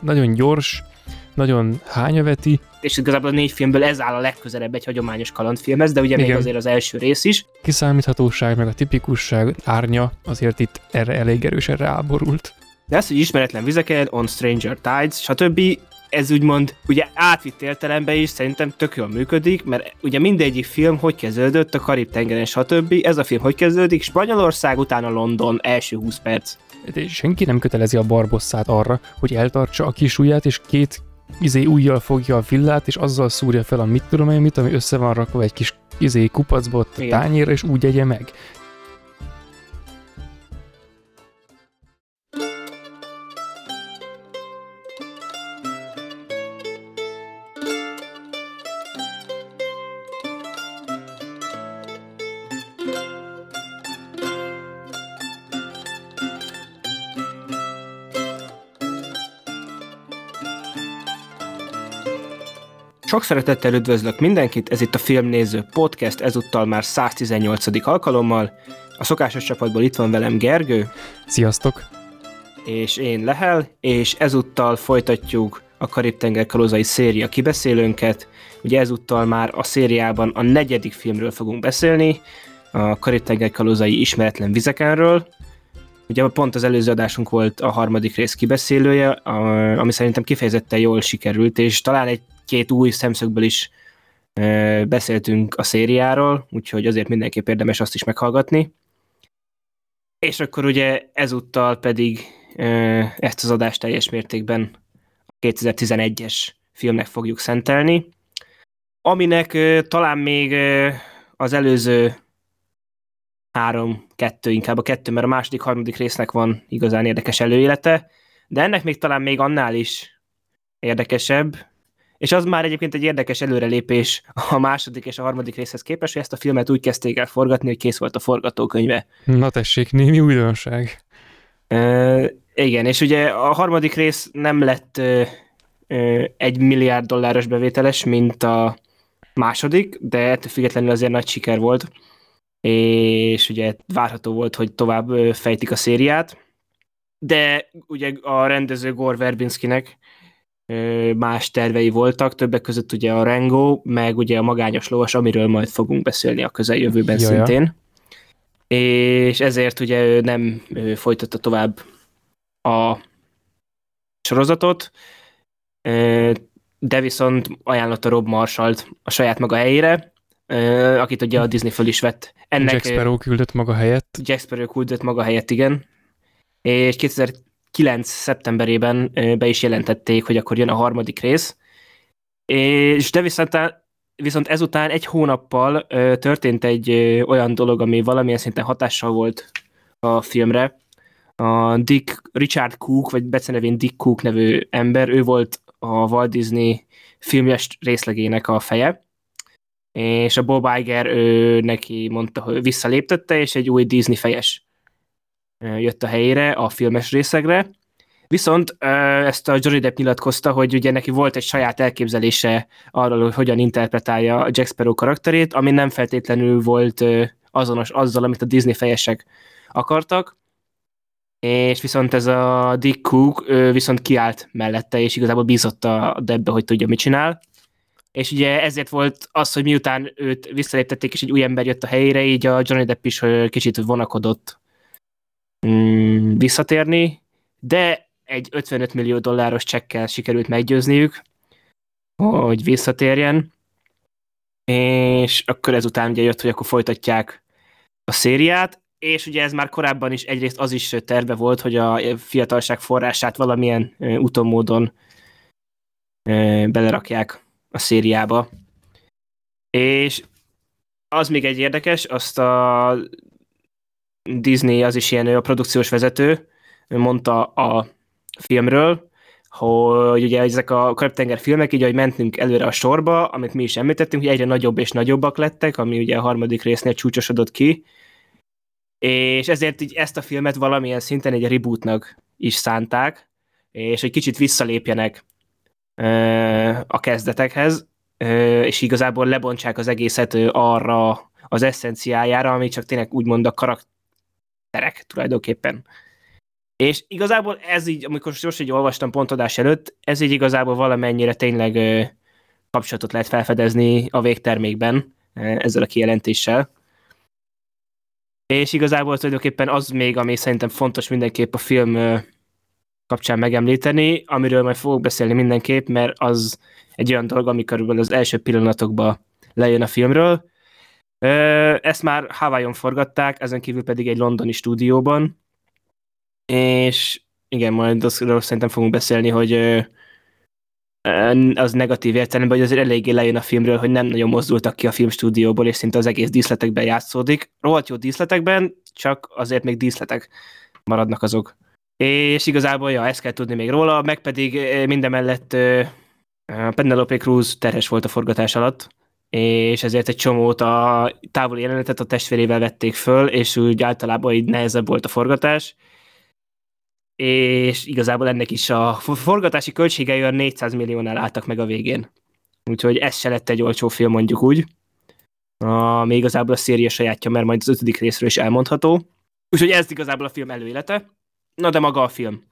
nagyon gyors, nagyon hányaveti. És igazából a négy filmből ez áll a legközelebb egy hagyományos kalandfilmhez, de ugye Igen. még azért az első rész is. Kiszámíthatóság, meg a tipikusság árnya azért itt erre elég erősen ráborult. De ez, hogy ismeretlen vizeken, On Stranger Tides, stb ez úgymond ugye átvitt értelemben is szerintem tök jól működik, mert ugye mindegyik film hogy kezdődött, a Karib-tengeren, stb. Ez a film hogy kezdődik, Spanyolország, utána London, első 20 perc. De senki nem kötelezi a barbosszát arra, hogy eltartsa a kis ujját, és két izé ujjal fogja a villát, és azzal szúrja fel a mit tudom én mit, ami össze van rakva egy kis izé kupacba ott a tányérra, és úgy egye meg. Sok szeretettel üdvözlök mindenkit, ez itt a Filmnéző Podcast, ezúttal már 118. alkalommal. A szokásos csapatból itt van velem Gergő. Sziasztok! És én Lehel, és ezúttal folytatjuk a Karib-tenger kalózai széria kibeszélőnket. Ugye ezúttal már a szériában a negyedik filmről fogunk beszélni, a Karib-tenger kalózai ismeretlen vizekenről. Ugye pont az előző adásunk volt a harmadik rész kibeszélője, ami szerintem kifejezetten jól sikerült, és talán egy két új szemszögből is beszéltünk a szériáról, úgyhogy azért mindenképp érdemes azt is meghallgatni. És akkor ugye ezúttal pedig ezt az adást teljes mértékben a 2011-es filmnek fogjuk szentelni, aminek talán még az előző három, kettő, inkább a kettő, mert a második, harmadik résznek van igazán érdekes előélete, de ennek még talán még annál is érdekesebb, és az már egyébként egy érdekes előrelépés a második és a harmadik részhez képest, hogy ezt a filmet úgy kezdték el forgatni, hogy kész volt a forgatókönyve. Na tessék, némi újdonság. E, igen, és ugye a harmadik rész nem lett e, egy milliárd dolláros bevételes, mint a második, de ettől függetlenül azért nagy siker volt, és ugye várható volt, hogy tovább fejtik a szériát, de ugye a rendező Gore Verbinskinek más tervei voltak, többek között ugye a Rengo, meg ugye a Magányos Lovas, amiről majd fogunk beszélni a közeljövőben Jaja. szintén. És ezért ugye ő nem ő folytatta tovább a sorozatot, de viszont ajánlotta Rob Marshallt a saját maga helyére, akit ugye a Disney föl is vett. Ennek, Jack Sparrow küldött maga helyett. Jack Sparrow küldött maga helyett, igen. És 2000 9. szeptemberében be is jelentették, hogy akkor jön a harmadik rész, és de viszont, viszont ezután egy hónappal történt egy olyan dolog, ami valamilyen szinten hatással volt a filmre. A Dick, Richard Cook, vagy becenevén Dick Cook nevű ember, ő volt a Walt Disney filmjes részlegének a feje, és a Bob Iger ő neki mondta, hogy visszaléptette, és egy új Disney fejes jött a helyére a filmes részegre, Viszont ezt a Johnny Depp nyilatkozta, hogy ugye neki volt egy saját elképzelése arról, hogy hogyan interpretálja Jack Sparrow karakterét, ami nem feltétlenül volt azonos azzal, amit a Disney fejesek akartak, és viszont ez a Dick Cook viszont kiállt mellette, és igazából bízott a Deppbe, hogy tudja, mit csinál. És ugye ezért volt az, hogy miután őt visszaléptették, és egy új ember jött a helyére, így a Johnny Depp is kicsit vonakodott mm, visszatérni, de egy 55 millió dolláros csekkel sikerült meggyőzniük, hogy visszatérjen, és akkor ezután ugye jött, hogy akkor folytatják a szériát, és ugye ez már korábban is egyrészt az is terve volt, hogy a fiatalság forrását valamilyen utómódon belerakják a szériába. És az még egy érdekes, azt a Disney, az is ilyen a produkciós vezető, mondta a filmről, hogy ugye ezek a Karib-tenger filmek, így ahogy mentünk előre a sorba, amit mi is említettünk, hogy egyre nagyobb és nagyobbak lettek, ami ugye a harmadik résznél csúcsosodott ki, és ezért így ezt a filmet valamilyen szinten egy rebootnak is szánták, és egy kicsit visszalépjenek a kezdetekhez, és igazából lebontsák az egészet arra az eszenciájára, ami csak tényleg úgymond a karakterek tulajdonképpen És igazából ez így, amikor most így olvastam pontodás előtt, ez így igazából valamennyire tényleg kapcsolatot lehet felfedezni a végtermékben ezzel a kijelentéssel. És igazából tulajdonképpen az még, ami szerintem fontos mindenképp a film kapcsán megemlíteni, amiről majd fogok beszélni mindenképp, mert az egy olyan dolog, ami körülbelül az első pillanatokban lejön a filmről. Ezt már Hawaii-on forgatták, ezen kívül pedig egy londoni stúdióban, és igen, majd azról szerintem fogunk beszélni, hogy az negatív értelemben, hogy azért eléggé lejön a filmről, hogy nem nagyon mozdultak ki a filmstúdióból, és szinte az egész díszletekben játszódik. Rohadt jó díszletekben, csak azért még díszletek maradnak azok. És igazából, ja, ezt kell tudni még róla, meg pedig mindemellett Penelope Cruz terhes volt a forgatás alatt, és ezért egy csomót a távoli jelenetet a testvérével vették föl, és úgy általában így nehezebb volt a forgatás, és igazából ennek is a forgatási költségei olyan 400 milliónál álltak meg a végén. Úgyhogy ez se lett egy olcsó film, mondjuk úgy. A, még igazából a széria sajátja, mert majd az ötödik részről is elmondható. Úgyhogy ez igazából a film előélete. Na de maga a film.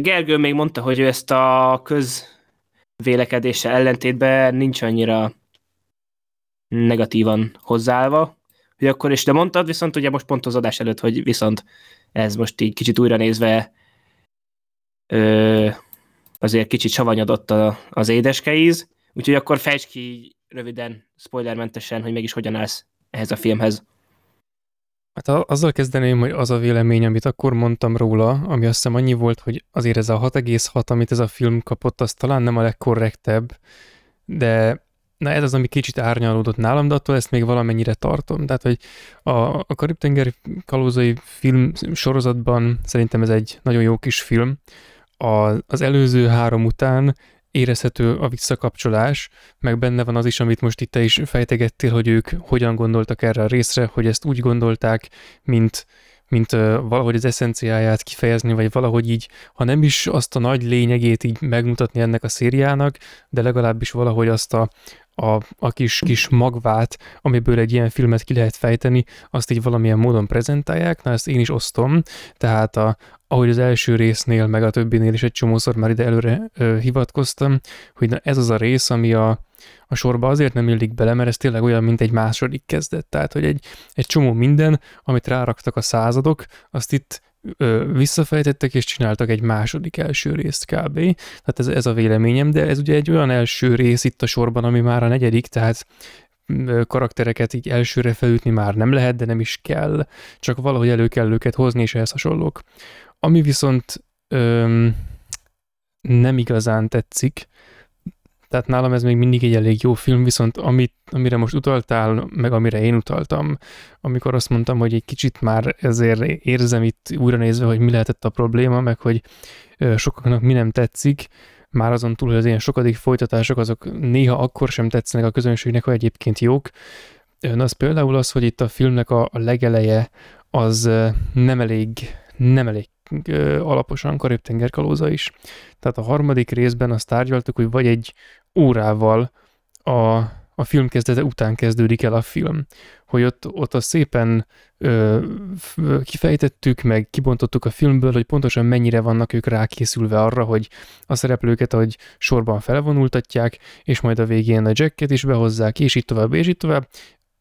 Gergő még mondta, hogy ő ezt a közvélekedése ellentétben nincs annyira negatívan hozzáállva, hogy akkor is de mondtad, viszont ugye most pont az adás előtt, hogy viszont ez most így kicsit újra nézve ö, azért kicsit savanyodott a, az édeske íz, úgyhogy akkor fejtsd ki röviden, spoilermentesen, hogy mégis hogyan állsz ehhez a filmhez. Hát azzal kezdeném, hogy az a vélemény, amit akkor mondtam róla, ami azt hiszem annyi volt, hogy azért ez a 6,6, amit ez a film kapott, az talán nem a legkorrektebb, de na ez az, ami kicsit árnyalódott nálam, de attól ezt még valamennyire tartom. Tehát, hogy a, a Karib-tenger kalózai film sorozatban szerintem ez egy nagyon jó kis film. A, az előző három után érezhető a visszakapcsolás, meg benne van az is, amit most itt te is fejtegettél, hogy ők hogyan gondoltak erre a részre, hogy ezt úgy gondolták, mint, mint valahogy az eszenciáját kifejezni, vagy valahogy így, ha nem is azt a nagy lényegét így megmutatni ennek a szériának, de legalábbis valahogy azt a, a, a kis, kis magvát, amiből egy ilyen filmet ki lehet fejteni, azt így valamilyen módon prezentálják, na ezt én is osztom, tehát a, ahogy az első résznél, meg a többinél is egy csomószor már ide előre ö, hivatkoztam, hogy na ez az a rész, ami a, a sorba azért nem illik bele, mert ez tényleg olyan, mint egy második kezdet. Tehát, hogy egy, egy csomó minden, amit ráraktak a századok, azt itt visszafejtettek és csináltak egy második első részt kb. Tehát ez, ez a véleményem, de ez ugye egy olyan első rész itt a sorban, ami már a negyedik, tehát karaktereket így elsőre felütni már nem lehet, de nem is kell, csak valahogy elő kell őket hozni, és ehhez hasonlók. Ami viszont öm, nem igazán tetszik, tehát nálam ez még mindig egy elég jó film, viszont amit, amire most utaltál, meg amire én utaltam, amikor azt mondtam, hogy egy kicsit már ezért érzem itt újra nézve, hogy mi lehetett a probléma, meg hogy sokaknak mi nem tetszik, már azon túl, hogy az ilyen sokadik folytatások, azok néha akkor sem tetszenek a közönségnek, ha egyébként jók. Az például az, hogy itt a filmnek a, a legeleje az nem elég, nem elég alaposan Karib-tenger kalóza is. Tehát a harmadik részben azt tárgyaltuk, hogy vagy egy órával a, a film kezdete után kezdődik el a film. Hogy ott, ott azt szépen ö, kifejtettük, meg kibontottuk a filmből, hogy pontosan mennyire vannak ők rákészülve arra, hogy a szereplőket, hogy sorban felvonultatják, és majd a végén a jacket is behozzák, és így tovább, és így tovább.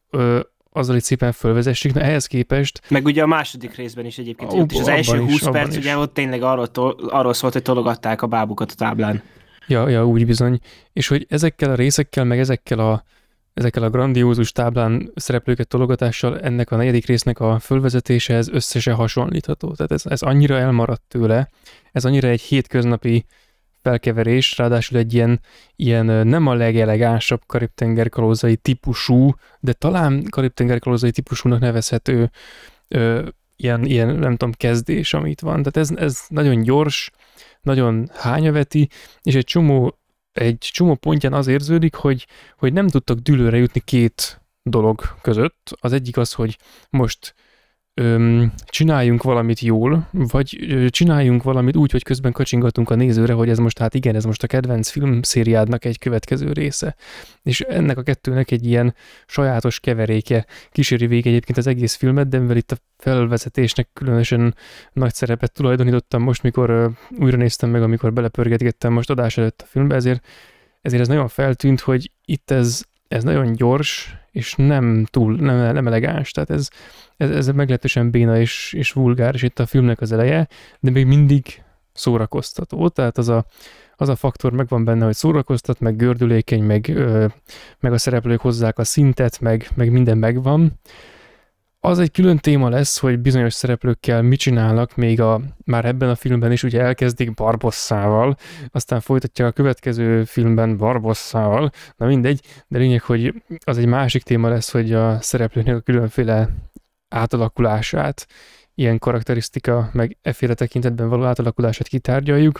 Ö, azzal itt szépen fölvezessék, na ehhez képest... Meg ugye a második részben is egyébként, ott is az első 20 is, perc, ugye ott tényleg arról, arról szólt, hogy tologatták a bábukat a táblán. Ja, ja, úgy bizony. És hogy ezekkel a részekkel, meg ezekkel a, ezekkel a grandiózus táblán szereplőket tologatással ennek a negyedik résznek a fölvezetése, ez összesen hasonlítható. Tehát ez, ez annyira elmaradt tőle, ez annyira egy hétköznapi felkeverés, ráadásul egy ilyen, ilyen nem a legelegánsabb karib kalózai típusú, de talán karib kalózai típusúnak nevezhető ö, ilyen, ilyen, nem tudom, kezdés, amit van. Tehát ez, ez nagyon gyors, nagyon hányaveti, és egy csomó, egy csomó pontján az érződik, hogy, hogy nem tudtak dülőre jutni két dolog között. Az egyik az, hogy most öm, csináljunk valamit jól, vagy csináljunk valamit úgy, hogy közben kacsingatunk a nézőre, hogy ez most hát igen, ez most a kedvenc filmszériádnak egy következő része. És ennek a kettőnek egy ilyen sajátos keveréke kíséri végig egyébként az egész filmet, de mivel itt a felvezetésnek különösen nagy szerepet tulajdonítottam most, mikor ö, újra néztem meg, amikor belepörgetgettem most adás előtt a filmbe, ezért, ezért ez nagyon feltűnt, hogy itt ez, ez nagyon gyors, és nem túl, nem, nem elegáns, tehát ez, ez, ez meglehetősen béna és, és vulgáris itt a filmnek az eleje, de még mindig szórakoztató, tehát az a, az a faktor megvan benne, hogy szórakoztat, meg gördülékeny, meg, ö, meg a szereplők hozzák a szintet, meg, meg minden megvan. Az egy külön téma lesz, hogy bizonyos szereplőkkel mit csinálnak, még a, már ebben a filmben is ugye elkezdik Barbosszával, aztán folytatják a következő filmben Barbosszával, na mindegy, de lényeg, hogy az egy másik téma lesz, hogy a szereplőknek a különféle átalakulását, ilyen karakterisztika, meg efféle tekintetben való átalakulását kitárgyaljuk.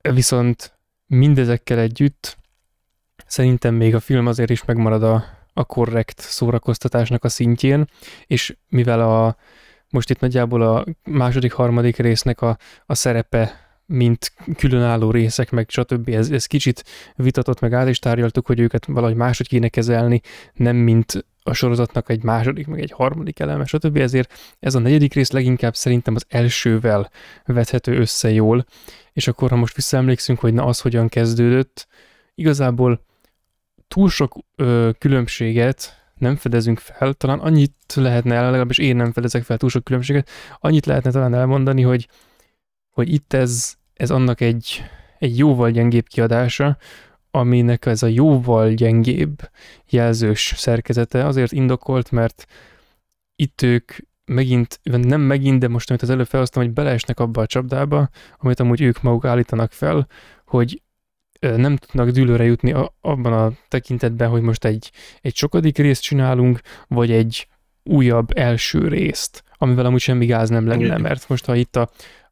Viszont mindezekkel együtt szerintem még a film azért is megmarad a, a korrekt szórakoztatásnak a szintjén, és mivel a most itt nagyjából a második, harmadik résznek a, a szerepe mint különálló részek, meg stb. Ez, ez kicsit vitatott, meg át is tárgyaltuk, hogy őket valahogy máshogy kéne kezelni, nem mint a sorozatnak egy második, meg egy harmadik eleme, stb. Ezért ez a negyedik rész leginkább szerintem az elsővel vethető össze jól, és akkor, ha most visszaemlékszünk, hogy na az hogyan kezdődött, igazából túl sok ö, különbséget nem fedezünk fel, talán annyit lehetne el, legalábbis én nem fedezek fel túl sok különbséget, annyit lehetne talán elmondani, hogy, hogy itt ez, ez annak egy, egy jóval gyengébb kiadása, aminek ez a jóval gyengébb jelzős szerkezete azért indokolt, mert itt ők megint, nem megint, de most, amit az előbb felhoztam, hogy beleesnek abba a csapdába, amit amúgy ők maguk állítanak fel, hogy nem tudnak dűlőre jutni abban a tekintetben, hogy most egy, egy sokadik részt csinálunk, vagy egy újabb első részt, amivel amúgy semmi gáz nem lenne, mert most ha itt a,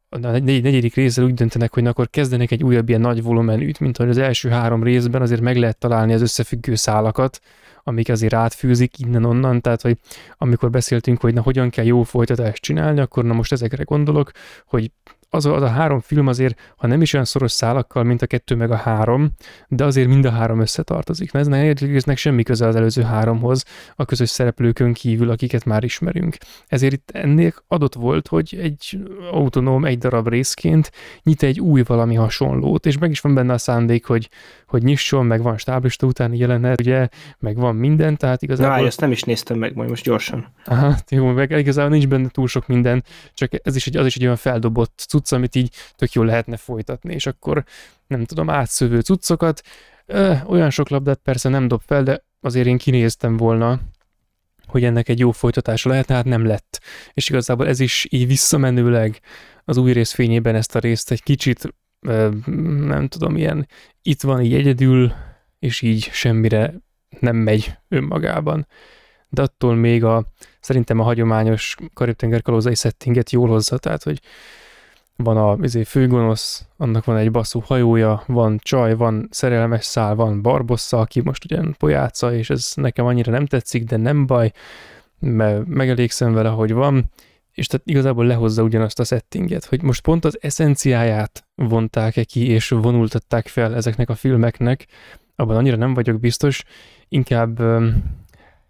a negy, negyedik részre úgy döntenek, hogy akkor kezdenek egy újabb ilyen nagy volumenűt, mint hogy az első három részben azért meg lehet találni az összefüggő szálakat, amik azért átfűzik innen-onnan, tehát hogy amikor beszéltünk, hogy na hogyan kell jó folytatást csinálni, akkor na most ezekre gondolok, hogy az a, az a három film azért, ha nem is olyan szoros szálakkal, mint a kettő meg a három, de azért mind a három összetartozik. Ez ne semmi köze az előző háromhoz, a közös szereplőkön kívül, akiket már ismerünk. Ezért itt ennél adott volt, hogy egy autonóm, egy darab részként nyit egy új valami hasonlót, és meg is van benne a szándék, hogy, hogy nyisson, meg van stáblista utáni jelenet, ugye, meg van minden, tehát igazából... Na, ezt nem is néztem meg, majd most gyorsan. Aha, jó, meg igazából nincs benne túl sok minden, csak ez is egy, az is egy olyan feldobott cucc, amit így tök jól lehetne folytatni, és akkor nem tudom, átszövő cuccokat, ö, olyan sok labdát persze nem dob fel, de azért én kinéztem volna, hogy ennek egy jó folytatása lehet, hát nem lett. És igazából ez is így visszamenőleg az új rész fényében ezt a részt egy kicsit, nem tudom, ilyen itt van így egyedül, és így semmire nem megy önmagában. De attól még a, szerintem a hagyományos Karib-tenger kalózai settinget jól hozza, tehát hogy van a izé, főgonosz, annak van egy basszú hajója, van csaj, van szerelmes szál, van barbossa, aki most ugyan pojáca, és ez nekem annyira nem tetszik, de nem baj, mert megelégszem vele, hogy van, és tehát igazából lehozza ugyanazt a settinget, hogy most pont az eszenciáját vonták-e ki, és vonultatták fel ezeknek a filmeknek, abban annyira nem vagyok biztos, inkább,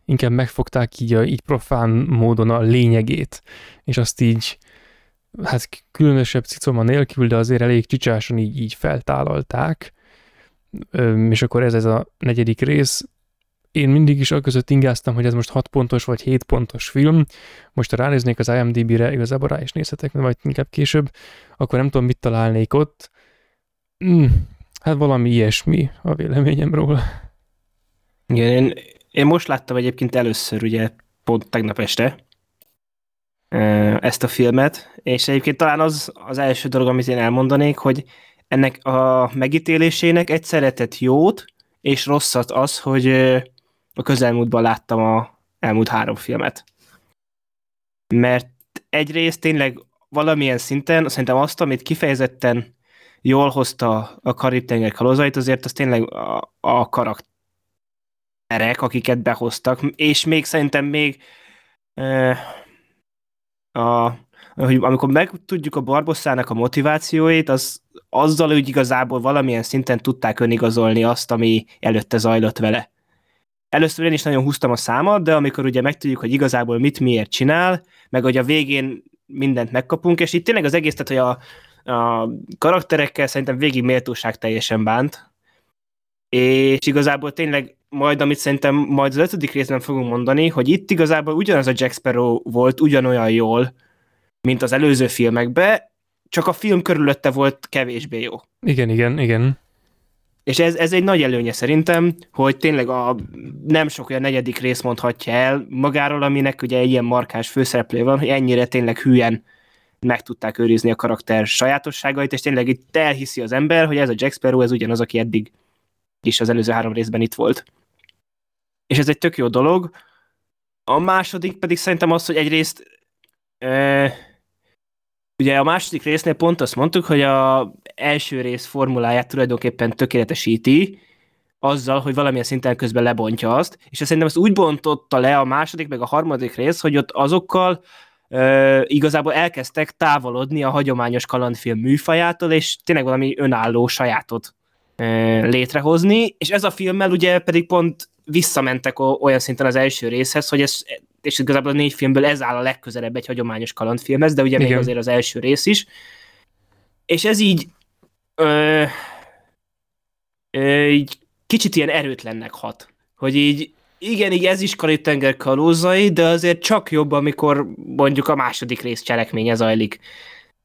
inkább megfogták így, a, így profán módon a lényegét, és azt így hát különösebb cicoma nélkül, de azért elég csicsáson így, így feltálalták, és akkor ez ez a negyedik rész. Én mindig is között ingáztam, hogy ez most 6 pontos vagy 7 pontos film. Most ha ránéznék az IMDb-re, igazából rá is nézhetek, vagy inkább később, akkor nem tudom, mit találnék ott. Hmm, hát valami ilyesmi a véleményem róla. Igen, én, én most láttam egyébként először, ugye pont tegnap este, ezt a filmet, és egyébként talán az az első dolog, amit én elmondanék, hogy ennek a megítélésének egy szeretett jót, és rosszat az, hogy a közelmúltban láttam a elmúlt három filmet. Mert egyrészt tényleg valamilyen szinten, szerintem azt, amit kifejezetten jól hozta a Karib-tenger kalózait, azért az tényleg a, a karakterek, akiket behoztak, és még szerintem még a, hogy amikor megtudjuk a Barbosszának a motivációit, az azzal, hogy igazából valamilyen szinten tudták önigazolni azt, ami előtte zajlott vele. Először én is nagyon húztam a számot, de amikor ugye megtudjuk, hogy igazából mit miért csinál, meg hogy a végén mindent megkapunk, és itt tényleg az egész, tehát hogy a, a karakterekkel szerintem végig méltóság teljesen bánt, és igazából tényleg majd, amit szerintem majd az ötödik részben fogunk mondani, hogy itt igazából ugyanaz a Jack Sparrow volt ugyanolyan jól, mint az előző filmekben, csak a film körülötte volt kevésbé jó. Igen, igen, igen. És ez, ez egy nagy előnye szerintem, hogy tényleg a nem sok olyan negyedik rész mondhatja el magáról, aminek ugye ilyen markáns főszereplő van, hogy ennyire tényleg hülyen meg tudták őrizni a karakter sajátosságait, és tényleg itt elhiszi az ember, hogy ez a Jack Sparrow, ez ugyanaz, aki eddig is az előző három részben itt volt. És ez egy tök jó dolog. A második pedig szerintem az, hogy egyrészt e, ugye a második résznél pont azt mondtuk, hogy a első rész formuláját tulajdonképpen tökéletesíti, azzal, hogy valamilyen szinten közben lebontja azt, és szerintem ezt úgy bontotta le a második, meg a harmadik rész, hogy ott azokkal ö, igazából elkezdtek távolodni a hagyományos kalandfilm műfajától, és tényleg valami önálló sajátot ö, létrehozni, és ez a filmmel ugye pedig pont visszamentek olyan szinten az első részhez, hogy ez, és igazából a négy filmből ez áll a legközelebb egy hagyományos kalandfilmhez, de ugye Igen. még azért az első rész is. És ez így, ö, ö, így kicsit ilyen erőtlennek hat, hogy így igen, így ez is Karib-tenger kalózai, de azért csak jobb, amikor mondjuk a második rész cselekménye zajlik.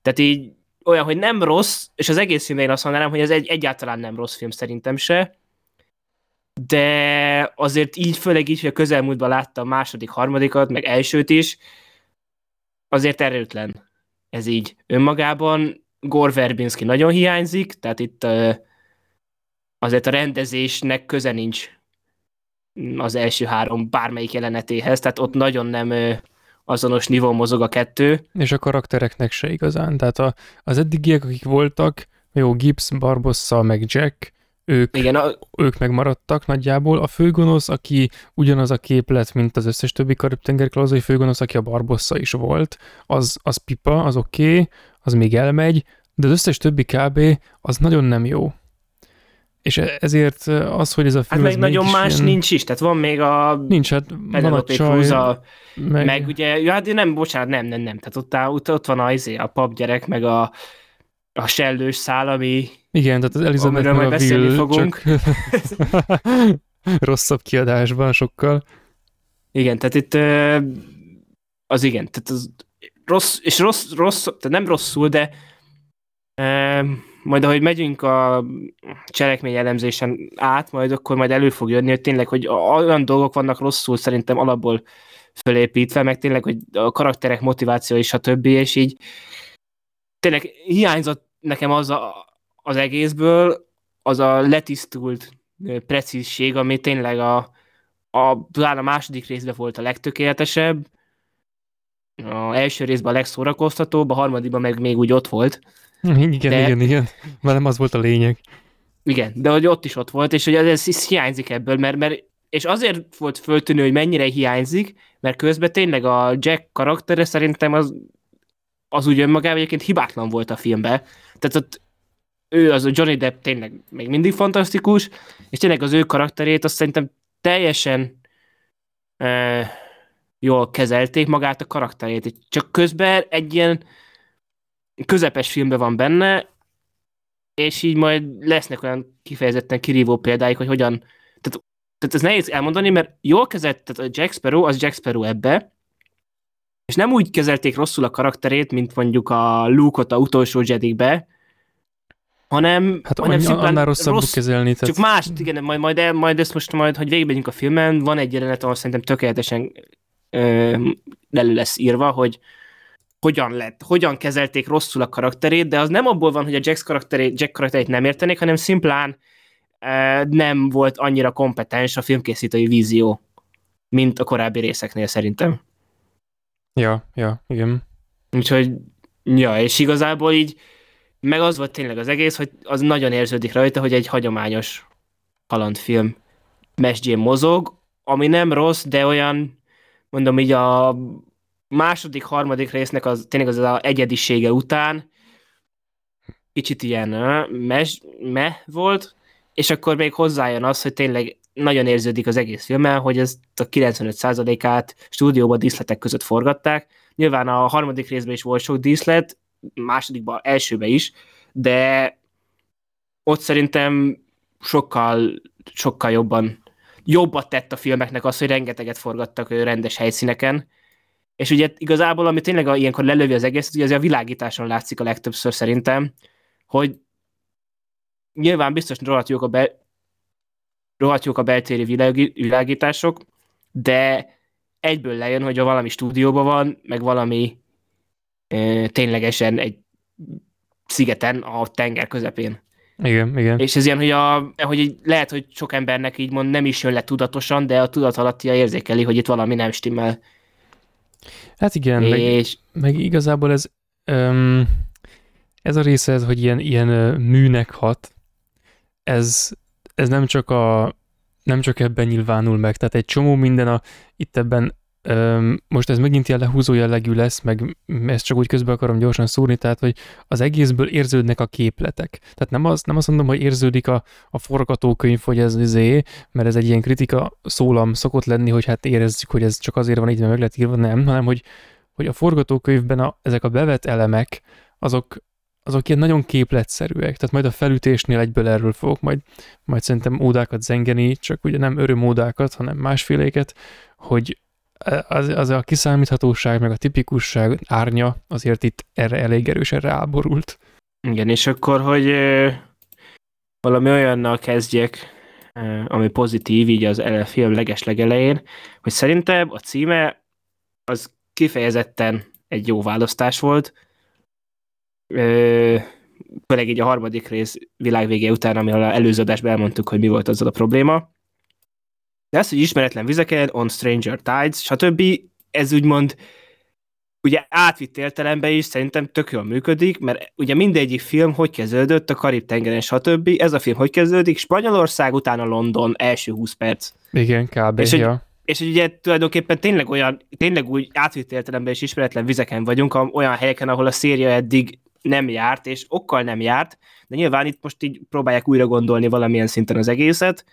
Tehát így olyan, hogy nem rossz, és az egész filmben én azt mondanám, hogy ez egy, egyáltalán nem rossz film szerintem se, de azért így, főleg így, hogy a közelmúltban látta a második, harmadikat, meg elsőt is, azért erőtlen ez így. Önmagában Gore Verbinski nagyon hiányzik, tehát itt azért a rendezésnek köze nincs az első három bármelyik jelenetéhez, tehát ott nagyon nem azonos nivó mozog a kettő. És a karaktereknek se igazán, tehát a, az eddigiek, akik voltak, jó, Gibbs, Barbossa, meg Jack, ők, Igen, a... ők megmaradtak nagyjából. A főgonosz, aki ugyanaz a képlet, mint az összes többi karib klauzai főgonosz, aki a Barbossa is volt, az, az pipa, az oké, okay, az még elmegy, de az összes többi kb. az nagyon nem jó. És e- ezért az, hogy ez a film... Hát meg nagyon más ilyen... nincs is, tehát van még a... Nincs, hát van a csaj, a, meg... meg ugye, ja, hát nem, bocsánat, nem, nem, nem, tehát ott, ott, ott van a, izé, a papgyerek, meg a, a sellős szál, ami... Igen, tehát az Elizabeth meg a Will, fogunk. csak rosszabb kiadásban sokkal. Igen, tehát itt az igen, tehát az rossz, és rossz, rossz, tehát nem rosszul, de majd ahogy megyünk a cselekmény elemzésen át, majd akkor majd elő fog jönni, hogy tényleg, hogy olyan dolgok vannak rosszul szerintem alapból fölépítve, meg tényleg, hogy a karakterek motiváció és a többi, és így tényleg hiányzott nekem az a, az egészből, az a letisztult precízség, ami tényleg a, a, talán a második részben volt a legtökéletesebb, a első részben a legszórakoztatóbb, a harmadikban meg még úgy ott volt. Igen, de, igen, igen. Már nem az volt a lényeg. Igen, de hogy ott is ott volt, és hogy ez, ez hiányzik ebből, mert, mert és azért volt föltűnő, hogy mennyire hiányzik, mert közben tényleg a Jack karaktere szerintem az, az úgy önmagában egyébként hibátlan volt a filmben. Tehát ott ő, az a Johnny Depp tényleg még mindig fantasztikus, és tényleg az ő karakterét azt szerintem teljesen e, jól kezelték magát a karakterét. Csak közben egy ilyen közepes filmben van benne, és így majd lesznek olyan kifejezetten kirívó példáik, hogy hogyan, tehát, tehát ez nehéz elmondani, mert jól kezelt, tehát a Jack Sparrow, az Jack Sparrow ebbe, és nem úgy kezelték rosszul a karakterét, mint mondjuk a Luke-ot a utolsó Jedikbe, hanem, hát hanem szimplán annál rosszabbul rossz, kezelni. Tehát... Csak más, igen, majd, majd, majd ezt most majd, hogy végigmegyünk a filmen, van egy jelenet, ahol szerintem tökéletesen ö, elő lesz írva, hogy hogyan lett, hogyan kezelték rosszul a karakterét, de az nem abból van, hogy a Jack karakterét, Jack karakterét nem értenék, hanem szimplán ö, nem volt annyira kompetens a filmkészítői vízió, mint a korábbi részeknél szerintem. Ja, ja, igen. Úgyhogy, ja, és igazából így meg az volt tényleg az egész, hogy az nagyon érződik rajta, hogy egy hagyományos kalandfilm mesdjén mozog, ami nem rossz, de olyan, mondom így a második, harmadik résznek az tényleg az az egyedisége után kicsit ilyen mes, me volt, és akkor még hozzájön az, hogy tényleg nagyon érződik az egész filmen, hogy ezt a 95%-át stúdióban díszletek között forgatták. Nyilván a harmadik részben is volt sok díszlet, másodikban, elsőben is, de ott szerintem sokkal, sokkal jobban jobbat tett a filmeknek az, hogy rengeteget forgattak rendes helyszíneken, és ugye igazából, ami tényleg ilyenkor lelövi az egészet, ugye az a világításon látszik a legtöbbször szerintem, hogy nyilván biztos rohadt jók a, be, rohadt jók a beltéri világi, világítások, de egyből lejön, hogy a valami stúdióban van, meg valami e, ténylegesen egy szigeten a tenger közepén. Igen, igen. És ez ilyen, hogy, a, hogy lehet, hogy sok embernek így mond, nem is jön le tudatosan, de a tudat alattia érzékeli, hogy itt valami nem stimmel. Hát igen, és... meg, meg igazából ez, um, ez a része, ez, hogy ilyen, ilyen műnek hat, ez, ez nem csak a nem csak ebben nyilvánul meg, tehát egy csomó minden a, itt ebben most ez megint ilyen lehúzó jellegű lesz, meg ezt csak úgy közben akarom gyorsan szúrni, tehát hogy az egészből érződnek a képletek. Tehát nem, az, nem azt mondom, hogy érződik a, a forgatókönyv, hogy ez izé, mert ez egy ilyen kritika szólam szokott lenni, hogy hát érezzük, hogy ez csak azért van így, mert meg lehet írva, nem, hanem hogy, hogy a forgatókönyvben a, ezek a bevett elemek, azok, azok ilyen nagyon képletszerűek, tehát majd a felütésnél egyből erről fogok majd, majd szerintem ódákat zengeni, csak ugye nem örömódákat, hanem másféléket, hogy az, az a kiszámíthatóság, meg a tipikusság árnya azért itt erre elég erősen ráborult. Igen, és akkor, hogy valami olyannal kezdjek, ami pozitív így az film leges legelején, hogy szerintem a címe az kifejezetten egy jó választás volt, főleg így a harmadik rész világvége után, amivel a előző adásban elmondtuk, hogy mi volt azzal a probléma. De az, hogy ismeretlen vizeken, on stranger tides, stb. ez úgymond ugye átvitt értelemben is szerintem tök jól működik, mert ugye mindegyik film hogy kezdődött a Karib-tengeren, stb. Ez a film hogy kezdődik? Spanyolország, utána London, első 20 perc. Igen, kb. És, ja. hogy, és ugye tulajdonképpen tényleg olyan, tényleg úgy átvitt értelemben is ismeretlen vizeken vagyunk, olyan helyeken, ahol a széria eddig nem járt, és okkal nem járt, de nyilván itt most így próbálják újra gondolni valamilyen szinten az egészet,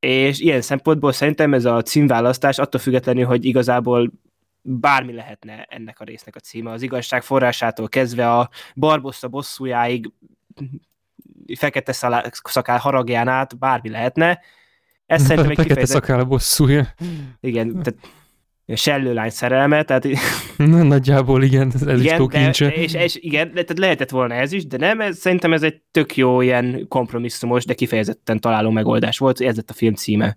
és ilyen szempontból szerintem ez a címválasztás attól függetlenül, hogy igazából bármi lehetne ennek a résznek a címe. Az igazság forrásától kezdve a Barbossa bosszújáig fekete szakál haragján át bármi lehetne. Ez szerintem egy fekete kifejezett... szakál bosszúja. Igen, tehát sellőlány szerelme, tehát... Na, nagyjából igen, ez igen, is de, és, és, igen, tehát lehetett volna ez is, de nem, ez, szerintem ez egy tök jó ilyen kompromisszumos, de kifejezetten találó megoldás volt, ez lett a film címe.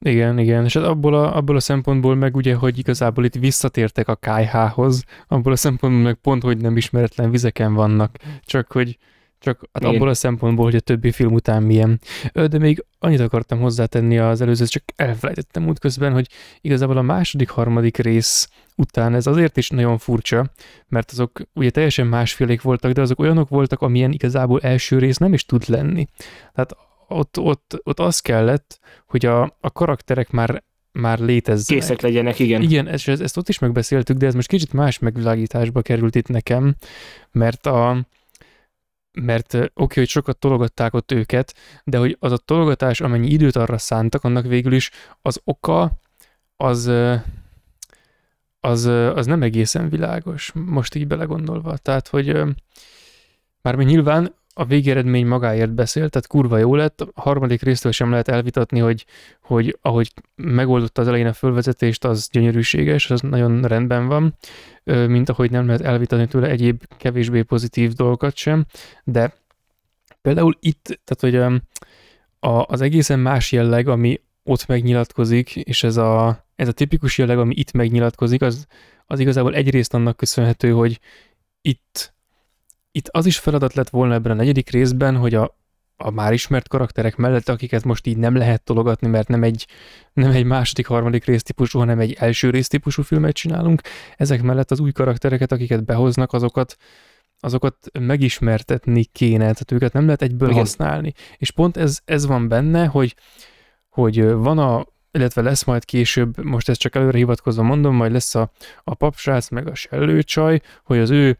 Igen, igen, és abból a, abból a szempontból meg ugye, hogy igazából itt visszatértek a KH-hoz, abból a szempontból meg pont, hogy nem ismeretlen vizeken vannak, csak hogy csak hát abból a szempontból, hogy a többi film után milyen. De még annyit akartam hozzátenni az előző, csak elfelejtettem útközben, hogy igazából a második, harmadik rész után ez azért is nagyon furcsa, mert azok ugye teljesen másfélék voltak, de azok olyanok voltak, amilyen igazából első rész nem is tud lenni. Tehát ott, ott, ott az kellett, hogy a, a karakterek már már létezzenek. Készek legyenek, igen. Igen, ezt, ezt ott is megbeszéltük, de ez most kicsit más megvilágításba került itt nekem, mert a, mert oké, okay, hogy sokat tologatták ott őket, de hogy az a tologatás, amennyi időt arra szántak, annak végül is az oka, az, az, az nem egészen világos, most így belegondolva. Tehát, hogy már nyilván a végeredmény magáért beszél, tehát kurva jó lett. A harmadik résztől sem lehet elvitatni, hogy, hogy ahogy megoldotta az elején a fölvezetést, az gyönyörűséges, az nagyon rendben van, mint ahogy nem lehet elvitatni tőle egyéb kevésbé pozitív dolgokat sem, de például itt, tehát hogy a, az egészen más jelleg, ami ott megnyilatkozik, és ez a, ez a tipikus jelleg, ami itt megnyilatkozik, az, az igazából egyrészt annak köszönhető, hogy itt itt az is feladat lett volna ebben a negyedik részben, hogy a, a már ismert karakterek mellett, akiket most így nem lehet tologatni, mert nem egy, nem egy második, harmadik résztípusú, hanem egy első résztípusú filmet csinálunk, ezek mellett az új karaktereket, akiket behoznak, azokat azokat megismertetni kéne, tehát őket nem lehet egyből Igen. használni. És pont ez, ez van benne, hogy, hogy van a illetve lesz majd később, most ezt csak előre hivatkozva mondom, majd lesz a, a papsrác meg a sellőcsaj, hogy az ő,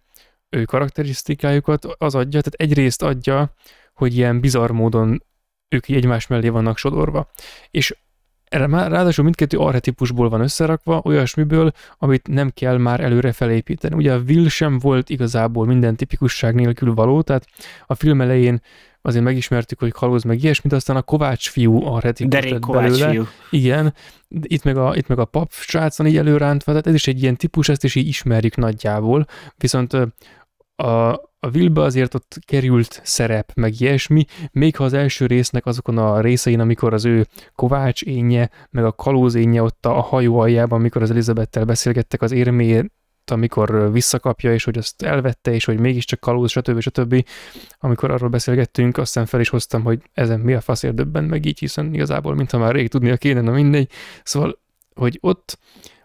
ő karakterisztikájukat az adja, tehát egyrészt adja, hogy ilyen bizarr módon ők egymás mellé vannak sodorva. És erre már ráadásul mindkettő arhetipusból van összerakva, olyasmiből, amit nem kell már előre felépíteni. Ugye a Will sem volt igazából minden tipikusság nélkül való, tehát a film elején azért megismertük, hogy kalóz meg ilyesmit, aztán a Kovács fiú arhetipus Derék Kovács belőle. fiú. Igen, itt meg a, itt meg a pap srácon így előrántva, tehát ez is egy ilyen típus, ezt is így ismerjük nagyjából, viszont a, a Willbe azért ott került szerep, meg ilyesmi, még ha az első résznek azokon a részein, amikor az ő Kovács énje, meg a kalóz énje ott a hajó aljában, amikor az Elizabettel beszélgettek az érmét, amikor visszakapja, és hogy azt elvette, és hogy mégiscsak kalóz, stb. stb. Amikor arról beszélgettünk, aztán fel is hoztam, hogy ezen mi a faszért döbben meg így, hiszen igazából, mintha már rég tudnia kéne, na mindegy. Szóval, hogy ott,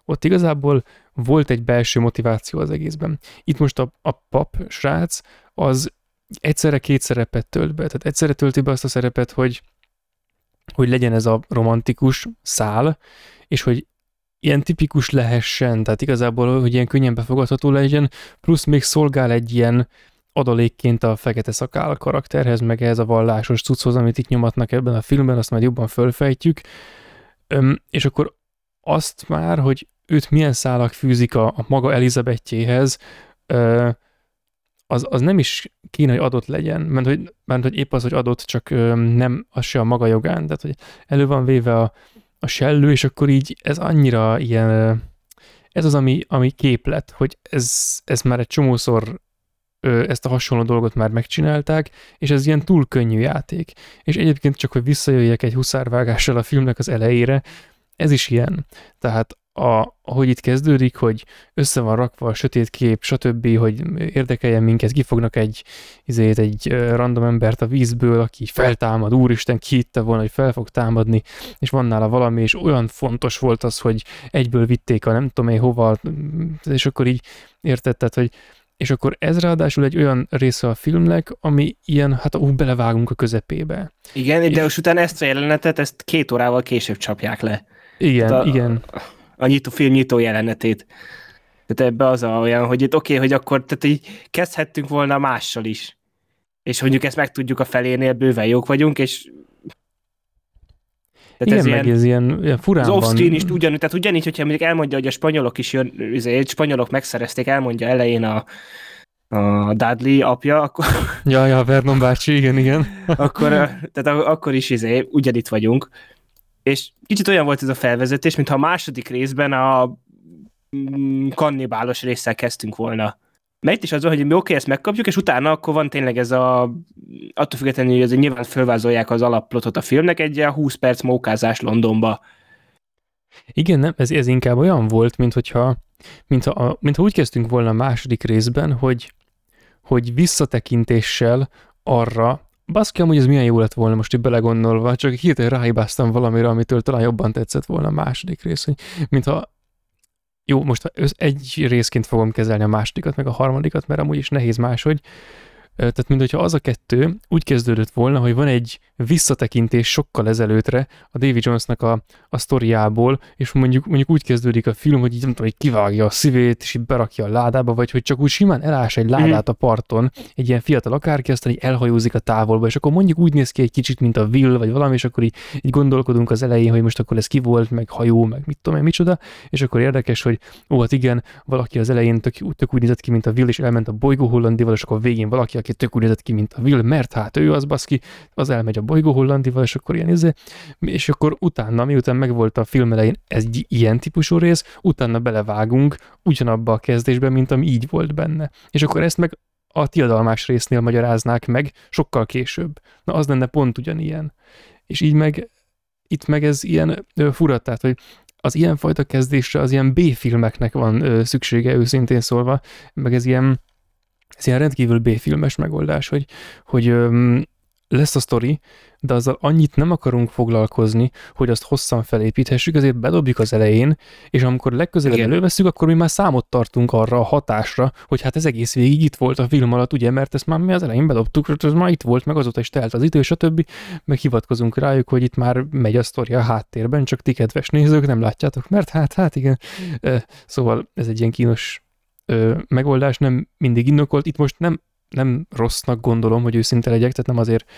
ott igazából volt egy belső motiváció az egészben. Itt most a, a pap srác az egyszerre két szerepet tölt be. Tehát egyszerre tölti be azt a szerepet, hogy, hogy legyen ez a romantikus szál, és hogy ilyen tipikus lehessen, tehát igazából, hogy ilyen könnyen befogadható legyen, plusz még szolgál egy ilyen adalékként a fekete szakál karakterhez, meg ehhez a vallásos cucchoz, amit itt nyomatnak ebben a filmben, azt majd jobban fölfejtjük. Öm, és akkor azt már, hogy őt milyen szálak fűzik a, a maga Elizabetjéhez, ö, az, az nem is kéne, hogy adott legyen, mert hogy, mert hogy épp az, hogy adott, csak nem az se a maga jogán, tehát hogy elő van véve a, a sellő, és akkor így ez annyira ilyen, ez az, ami, ami képlet, hogy ez, ez már egy csomószor ezt a hasonló dolgot már megcsinálták, és ez ilyen túl könnyű játék. És egyébként csak, hogy visszajöjjek egy huszárvágással a filmnek az elejére, ez is ilyen. Tehát a, ahogy itt kezdődik, hogy össze van rakva a sötét kép, stb., hogy érdekeljen minket, kifognak egy, izét, egy random embert a vízből, aki feltámad, úristen, ki hitte volna, hogy fel fog támadni, és van nála valami, és olyan fontos volt az, hogy egyből vitték a nem tudom én hova, és akkor így értetted, hogy és akkor ez ráadásul egy olyan része a filmnek, ami ilyen, hát úgy belevágunk a közepébe. Igen, És- de most utána ezt a jelenetet, ezt két órával később csapják le. Igen, a- igen. A nyitó, film nyitó jelenetét. Tehát ebbe az a olyan, hogy itt oké, okay, hogy akkor tehát így kezdhettünk volna mással is. És mondjuk ezt megtudjuk a felénél, bőven jók vagyunk, és tehát igen, ez meg ilyen, ez ilyen, ilyen furán az off-screen is ugyanúgy, tehát ugyanígy, hogyha mondjuk elmondja, hogy a spanyolok is jön, ezért spanyolok megszerezték, elmondja elején a, a Dudley apja, akkor, Ja, ja, Vernon bácsi, igen, igen. akkor, tehát akkor is izé, ugyanitt vagyunk. És kicsit olyan volt ez a felvezetés, mintha a második részben a mm, kannibálos résszel kezdtünk volna. Mert itt is az van, hogy mi oké, ezt megkapjuk, és utána akkor van tényleg ez a, attól függetlenül, hogy azért nyilván fölvázolják az alapplotot a filmnek, egy ilyen 20 perc mókázás Londonba. Igen, nem, ez, ez inkább olyan volt, mint hogyha, mintha, a, mintha úgy kezdtünk volna a második részben, hogy, hogy visszatekintéssel arra, baszki, amúgy ez milyen jó lett volna most így belegondolva, csak hirtelen ráhibáztam valamire, amitől talán jobban tetszett volna a második rész, hogy mintha jó, most egy részként fogom kezelni a másodikat, meg a harmadikat, mert amúgy is nehéz máshogy. Tehát, mint hogyha az a kettő úgy kezdődött volna, hogy van egy visszatekintés sokkal ezelőttre a David Jonesnak a, a sztoriából, és mondjuk, mondjuk úgy kezdődik a film, hogy így nem tudom, hogy kivágja a szívét, és így berakja a ládába, vagy hogy csak úgy simán elás egy ládát a parton, egy ilyen fiatal akárki, aztán így elhajózik a távolba, és akkor mondjuk úgy néz ki egy kicsit, mint a Will, vagy valami, és akkor így, így gondolkodunk az elején, hogy most akkor ez ki volt, meg hajó, meg mit tudom én, micsoda, és akkor érdekes, hogy ó, hát igen, valaki az elején tök, tök úgy nézett ki, mint a Will, és elment a bolygó Hollandival, és akkor végén valaki, aki tök úgy ki, mint a Will, mert hát ő az baszki, az elmegy a bolygó Hollandival, és akkor ilyen izé, és akkor utána, miután megvolt a film elején egy ilyen típusú rész, utána belevágunk ugyanabba a kezdésbe, mint ami így volt benne. És akkor ezt meg a tiadalmás résznél magyaráznák meg sokkal később. Na az lenne pont ugyanilyen. És így meg, itt meg ez ilyen fura, tehát, hogy az ilyenfajta kezdésre az ilyen B-filmeknek van ö, szüksége őszintén szólva, meg ez ilyen, ez ilyen rendkívül B-filmes megoldás, hogy, hogy öm, lesz a sztori, de azzal annyit nem akarunk foglalkozni, hogy azt hosszan felépíthessük, ezért bedobjuk az elején, és amikor legközelebb Igen. előveszünk, akkor mi már számot tartunk arra a hatásra, hogy hát ez egész végig itt volt a film alatt, ugye, mert ezt már mi az elején bedobtuk, hogy ez már itt volt, meg azóta is telt az idő, stb. Meg hivatkozunk rájuk, hogy itt már megy a sztori a háttérben, csak ti kedves nézők nem látjátok, mert hát, hát igen. Szóval ez egy ilyen kínos ö, megoldás, nem mindig indokolt. Itt most nem, nem rossznak gondolom, hogy őszinte legyek, tehát nem azért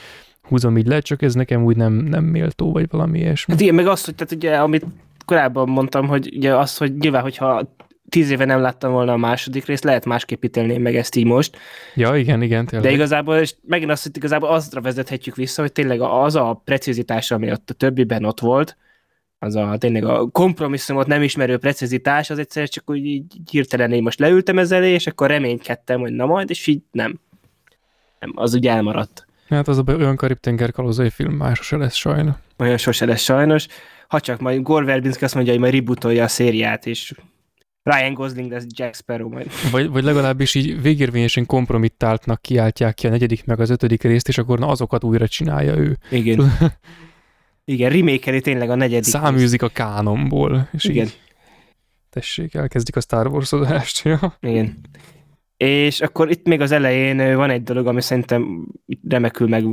húzom így le, csak ez nekem úgy nem, nem méltó, vagy valami ilyesmi. Hát igen, meg azt, hogy tehát ugye, amit korábban mondtam, hogy ugye az, hogy nyilván, hogyha tíz éve nem láttam volna a második részt, lehet másképp ítélném meg ezt így most. Ja, igen, igen, tényleg. De igazából, és megint azt, hogy igazából azra vezethetjük vissza, hogy tényleg az a precizitás, ami ott a többiben ott volt, az a tényleg a kompromisszumot nem ismerő precizitás, az egyszer csak úgy így hirtelen én most leültem ezzel és akkor reménykedtem, hogy na majd, és így nem. nem az ugye elmaradt. Hát az a olyan karib-tenger kalózai film más se lesz sajna. Olyan sose lesz sajnos. Ha csak majd Gore Verbinski azt mondja, hogy majd rebootolja a szériát, és Ryan Gosling lesz Jack Sparrow majd. Vagy, vagy legalábbis így végérvényesen kompromittáltnak kiáltják ki a negyedik meg az ötödik részt, és akkor na azokat újra csinálja ő. Igen. Igen, remékeli tényleg a negyedik. Száműzik a kánomból, és Igen. így tessék, elkezdik a Star Wars-ozást. Ja. Igen. És akkor itt még az elején van egy dolog, ami szerintem remekül meg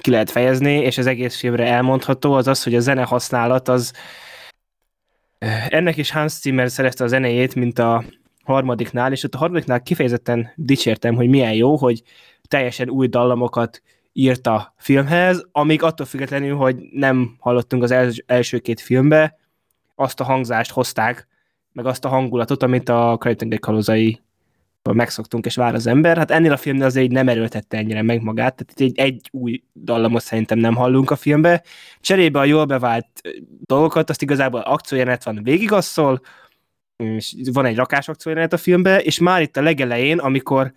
ki lehet fejezni, és az egész filmre elmondható, az az, hogy a zene használat az ennek is Hans Zimmer szerezte a zenéjét, mint a harmadiknál, és ott a harmadiknál kifejezetten dicsértem, hogy milyen jó, hogy teljesen új dallamokat írt a filmhez, amíg attól függetlenül, hogy nem hallottunk az els- első két filmbe, azt a hangzást hozták, meg azt a hangulatot, amit a Krajtenger kalózai megszoktunk, és vár az ember. Hát ennél a filmnél azért így nem erőltette ennyire meg magát, tehát itt egy, egy új dallamot szerintem nem hallunk a filmbe. Cserébe a jól bevált dolgokat, azt igazából akciójelenet van végigasszol, és van egy rakás akciójelenet a filmbe, és már itt a legelején, amikor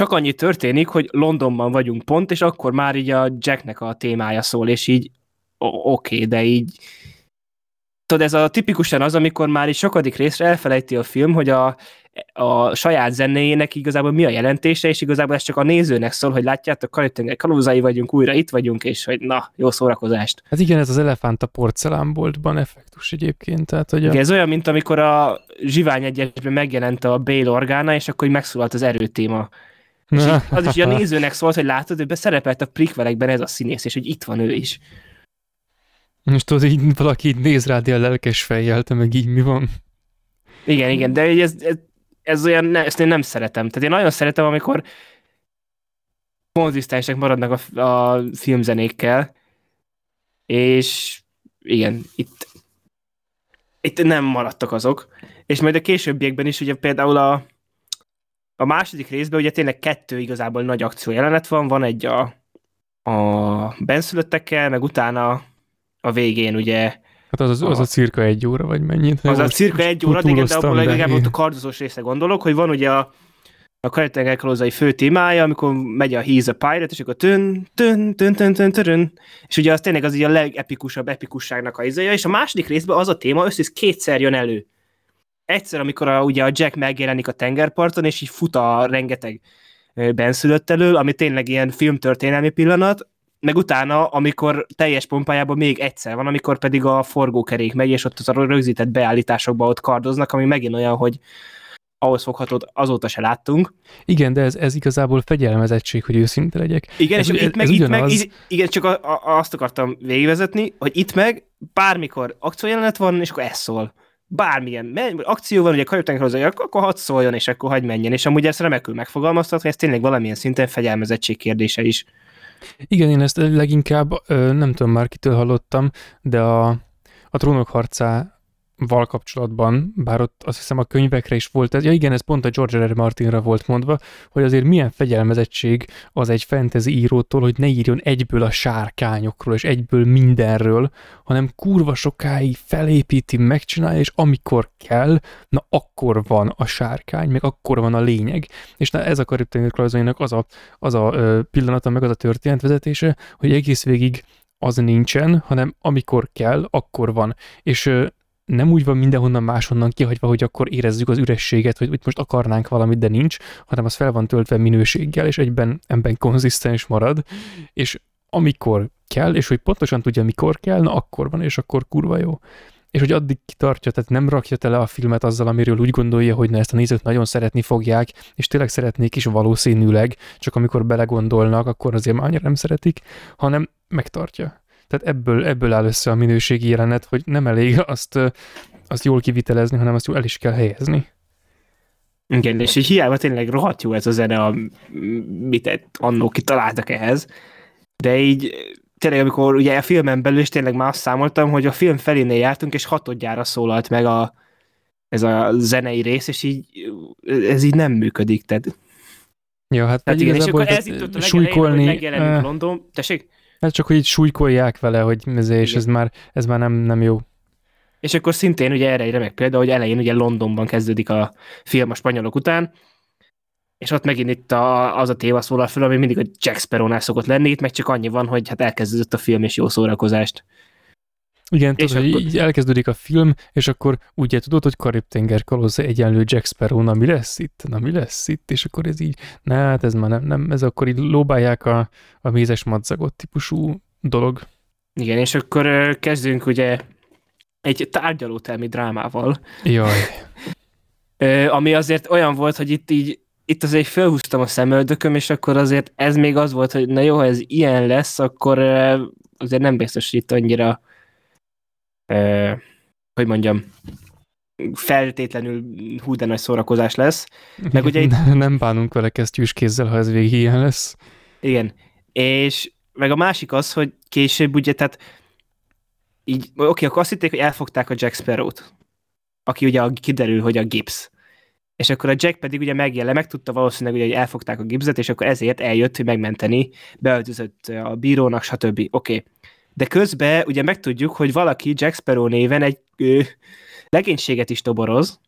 csak annyi történik, hogy Londonban vagyunk pont, és akkor már így a Jacknek a témája szól, és így oké, okay, de így tudod, ez a tipikusan az, amikor már is sokadik részre elfelejti a film, hogy a, a saját zenéjének igazából mi a jelentése, és igazából ez csak a nézőnek szól, hogy látjátok, Karitenger kalózai vagyunk, újra itt vagyunk, és hogy na, jó szórakozást. Hát igen, ez az elefánt a porcelánboltban effektus egyébként, tehát hogy a... Igen, ez olyan, mint amikor a Zsivány egyesben megjelent a Bale orgána, és akkor így megszólalt az erőtéma. És így, az is a nézőnek szólt, hogy látod, hogy beszerepelt a prikvelekben ez a színész, és hogy itt van ő is. És tudod, így valaki így néz rád ilyen lelkes fejjel, te meg így mi van? Igen, igen, de ez, ez, ez olyan, ne, ezt én nem szeretem. Tehát én nagyon szeretem, amikor konzisztensek maradnak a, a filmzenékkel, és igen, itt, itt nem maradtak azok. És majd a későbbiekben is, ugye például a, a második részben ugye tényleg kettő igazából nagy akció jelenet van, van egy a, a benszülöttekkel, meg utána a végén ugye Hát az, az, az a cirka egy óra, vagy mennyit? az a cirka egy óra, igen, de abból legalább ott a kardozós része gondolok, hogy van ugye a, a Karitenger kalózai fő témája, amikor megy a He's a Pirate, és akkor tön, tön, tön, tön, tön, tön, és ugye az tényleg az így a legepikusabb epikusságnak a izéje, és a második részben az a téma összes kétszer jön elő. Egyszer, amikor a, ugye a Jack megjelenik a tengerparton, és így fut a rengeteg benszülött elől, ami tényleg ilyen filmtörténelmi pillanat, meg utána, amikor teljes pompájában még egyszer van, amikor pedig a forgókerék megy, és ott az a rögzített beállításokban ott kardoznak, ami megint olyan, hogy ahhoz foghatót azóta se láttunk. Igen, de ez, ez igazából fegyelmezettség, hogy őszinte legyek. Igen, Ez- és ez- itt meg, ez itt meg, így- igen, csak a, a, azt akartam végigvezetni, hogy itt meg bármikor akciójelenet van, és akkor ez szól. Bármilyen me- akció van, ugye kajutánkról az akkor hadd szóljon, és akkor hagy menjen. És amúgy ezt remekül megfogalmaztat, hogy ez tényleg valamilyen szinten fegyelmezettség kérdése is. Igen, én ezt leginkább, nem tudom már kitől hallottam, de a, a trónok harcával kapcsolatban, bár ott azt hiszem a könyvekre is volt ez, ja igen, ez pont a George R. R. Martinra volt mondva, hogy azért milyen fegyelmezettség az egy fantasy írótól, hogy ne írjon egyből a sárkányokról, és egyből mindenről, hanem kurva sokáig felépíti, megcsinálja, és amikor kell, na akkor van a sárkány, meg akkor van a lényeg. És na ez a Karib Krajzainak az a, az a pillanata, meg az a történetvezetése, hogy egész végig az nincsen, hanem amikor kell, akkor van. És nem úgy van mindenhonnan máshonnan kihagyva, hogy akkor érezzük az ürességet, hogy itt most akarnánk valamit, de nincs, hanem az fel van töltve minőséggel, és egyben ebben konzisztens marad, és amikor kell, és hogy pontosan tudja, mikor kell, na akkor van, és akkor kurva jó. És hogy addig kitartja, tehát nem rakja tele a filmet azzal, amiről úgy gondolja, hogy na ezt a nézők nagyon szeretni fogják, és tényleg szeretnék is valószínűleg, csak amikor belegondolnak, akkor azért már annyira nem szeretik, hanem megtartja. Tehát ebből, ebből áll össze a minőségi jelenet, hogy nem elég azt, azt jól kivitelezni, hanem azt jól el is kell helyezni. Igen, és így hiába tényleg rohadt jó ez a zene, a, mit annó kitaláltak ehhez, de így tényleg, amikor ugye a filmen belül is tényleg már azt számoltam, hogy a film felénél jártunk, és hatodjára szólalt meg a, ez a zenei rész, és így ez így nem működik, tehát Ja, hát tehát igen, és akkor ez itt ott a súlykolni, hogy London, tessék? Hát csak, hogy így súlykolják vele, hogy ez, és ez már, ez már nem, nem jó. És akkor szintén ugye erre egy remek példa, hogy elején ugye Londonban kezdődik a film a spanyolok után, és ott megint itt a, az a téma szólal fel, ami mindig a Jack Sparrow-nál szokott lenni, itt meg csak annyi van, hogy hát elkezdődött a film és jó szórakozást. Igen, és tudod, akkor... így elkezdődik a film, és akkor ugye tudod, hogy Karib-tenger kalóza egyenlő Jack Sparrow, na mi lesz itt, na mi lesz itt, és akkor ez így, na hát ez már nem, nem ez akkor így lóbálják a, a mézes madzagot típusú dolog. Igen, és akkor kezdünk ugye egy tárgyalótelmi drámával. Jaj. ami azért olyan volt, hogy itt így itt azért felhúztam a szemöldököm, és akkor azért ez még az volt, hogy na jó, ha ez ilyen lesz, akkor azért nem biztos, hogy itt annyira eh, hogy mondjam, feltétlenül hú de nagy szórakozás lesz. Meg ugye itt... Nem bánunk vele kesztyűs kézzel, ha ez végig ilyen lesz. Igen. És meg a másik az, hogy később ugye, tehát így, oké, akkor azt hitték, hogy elfogták a Jack Sparrow-t, aki ugye kiderül, hogy a Gibbs. És akkor a Jack pedig ugye megjelen, megtudta valószínűleg, ugye, hogy elfogták a Gibbset, és akkor ezért eljött, hogy megmenteni, beöltözött a bírónak, stb. Oké. Okay de közben ugye megtudjuk, hogy valaki Jack Sparrow néven egy ö, legénységet is toboroz,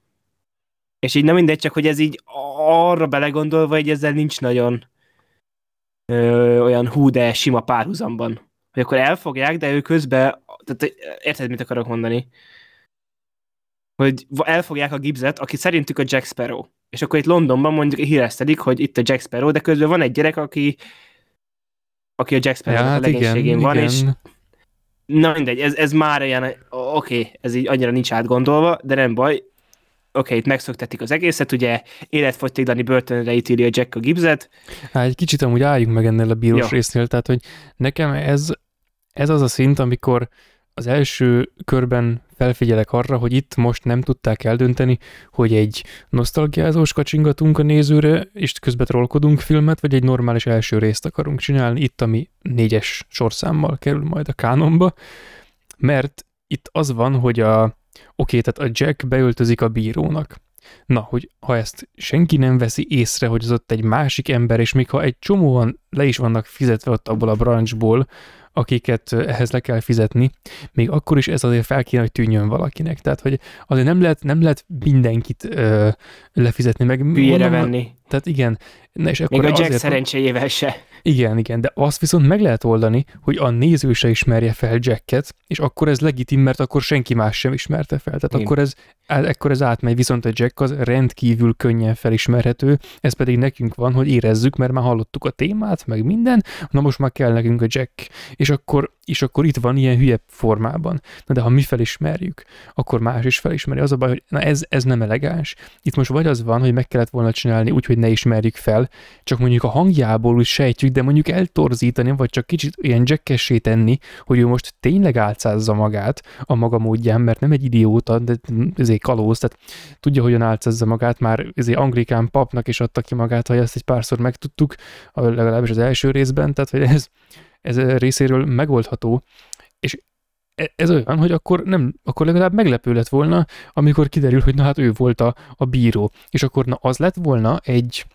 és így nem mindegy, csak hogy ez így arra belegondolva, hogy ezzel nincs nagyon ö, olyan hú, de sima párhuzamban. Hogy akkor elfogják, de ő közben, tehát érted, mit akarok mondani? Hogy elfogják a Gibbset, aki szerintük a Jack Sparrow. És akkor itt Londonban mondjuk híreztedik, hogy itt a Jack Sparrow, de közben van egy gyerek, aki aki a Jack Sparrow hát a legénységén igen, van, igen. és Na mindegy, ez, ez már olyan, oké, okay, ez így annyira nincs átgondolva, de nem baj. Oké, okay, itt megszoktetik az egészet, ugye életfogytiglani börtönre ítéli a Jack a Gibbset. Hát egy kicsit amúgy álljunk meg ennél a bírós Jó. résznél, tehát hogy nekem ez, ez az a szint, amikor az első körben felfigyelek arra, hogy itt most nem tudták eldönteni, hogy egy nosztalgiázós kacsingatunk a nézőre, és közben trollkodunk filmet, vagy egy normális első részt akarunk csinálni, itt, ami négyes sorszámmal kerül majd a kánonba, mert itt az van, hogy a oké, tehát a Jack beöltözik a bírónak. Na, hogy ha ezt senki nem veszi észre, hogy az ott egy másik ember, és még ha egy csomóan le is vannak fizetve ott abból a branchból, akiket ehhez le kell fizetni, még akkor is ez azért fel kéne, hogy tűnjön valakinek. Tehát, hogy azért nem lehet, nem lehet mindenkit ö, lefizetni, meg Hülyére venni. Tehát igen. Na és akkor Még a Jack azért, szerencséjével se. Igen, igen, de azt viszont meg lehet oldani, hogy a néző se ismerje fel Jacket, és akkor ez legitim, mert akkor senki más sem ismerte fel. Tehát akkor ez, akkor ez átmegy, viszont a Jack az rendkívül könnyen felismerhető, ez pedig nekünk van, hogy érezzük, mert már hallottuk a témát, meg minden, na most már kell nekünk a Jack. És akkor, és akkor itt van ilyen hülye formában. Na de ha mi felismerjük, akkor más is felismeri. Az a baj, hogy na ez, ez nem elegáns. Itt most vagy az van, hogy meg kellett volna csinálni úgy, hogy ne ismerjük fel, csak mondjuk a hangjából úgy sejtjük, de mondjuk eltorzítani, vagy csak kicsit ilyen jackessé tenni, hogy ő most tényleg álcázza magát a maga módján, mert nem egy idióta, de ezért kalóz, tehát tudja, hogyan álcázza magát, már ezért anglikán papnak is adta ki magát, ha ezt egy párszor megtudtuk, legalábbis az első részben, tehát hogy ez, ez részéről megoldható, ez olyan, hogy akkor, nem, akkor legalább meglepő lett volna, amikor kiderül, hogy na hát ő volt a, a bíró, és akkor na az lett volna egy,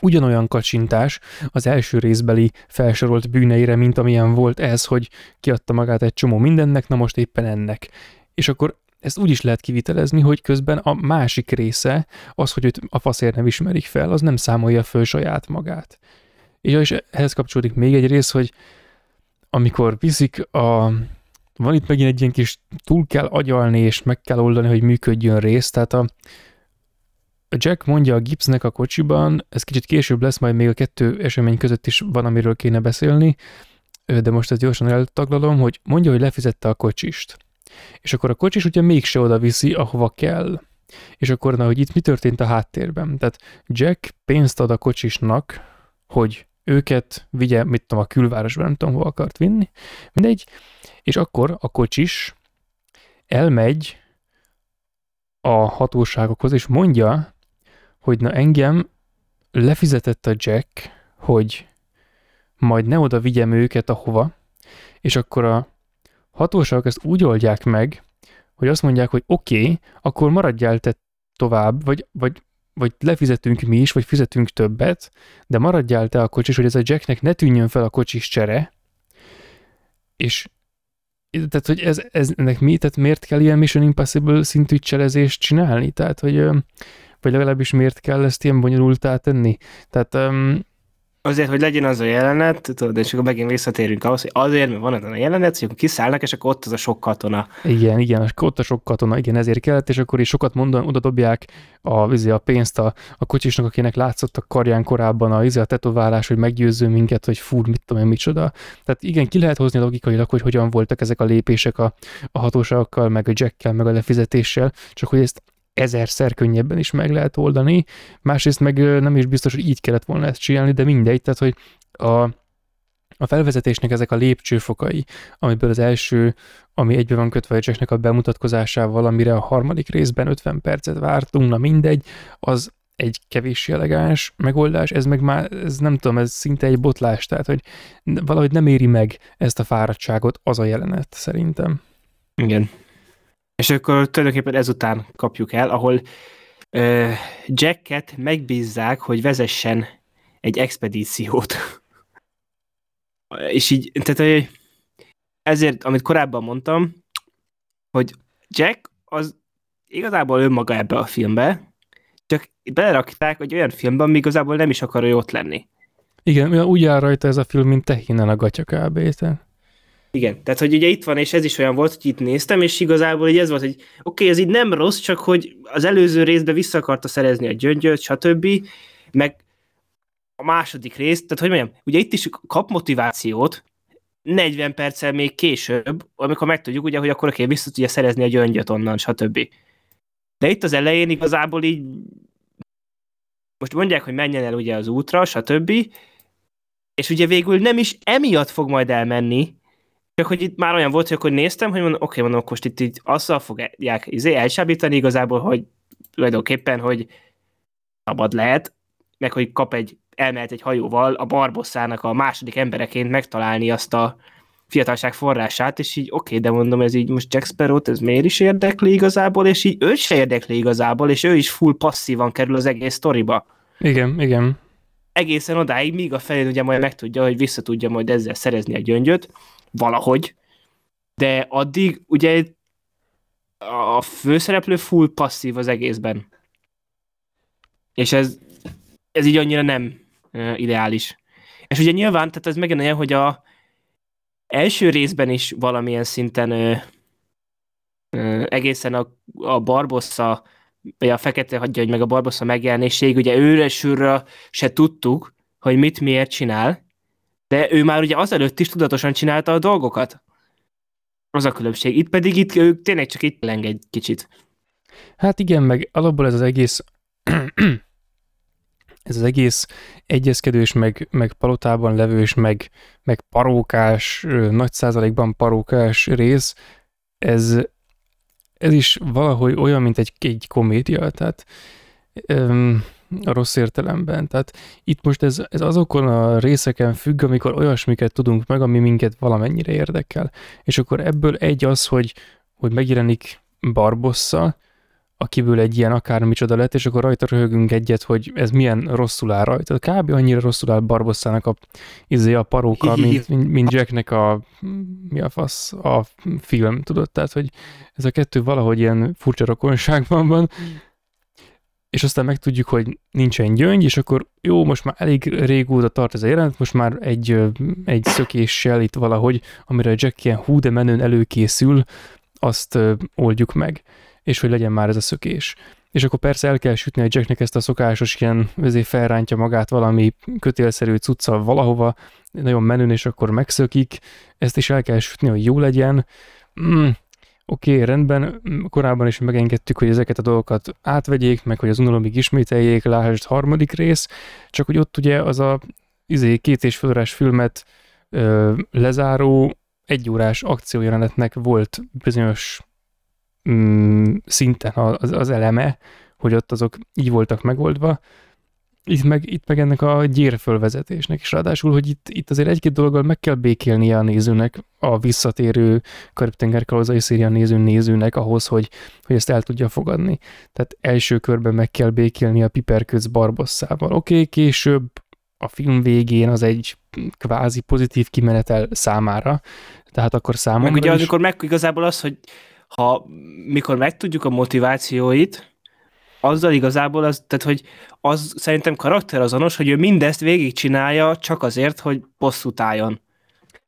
ugyanolyan kacsintás az első részbeli felsorolt bűneire, mint amilyen volt ez, hogy kiadta magát egy csomó mindennek, na most éppen ennek. És akkor ezt úgy is lehet kivitelezni, hogy közben a másik része, az, hogy őt a faszért nem ismerik fel, az nem számolja föl saját magát. És ehhez kapcsolódik még egy rész, hogy amikor viszik a van itt megint egy ilyen kis túl kell agyalni, és meg kell oldani, hogy működjön rész, tehát a, Jack mondja a Gibbsnek a kocsiban, ez kicsit később lesz, majd még a kettő esemény között is van, amiről kéne beszélni, de most ezt gyorsan eltaglalom, hogy mondja, hogy lefizette a kocsist. És akkor a kocsis ugye mégse oda viszi, ahova kell. És akkor, na, hogy itt mi történt a háttérben? Tehát Jack pénzt ad a kocsisnak, hogy őket vigye, mit tudom, a külvárosban, nem tudom, hol akart vinni, mindegy, és akkor a kocsis elmegy a hatóságokhoz, és mondja, hogy na engem lefizetett a Jack, hogy majd ne oda vigyem őket ahova, és akkor a hatóságok ezt úgy oldják meg, hogy azt mondják, hogy oké, okay, akkor maradjál te tovább, vagy, vagy, vagy lefizetünk mi is, vagy fizetünk többet, de maradjál te a kocsis, hogy ez a Jacknek ne tűnjön fel a kocsis csere, és tehát, hogy ez, ez ennek mi, tehát miért kell ilyen Mission Impossible szintű cselezést csinálni? Tehát, hogy vagy legalábbis miért kell ezt ilyen bonyolultá tenni? Tehát um, Azért, hogy legyen az a jelenet, tudod, és akkor megint visszatérünk ahhoz, hogy azért, mert van a jelenet, hogy kiszállnak, és akkor ott az a sok katona. Igen, igen, ott a sok katona, igen, ezért kellett, és akkor is sokat mondan, oda dobják a, izé, a pénzt a, a kocsisnak, akinek látszott a karján korábban a, izé, a tetoválás, hogy meggyőző minket, hogy fúr, mit tudom én, micsoda. Tehát igen, ki lehet hozni logikailag, hogy hogyan voltak ezek a lépések a, a hatóságokkal, meg a jackkel, meg a lefizetéssel, csak hogy ezt ezerszer könnyebben is meg lehet oldani, másrészt meg nem is biztos, hogy így kellett volna ezt csinálni, de mindegy, tehát hogy a, a felvezetésnek ezek a lépcsőfokai, amiből az első, ami egybe van kötve a a bemutatkozásával, amire a harmadik részben 50 percet vártunk, na mindegy, az egy kevés elegáns megoldás, ez meg már, ez nem tudom, ez szinte egy botlás, tehát hogy valahogy nem éri meg ezt a fáradtságot az a jelenet szerintem. Igen. És akkor tulajdonképpen ezután kapjuk el, ahol ö, Jacket megbízzák, hogy vezessen egy expedíciót. És így, tehát ezért, amit korábban mondtam, hogy Jack az igazából önmaga ebbe a filmbe, csak belerakták hogy olyan filmben, ami igazából nem is akar ő ott lenni. Igen, úgy áll rajta ez a film, mint tehinen a gatya kb. Igen, tehát hogy ugye itt van, és ez is olyan volt, hogy itt néztem, és igazából így ez volt, hogy oké, okay, ez így nem rossz, csak hogy az előző részben vissza akarta szerezni a gyöngyöt, stb., meg a második rész, tehát hogy mondjam, ugye itt is kap motivációt, 40 perccel még később, amikor megtudjuk, ugye, hogy akkor oké, okay, vissza tudja szerezni a gyöngyöt onnan, stb. De itt az elején igazából így most mondják, hogy menjen el ugye az útra, stb. És ugye végül nem is emiatt fog majd elmenni, csak hogy itt már olyan volt, hogy akkor néztem, hogy mondom, oké, mondom, most itt, itt azzal fogják izé, elsábítani igazából, hogy tulajdonképpen, hogy szabad lehet, meg hogy kap egy, elmehet egy hajóval a Barbosszának a második embereként megtalálni azt a fiatalság forrását, és így oké, de mondom, ez így most Jack Sparrow-t, ez miért is érdekli igazából, és így őt se érdekli igazából, és ő is full passzívan kerül az egész sztoriba. Igen, igen. Egészen odáig, míg a felén ugye majd megtudja, hogy vissza tudja majd ezzel szerezni a gyöngyöt, valahogy, de addig ugye a főszereplő full passzív az egészben. És ez, ez így annyira nem ideális. És ugye nyilván, tehát ez megint olyan, hogy a első részben is valamilyen szinten uh, uh, egészen a, a Barbossa, vagy a Fekete hagyja, hogy meg a Barbossa megjelenéség, ugye őre se tudtuk, hogy mit miért csinál, de ő már ugye azelőtt is tudatosan csinálta a dolgokat. Az a különbség. Itt pedig itt ő tényleg csak itt leng egy kicsit. Hát igen, meg alapból ez az egész ez az egész egyezkedős, meg, meg palotában levős, meg, meg parókás, nagy százalékban parókás rész, ez, ez is valahogy olyan, mint egy, egy komédia, tehát um, a rossz értelemben. Tehát itt most ez, ez azokon a részeken függ, amikor olyasmiket tudunk meg, ami minket valamennyire érdekel. És akkor ebből egy az, hogy, hogy megjelenik Barbossa, akiből egy ilyen akármicsoda lett, és akkor rajta röhögünk egyet, hogy ez milyen rosszul áll rajta. Kb. annyira rosszul áll Barbossának a, izé a paróka, mint, mint Jacknek a, mi a fasz, a film, tudod? Tehát, hogy ez a kettő valahogy ilyen furcsa rokonságban van. És aztán megtudjuk, hogy nincsen gyöngy, és akkor jó, most már elég régóta tart ez a jelenet, most már egy, egy szökéssel itt valahogy, amire Jack ilyen hú de menőn előkészül, azt oldjuk meg, és hogy legyen már ez a szökés. És akkor persze el kell sütni a Jacknek ezt a szokásos ilyen, ezért felrántja magát valami kötélszerű cuccal valahova, nagyon menőn, és akkor megszökik, ezt is el kell sütni, hogy jó legyen. Mm, oké, okay, rendben, korábban is megengedtük, hogy ezeket a dolgokat átvegyék, meg hogy az unalomig ismételjék, lásd harmadik rész, csak hogy ott ugye az a izé, két és fölörás filmet ö, lezáró egyórás akciójelenetnek volt bizonyos mm, szinten az, az eleme, hogy ott azok így voltak megoldva, itt meg, itt meg ennek a gyérfölvezetésnek is ráadásul, hogy itt, itt azért egy-két dologgal meg kell békélnie a nézőnek, a visszatérő Karib-tenger kalózai széria néző nézőnek ahhoz, hogy, hogy ezt el tudja fogadni. Tehát első körben meg kell békélni a Piperköz Barbosszával. Oké, okay, később a film végén az egy kvázi pozitív kimenetel számára, tehát akkor számomra Meg ugye is... amikor meg igazából az, hogy ha mikor megtudjuk a motivációit, azzal igazából az, tehát hogy az szerintem karakterazonos, hogy ő mindezt végigcsinálja csak azért, hogy bosszút álljon.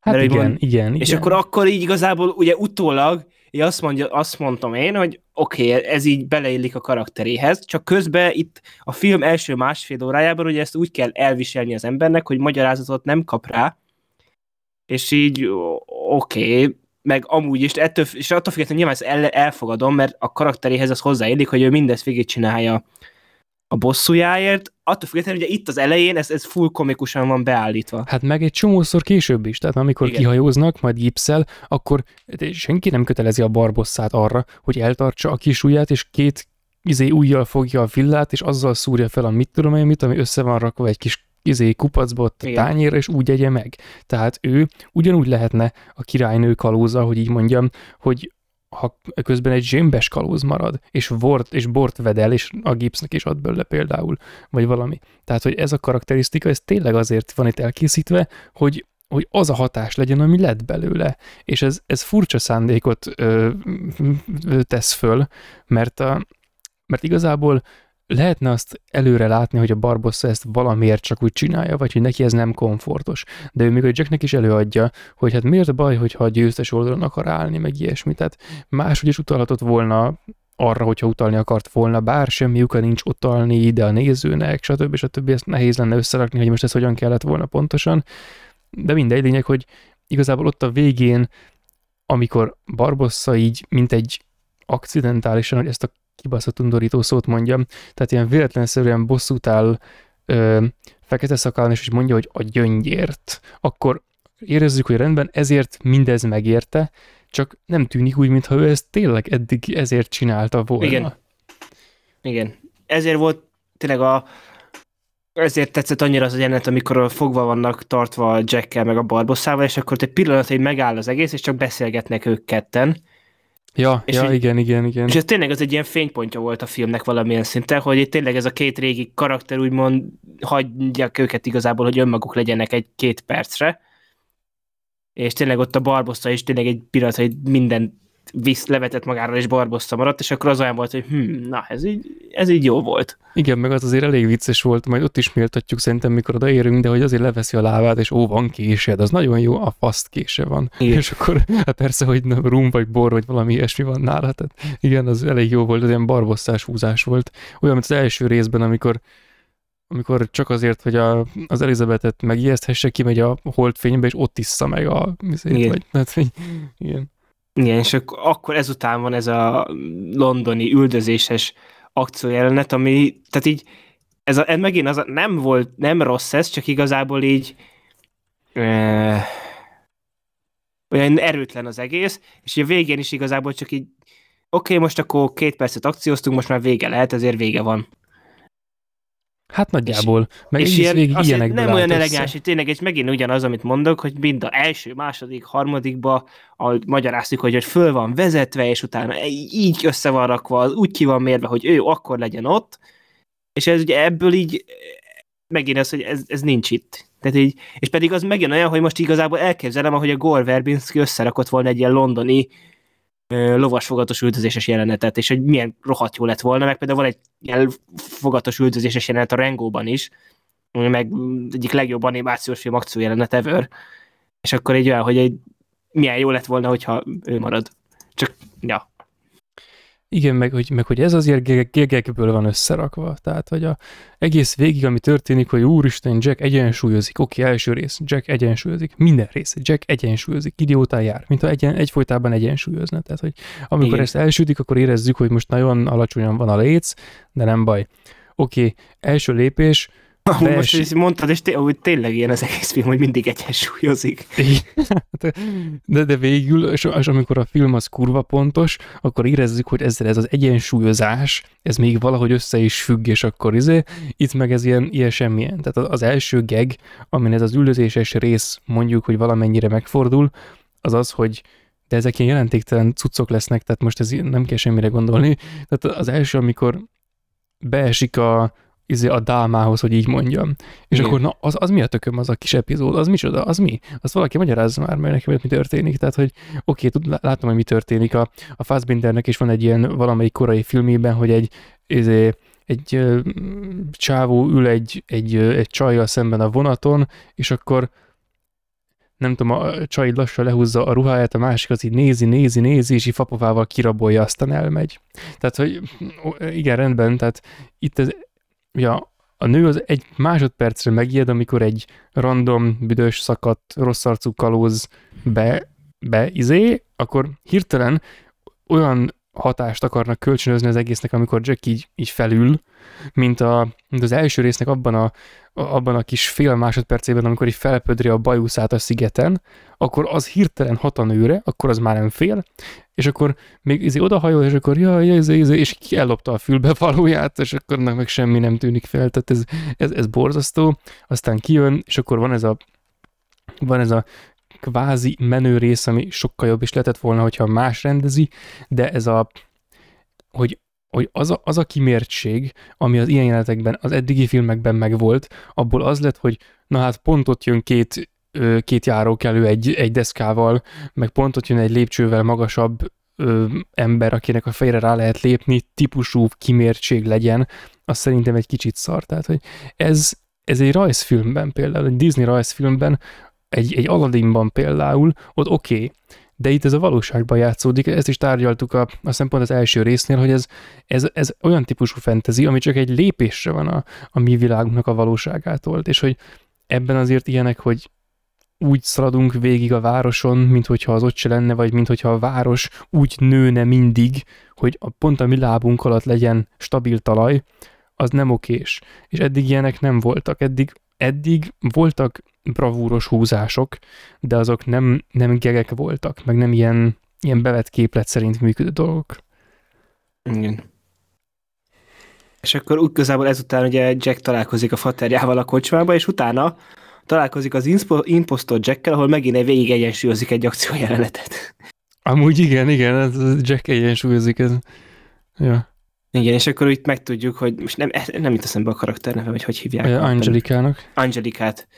Hát Mert, igen, mond, igen, És igen. akkor akkor így igazából ugye utólag így azt, mondja, azt mondtam én, hogy oké, okay, ez így beleillik a karakteréhez, csak közben itt a film első másfél órájában ugye ezt úgy kell elviselni az embernek, hogy magyarázatot nem kap rá, és így oké, okay, meg amúgy is, ettől, és attól függetlenül nyilván ezt el, elfogadom, mert a karakteréhez az hozzáillik, hogy ő mindezt végigcsinálja a bosszújáért, attól függetlenül, ugye itt az elején ez, ez full komikusan van beállítva. Hát meg egy csomószor később is, tehát amikor Igen. kihajóznak, majd gipszel, akkor senki nem kötelezi a barbosszát arra, hogy eltartsa a kis ujját, és két izé ujjal fogja a villát, és azzal szúrja fel a mit tudom én mit, ami össze van rakva egy kis izé kupacba ott a tányérra, és úgy egye meg. Tehát ő ugyanúgy lehetne a királynő kalóza, hogy így mondjam, hogy ha közben egy zsémbes kalóz marad, és, vort, és bort vedel, és a gipsznek is ad belőle például, vagy valami. Tehát, hogy ez a karakterisztika, ez tényleg azért van itt elkészítve, hogy, hogy az a hatás legyen, ami lett belőle. És ez, ez furcsa szándékot ö, ö, tesz föl, mert, a, mert igazából lehetne azt előre látni, hogy a Barbossa ezt valamiért csak úgy csinálja, vagy hogy neki ez nem komfortos. De ő még a Jacknek is előadja, hogy hát miért baj, hogyha a győztes oldalon akar állni, meg ilyesmi. Tehát máshogy is utalhatott volna arra, hogyha utalni akart volna, bár semmi uka nincs utalni ide a nézőnek, stb. stb. Ezt nehéz lenne összerakni, hogy most ez hogyan kellett volna pontosan. De mindegy, lényeg, hogy igazából ott a végén, amikor Barbossa így, mint egy akcidentálisan, hogy ezt a kibaszott undorító szót mondjam, tehát ilyen véletlenszerűen bosszút áll ö, fekete szakálon, és mondja, hogy a gyöngyért, akkor érezzük, hogy rendben, ezért mindez megérte, csak nem tűnik úgy, mintha ő ezt tényleg eddig ezért csinálta volna. Igen. Igen. Ezért volt tényleg a ezért tetszett annyira az a jelenet, amikor fogva vannak tartva a Jackkel meg a Barbosszával, és akkor egy pillanat, megáll az egész, és csak beszélgetnek ők ketten, Ja, és ja így, igen, igen, igen. És ez tényleg az egy ilyen fénypontja volt a filmnek valamilyen szinten, hogy itt tényleg ez a két régi karakter úgymond hagyják őket igazából, hogy önmaguk legyenek egy-két percre, és tényleg ott a Barbossa is tényleg egy pillanat, hogy minden visz, levetett magáról, és Barbossa maradt, és akkor az olyan volt, hogy hm, na, ez így, ez így jó volt. Igen, meg az azért elég vicces volt, majd ott is méltatjuk szerintem, mikor odaérünk, de hogy azért leveszi a lábát, és ó, van késed, az nagyon jó, a faszt kése van. Igen. És akkor hát persze, hogy rum vagy bor, vagy valami ilyesmi van nála, tehát igen, az elég jó volt, az ilyen barbosszás húzás volt. Olyan, mint az első részben, amikor amikor csak azért, hogy a, az Elizabetet megijeszthesse, kimegy a holdfénybe, és ott issza meg a... Igen. Vagy, hát, igen. Igen, és akkor ezután van ez a londoni üldözéses akciójelenet, ami, tehát így, ez, a, ez megint az a, nem volt, nem rossz ez, csak igazából így e, olyan erőtlen az egész, és a végén is igazából csak így, oké, okay, most akkor két percet akcióztunk, most már vége lehet, ezért vége van. Hát nagyjából. És, meg és ilyen, nem olyan elegáns, hogy tényleg, és megint ugyanaz, amit mondok, hogy mind a első, második, harmadikba a, magyaráztuk, hogy, hogy föl van vezetve, és utána így össze van rakva, úgy ki van mérve, hogy ő akkor legyen ott, és ez ugye ebből így megint az, hogy ez, ez nincs itt. Tehát így, és pedig az megint olyan, hogy most igazából elképzelem, ahogy a Gore Verbinski összerakott volna egy ilyen londoni lovas fogatos üldözéses jelenetet, és hogy milyen rohadt jó lett volna, meg például van egy ilyen fogatos üldözéses jelenet a Rengóban is, meg egyik legjobb animációs film akció jelenet ever, és akkor egy olyan, hogy egy, milyen jó lett volna, hogyha ő marad. Csak, ja. Igen, meg hogy, meg hogy ez azért gegekből van összerakva. Tehát, hogy a egész végig, ami történik, hogy úristen, Jack egyensúlyozik. Oké, első rész, Jack egyensúlyozik. Minden rész, Jack egyensúlyozik. Idiótán jár, mint ha egyen, egyfolytában egyensúlyozna. Tehát, hogy amikor Igen. ezt elsütik, akkor érezzük, hogy most nagyon alacsonyan van a léc, de nem baj. Oké, első lépés, Bees... Most is mondtad, és té- hogy tényleg ilyen az egész film, hogy mindig egyensúlyozik. de, de végül, és, és amikor a film az kurva pontos, akkor érezzük, hogy ezzel ez az egyensúlyozás, ez még valahogy össze is függ, és akkor izé, itt meg ez ilyen, ilyen semmilyen. Tehát az első geg, amin ez az üldözéses rész mondjuk, hogy valamennyire megfordul, az az, hogy de ezek ilyen jelentéktelen cuccok lesznek, tehát most ez nem kell semmire gondolni. Tehát az első, amikor beesik a, izé a dámához, hogy így mondjam. És Igen. akkor na, az, az mi a tököm, az a kis epizód, az micsoda, az mi? Azt valaki magyarázza már, mert nekem mi történik. Tehát, hogy oké, okay, látom, hogy mi történik. A, a Fassbindernek is van egy ilyen valamelyik korai filmében, hogy egy, izé, egy ö, csávó ül egy, egy, egy csajjal szemben a vonaton, és akkor nem tudom, a csaj lassan lehúzza a ruháját, a másik az így nézi, nézi, nézi, és így fapovával kirabolja, aztán elmegy. Tehát, hogy igen, rendben, tehát itt ez ja, a nő az egy másodpercre megijed, amikor egy random, büdös, szakadt, rossz arcú kalóz be, be izé, akkor hirtelen olyan hatást akarnak kölcsönözni az egésznek, amikor Jack így, így felül, mint, a, mint az első résznek abban a, abban a kis fél másodpercében, amikor így felpödri a bajuszát a szigeten, akkor az hirtelen hat a nőre, akkor az már nem fél, és akkor még izé odahajol, és akkor jaj, jaj, izé, izé, és ellopta a fülbe valóját, és akkor meg semmi nem tűnik fel, tehát ez, ez, ez borzasztó, aztán kijön, és akkor van ez a van ez a kvázi menő rész, ami sokkal jobb is lehetett volna, hogyha más rendezi, de ez a, hogy, hogy az, a, az a kimértség, ami az ilyen jelenetekben, az eddigi filmekben megvolt, abból az lett, hogy na hát pont ott jön két, két járókelő egy, egy deszkával, meg pont ott jön egy lépcsővel magasabb ö, ember, akinek a fejre rá lehet lépni, típusú kimértség legyen, az szerintem egy kicsit szar. Tehát, hogy ez, ez egy rajzfilmben például, egy Disney rajzfilmben egy, egy Aladdinban például, ott oké, okay, de itt ez a valóságban játszódik, ezt is tárgyaltuk a, a szempont az első résznél, hogy ez, ez, ez olyan típusú fentezi, ami csak egy lépésre van a, a mi világunknak a valóságától, és hogy ebben azért ilyenek, hogy úgy szaladunk végig a városon, mint hogyha az ott se lenne, vagy mint hogyha a város úgy nőne mindig, hogy a pont a mi lábunk alatt legyen stabil talaj, az nem okés. És eddig ilyenek nem voltak. Eddig, eddig voltak bravúros húzások, de azok nem, nem gegek voltak, meg nem ilyen, ilyen bevett képlet szerint működő dolgok. Igen. És akkor úgy közelben ezután ugye Jack találkozik a faterjával a kocsmába, és utána találkozik az impostor Jackkel, ahol megint egy végig egyensúlyozik egy akciójelenetet. Amúgy igen, igen, ez Jack egyensúlyozik, ez... Ja. Igen, és akkor itt megtudjuk, hogy most nem, nem jut eszembe a karakterneve, vagy hogy hívják. Angelikának. Angelikát.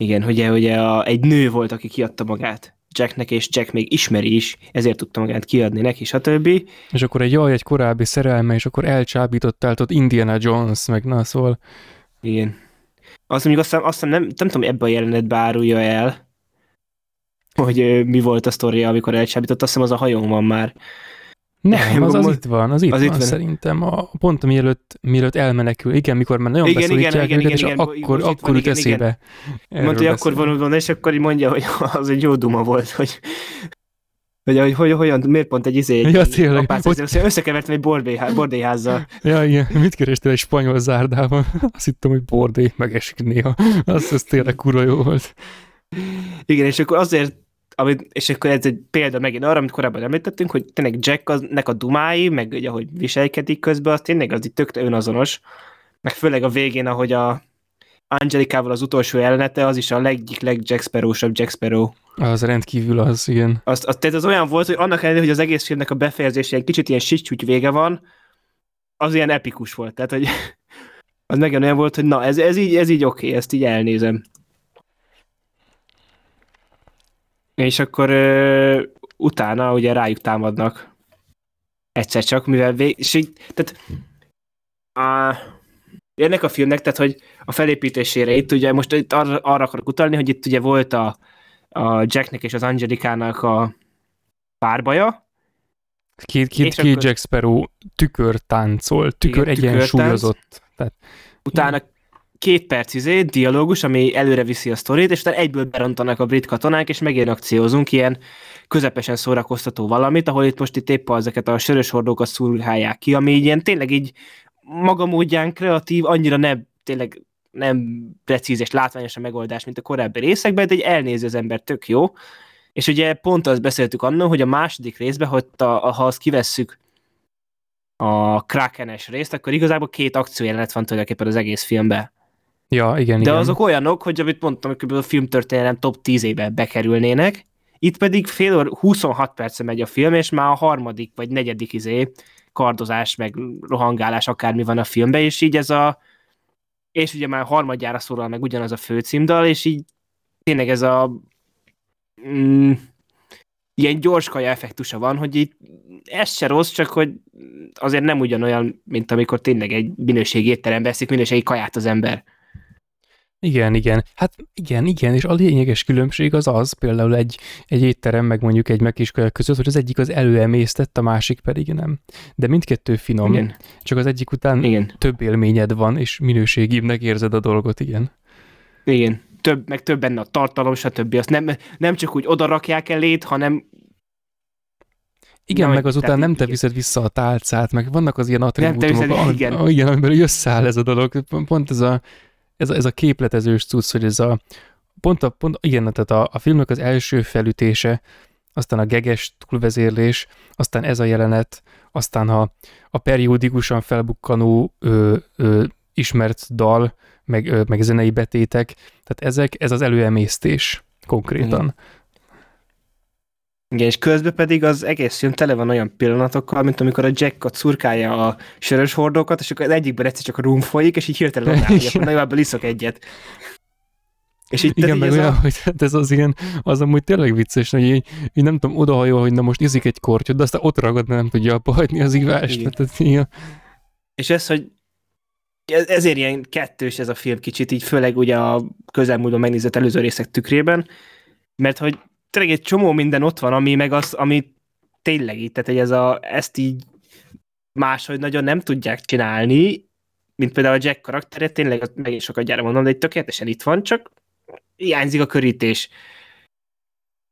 Igen, ugye, ugye a, egy nő volt, aki kiadta magát Jacknek, és Jack még ismeri is, ezért tudta magát kiadni neki, stb. És akkor egy jaj, egy korábbi szerelme, és akkor elcsábítottál ott Indiana Jones, meg na, szóval... Igen. Azt mondjuk azt, azt nem, nem tudom, ebben a jelenetben árulja el, hogy mi volt a sztoria, amikor elcsábított, azt hiszem az a hajón van már. Nem, az, az itt van, az itt az van, itt van szerintem, a, pont mielőtt, mielőtt elmenekül, igen, mikor már nagyon igen, beszólítják igen, őket, igen, és igen, akkor, akkor jut eszébe. Mondta, hogy akkor van, van, és akkor így mondja, hogy az egy jó duma volt, hogy hogy, hogy, hogy hogyan, miért pont egy izé, egy ja, tényleg, apác, hogy... összekevertem egy bordélyhá, bordélyházzal. Ja, igen, mit kerestél egy spanyol zárdában? Azt hittem, hogy bordély megesik néha. Az, az tényleg kurva jó volt. Igen, és akkor azért amit, és akkor ez egy példa megint arra, amit korábban említettünk, hogy tényleg Jacknek a dumái, meg ugye, ahogy viselkedik közben, az tényleg az itt tök önazonos, meg főleg a végén, ahogy a Angelikával az utolsó jelenete, az is a legik legjack Sparrow-sabb Jack Sparrow. Az rendkívül az, igen. Az, az, tehát az olyan volt, hogy annak ellenére, hogy az egész filmnek a befejezése egy kicsit ilyen sicsúgy vége van, az ilyen epikus volt. Tehát, hogy az megint olyan volt, hogy na, ez, ez így, ez így oké, okay, ezt így elnézem. És akkor utána ugye rájuk támadnak egyszer csak, mivel vég... és így, tehát a, ennek a filmnek, tehát hogy a felépítésére itt ugye most itt arra, arra akarok utalni, hogy itt ugye volt a, a Jacknek és az Angelikának a párbaja. Két, két, két akkor... Jack Sparrow tükör táncol, tükör igen, egyensúlyozott. Tehát... Utána két perc izé, dialógus, ami előre viszi a sztorit, és utána egyből berontanak a brit katonák, és megint akciózunk ilyen közepesen szórakoztató valamit, ahol itt most itt épp ezeket a sörös hordókat szurhálják ki, ami ilyen tényleg így maga módján kreatív, annyira nem, tényleg nem precíz és látványos a megoldás, mint a korábbi részekben, de egy elnézi az ember tök jó. És ugye pont azt beszéltük annól, hogy a második részben, hogy a, ha azt kivesszük a Krakenes részt, akkor igazából két akciójelenet van tulajdonképpen az egész filmben. Ja, igen, De igen. azok olyanok, hogy amit mondtam, hogy a filmtörténelem top 10 éve bekerülnének, itt pedig fél óra, 26 perce megy a film, és már a harmadik vagy negyedik izé kardozás, meg rohangálás, akármi van a filmben, és így ez a és ugye már harmadjára szólal meg ugyanaz a főcímdal, és így tényleg ez a mm, ilyen gyors kaja effektusa van, hogy így ez se rossz, csak hogy azért nem ugyanolyan, mint amikor tényleg egy minőségi étterembe eszik minőségi kaját az ember. Igen, igen. Hát igen, igen, és a lényeges különbség az az, például egy, egy étterem, meg mondjuk egy megiskaja között, hogy az egyik az előemésztett, a másik pedig nem. De mindkettő finom, igen. csak az egyik után igen. több élményed van, és minőségibbnek érzed a dolgot, igen. Igen, több, meg több benne a tartalom, stb. Azt nem, nem csak úgy oda rakják elét, hanem igen, nem, meg azután nem te viszed vissza a tálcát, meg vannak az ilyen attribútumok, igen. igen, amiben összeáll ez a dolog. Pont ez a, ez a, ez a képletezős cucc, hogy ez a, pont a, pont, igen, tehát a, a filmnek az első felütése, aztán a geges túlvezérlés, aztán ez a jelenet, aztán a, a periódikusan felbukkanó ö, ö, ismert dal, meg, ö, meg zenei betétek, tehát ezek, ez az előemésztés konkrétan. Mm. Igen, és közben pedig az egész film tele van olyan pillanatokkal, mint amikor a Jack szurkálja a sörös hordókat, és akkor az egyikben egyszer csak a rum folyik, és így hirtelen odáll, hogy akkor nagyjából iszok egyet. És így, Igen, meg olyan, a... hogy hát ez az ilyen, az amúgy tényleg vicces, hogy így, így nem tudom, odahajol, hogy na most iszik egy kortyot, de aztán ott ragad, nem tudja abba hagyni az ivást. Igen. Tehát, ilyen. És ez, hogy ezért ilyen kettős ez a film kicsit, így főleg ugye a közelmúltban megnézett előző részek tükrében, mert hogy tényleg egy csomó minden ott van, ami meg az, ami tényleg itt, tehát hogy ez a, ezt így máshogy nagyon nem tudják csinálni, mint például a Jack karaktere, tényleg megint sokat gyára mondom, de egy tökéletesen itt van, csak hiányzik a körítés.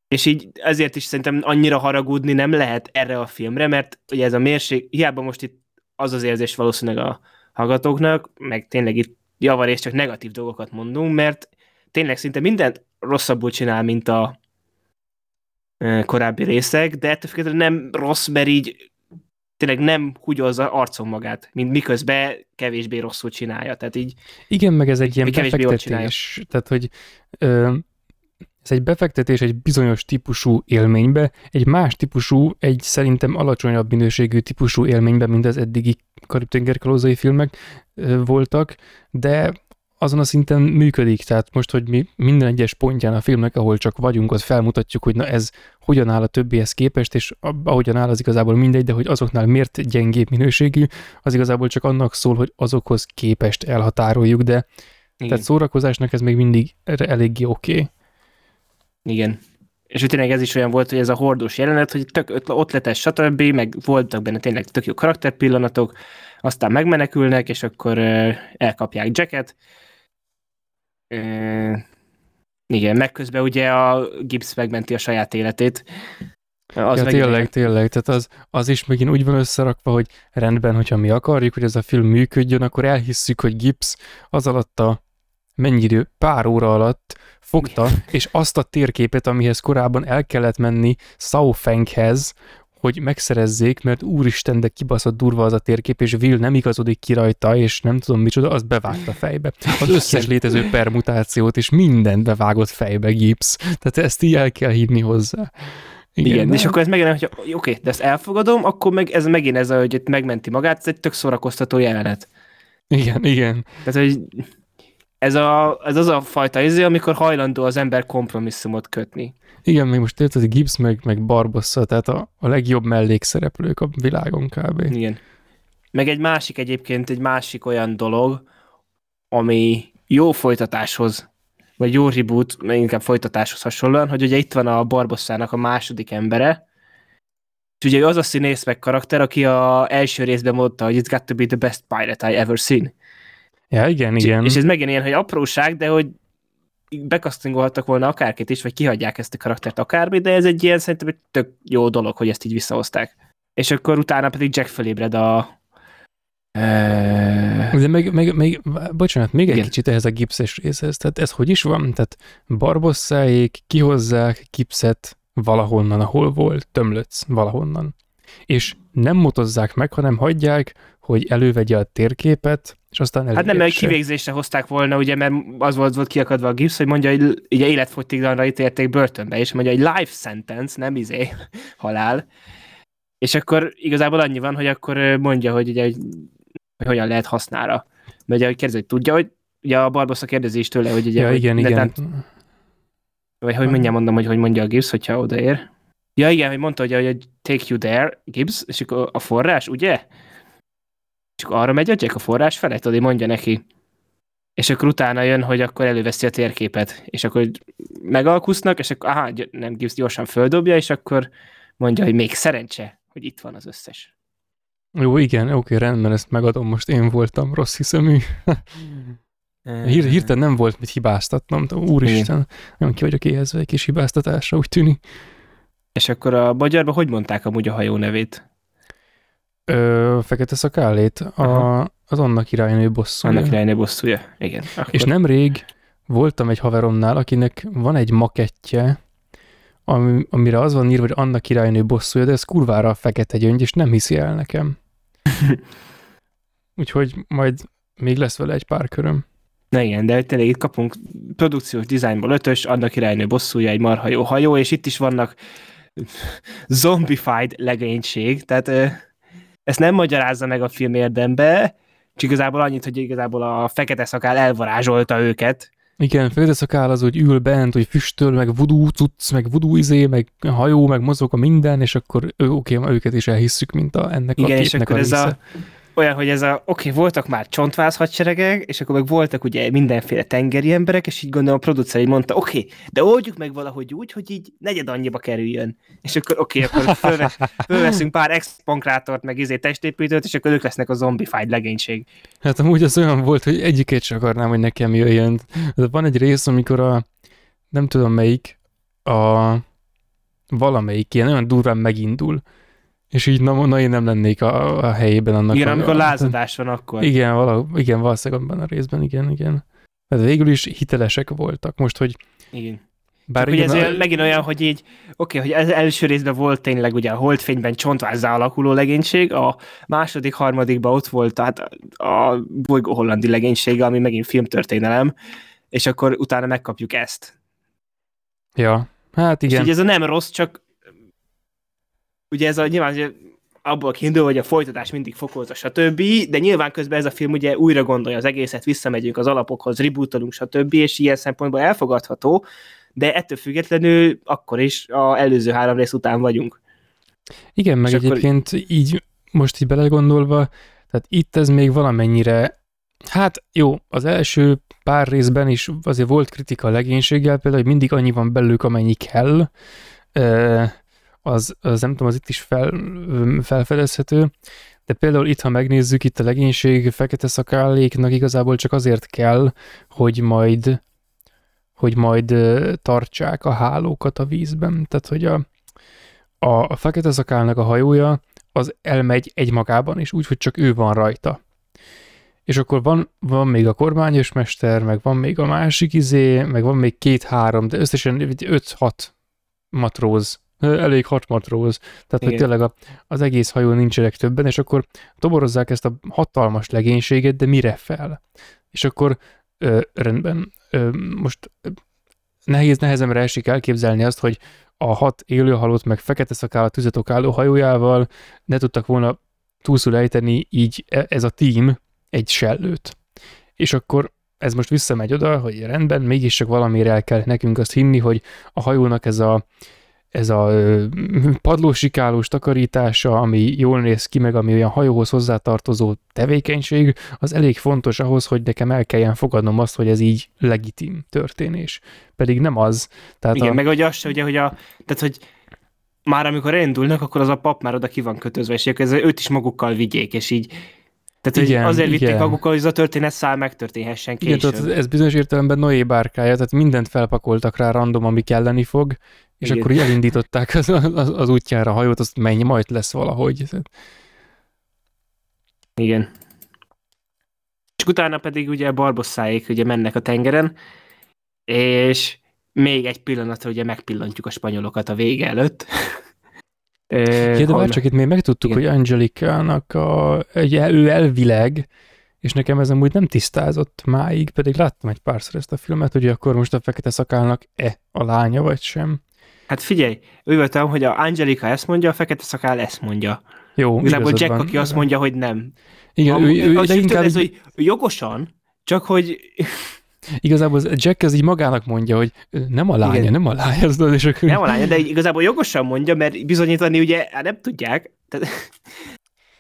És így ezért is szerintem annyira haragudni nem lehet erre a filmre, mert ugye ez a mérség, hiába most itt az az érzés valószínűleg a hallgatóknak, meg tényleg itt javarészt csak negatív dolgokat mondunk, mert tényleg szinte mindent rosszabbul csinál, mint a, korábbi részek, de ettől függetlenül nem rossz, mert így tényleg nem húgyozza arcon magát, mint miközben kevésbé rosszul csinálja. Tehát így Igen, meg ez egy ilyen befektetés. Tehát, hogy ö, ez egy befektetés egy bizonyos típusú élménybe, egy más típusú, egy szerintem alacsonyabb minőségű típusú élménybe, mint az eddigi Karib-tenger filmek ö, voltak, de azon a szinten működik, tehát most, hogy mi minden egyes pontján a filmnek, ahol csak vagyunk, ott felmutatjuk, hogy na ez hogyan áll a többihez képest, és ahogyan áll az igazából mindegy, de hogy azoknál miért gyengébb minőségű, az igazából csak annak szól, hogy azokhoz képest elhatároljuk, de Igen. tehát szórakozásnak ez még mindig eléggé oké. Okay. Igen. És tényleg ez is olyan volt, hogy ez a hordós jelenet, hogy tök ott letes, stb., meg voltak benne tényleg tök jó karakterpillanatok, aztán megmenekülnek, és akkor elkapják Jacket, igen, meg közben ugye a Gibbs megmenti a saját életét. Az ja, tényleg, ilyen... tényleg, tehát az, az is megint úgy van összerakva, hogy rendben, hogyha mi akarjuk, hogy ez a film működjön, akkor elhisszük, hogy Gibbs az alatt a mennyi idő, pár óra alatt fogta, és azt a térképet, amihez korábban el kellett menni Saufenghez, hogy megszerezzék, mert úristen, de kibaszott durva az a térkép, és Will nem igazodik ki rajta, és nem tudom micsoda, azt bevágta fejbe. Az összes létező permutációt, és mindent bevágott fejbe Gibbs. Tehát ezt így el kell hívni hozzá. Igen, Igen és akkor ez megint, hogy oké, okay, de ezt elfogadom, akkor meg ez megint ez, hogy itt megmenti magát, ez egy tök szórakoztató jelenet. Igen, igen. Tehát, hogy ez, a, ez az a fajta izé, amikor hajlandó az ember kompromisszumot kötni. Igen, még most érted, Gibbs meg, meg Barbossa, tehát a, a legjobb mellékszereplők a világon kb. Igen. Meg egy másik egyébként, egy másik olyan dolog, ami jó folytatáshoz, vagy jó reboot, inkább folytatáshoz hasonlóan, hogy ugye itt van a Barbossának a második embere, és ugye az a színész meg karakter, aki a első részben mondta, hogy it's got to be the best pirate I ever seen. Ja, igen, igen. És ez megint ilyen, hogy apróság, de hogy bekasztingolhattak volna akárkit is, vagy kihagyják ezt a karaktert akármi, de ez egy ilyen szerintem egy tök jó dolog, hogy ezt így visszahozták. És akkor utána pedig Jack felébred a de meg, meg, meg, bocsánat, még Igen. egy kicsit ehhez a gipszes részhez. Tehát ez hogy is van? Tehát barbosszáék kihozzák gipszet valahonnan, ahol volt, tömlöc valahonnan. És nem motozzák meg, hanem hagyják, hogy elővegye a térképet, és aztán elővegye. Hát nem, mert kivégzésre hozták volna, ugye, mert az volt, volt kiakadva a gipsz, hogy mondja, hogy ugye életfogytiglanra ítélték börtönbe, és mondja, hogy life sentence, nem izé, halál. És akkor igazából annyi van, hogy akkor mondja, hogy ugye hogy hogyan lehet hasznára. Mert ugye, hogy kérdezi, hogy tudja, hogy ugye a Barbossa kérdezi is tőle, hogy ugye... Ja, hogy igen, igen. Tehát, vagy hogy mondjam, mondom, hogy hogy mondja a Gibbs, hogyha odaér. Ja, igen, hogy mondta, hogy, hogy take you there, Gibbs, és akkor a forrás, ugye? És akkor arra megy a Jack a forrás felett, tudod, mondja neki. És akkor utána jön, hogy akkor előveszi a térképet, és akkor megalkusznak, és akkor, aha, nem Gibbs gyorsan földobja, és akkor mondja, hogy még szerencse, hogy itt van az összes. Jó, igen, oké, rendben, ezt megadom, most én voltam rossz hiszemű. Hír, hirtelen nem volt mit hibáztatnom, úristen, nem ki vagyok éhezve egy kis hibáztatásra, úgy tűnik. És akkor a magyarban hogy mondták amúgy a hajó nevét? Ö, fekete szakálét, a, az annak királynő bosszúja. Annak királynő bosszúja, igen. Akkor... És nemrég voltam egy haveromnál, akinek van egy makettje, ami, amire az van írva, hogy annak királynő bosszúja, de ez kurvára a fekete gyöngy, és nem hiszi el nekem. Úgyhogy majd még lesz vele egy pár köröm. Na igen, de tényleg itt kapunk produkciós dizájnból ötös, annak királynő bosszúja, egy marha jó hajó, és itt is vannak zombified legénység, tehát ezt nem magyarázza meg a film érdembe, csak igazából annyit, hogy igazából a fekete szakál elvarázsolta őket, igen, fekete az, hogy ül bent, hogy füstöl, meg vudú cucc, meg vudú izé, meg hajó, meg mozog a minden, és akkor oké, okay, őket is elhisszük, mint a, ennek Igen, a és akkor a ez a, olyan, hogy ez a, oké, okay, voltak már csontváz hadseregek, és akkor meg voltak ugye mindenféle tengeri emberek, és így gondolom a producer így mondta, oké, okay, de oldjuk meg valahogy úgy, hogy így negyed annyiba kerüljön. És akkor oké, okay, akkor fölve, fölveszünk pár expankrátort, meg izé testépítőt, és akkor ők lesznek a zombified legénység. Hát amúgy az olyan volt, hogy egyikét sem akarnám, hogy nekem jöjjön. De van egy rész, amikor a, nem tudom melyik, a valamelyik ilyen olyan durván megindul, és így na, na én nem lennék a, a helyében annak. Igen, a, amikor lázadás van akkor. Igen, vala, igen, valószínűleg abban a részben, igen, igen. Tehát végül is hitelesek voltak. Most, hogy igen. Bár ugye ez a... megint olyan, hogy így, oké, okay, hogy az első részben volt tényleg ugye a holdfényben csontvázzá alakuló legénység, a második, harmadikban ott volt tehát a bolygó hollandi legénysége, ami megint filmtörténelem, és akkor utána megkapjuk ezt. Ja, hát igen. És így ez a nem rossz, csak ugye ez a nyilván ugye abból kiindul, hogy a folytatás mindig fokozza, stb., de nyilván közben ez a film ugye újra gondolja az egészet, visszamegyünk az alapokhoz, rebootolunk, stb., és ilyen szempontból elfogadható, de ettől függetlenül akkor is a előző három rész után vagyunk. Igen, meg és egyébként akkor... így most így belegondolva, tehát itt ez még valamennyire, hát jó, az első pár részben is azért volt kritika a legénységgel, például, hogy mindig annyi van belőlük, amennyi kell, az, az nem tudom, az itt is fel, felfedezhető, de például itt, ha megnézzük, itt a legénység fekete szakálléknak igazából csak azért kell, hogy majd hogy majd tartsák a hálókat a vízben. Tehát, hogy a, a, a fekete szakálnak a hajója az elmegy egymagában, és úgy, hogy csak ő van rajta. És akkor van, van még a kormányos mester, meg van még a másik izé, meg van még két-három, de összesen 5-6 matróz elég hat matróz, tehát Igen. hogy tényleg a, az egész hajó nincsenek többen, és akkor toborozzák ezt a hatalmas legénységet, de mire fel? És akkor ö, rendben, ö, most nehéz nehezemre esik elképzelni azt, hogy a hat élőhalott meg fekete szakállat tüzetok álló hajójával ne tudtak volna túlszul ejteni így e, ez a tím egy sellőt. És akkor ez most visszamegy oda, hogy rendben, mégis csak valamire el kell nekünk azt hinni, hogy a hajónak ez a, ez a padlósikálós takarítása, ami jól néz ki, meg ami olyan hajóhoz hozzátartozó tevékenység, az elég fontos ahhoz, hogy nekem el kelljen fogadnom azt, hogy ez így legitim történés. Pedig nem az. Tehát Igen, a... meg hogy az se, ugye, hogy a, tehát, hogy már amikor elindulnak, akkor az a pap már oda ki van kötözve, és ez őt is magukkal vigyék, és így tehát igen, azért vitték igen. magukkal, hogy ez a történet szál megtörténhessen később. Igen, tehát ez bizonyos értelemben Noé bárkája, tehát mindent felpakoltak rá random, ami kelleni fog, és igen. akkor így elindították az, az, az útjára a hajót, azt menj, majd lesz valahogy. Igen. És utána pedig ugye Barbosszáék ugye mennek a tengeren, és még egy pillanatra ugye megpillantjuk a spanyolokat a vége előtt. Ja, de már csak itt még megtudtuk, Igen. hogy Angelikának a, ugye, ő elvileg, és nekem ez amúgy nem tisztázott máig, pedig láttam egy párszor ezt a filmet, hogy akkor most a fekete szakálnak-e a lánya, vagy sem. Hát figyelj, úgy voltam, hogy a Angelika ezt mondja, a fekete szakál ezt mondja. Jó, Igazából Jack, van. aki azt mondja, hogy nem. Igen, a, ő, ő, ő, de inkább... Ez, hogy jogosan, csak hogy Igazából Jack ez így magának mondja, hogy nem a lánya, Igen. nem a lánya. Az, és akkor... Nem a lánya, de igazából jogosan mondja, mert bizonyítani ugye hát nem tudják. Tehát...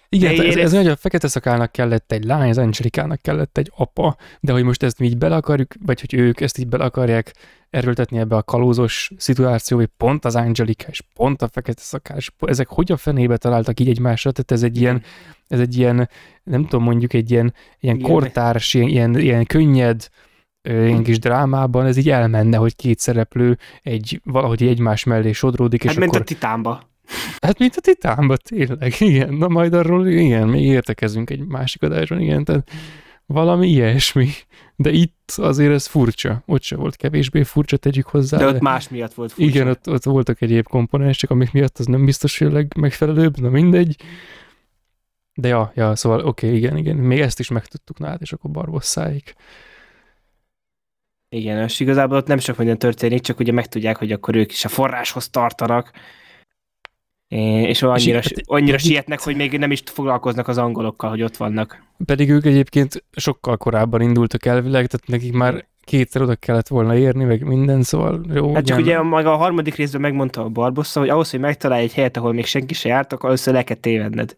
Igen, ez, ez, ez olyan, hogy a fekete szakálnak kellett egy lány, az Angelikának kellett egy apa, de hogy most ezt mi így bele akarjuk, vagy hogy ők ezt így bele akarják erőltetni ebbe a kalózos szituációba, hogy pont az Angelika és pont a fekete szakás, ezek hogy a fenébe találtak így egymásra, tehát ez egy ilyen, ez egy ilyen, nem tudom, mondjuk egy ilyen, ilyen kortárs, ilyen, ilyen, ilyen könnyed, ilyen kis drámában ez így elmenne, hogy két szereplő egy, valahogy egymás mellé sodródik, hát és mint akkor... a Titánba. Hát mint a Titánba, tényleg, igen. Na majd arról, igen, még értekezünk egy másik adásban, igen, tehát valami ilyesmi. De itt azért ez furcsa. Ott se volt kevésbé furcsa, tegyük hozzá. De ott de... más miatt volt furcsa. Igen, ott, ott voltak egyéb komponensek, amik miatt az nem biztos, hogy a legmegfelelőbb, na mindegy. De ja, ja, szóval oké, okay, igen, igen, még ezt is megtudtuk nálad, és akkor barbosszáik. Igen, és igazából ott nem sok minden történik, csak ugye megtudják, hogy akkor ők is a forráshoz tartanak, és annyira, és, annyira sietnek, hogy még nem is foglalkoznak az angolokkal, hogy ott vannak. Pedig ők egyébként sokkal korábban indultak elvileg, tehát nekik már kétszer oda kellett volna érni, meg minden, szóval jó. Hát csak ugye maga a harmadik részben megmondta a Barbossa, hogy ahhoz, hogy megtalálj egy helyet, ahol még senki se járt, akkor össze le kell tévedned.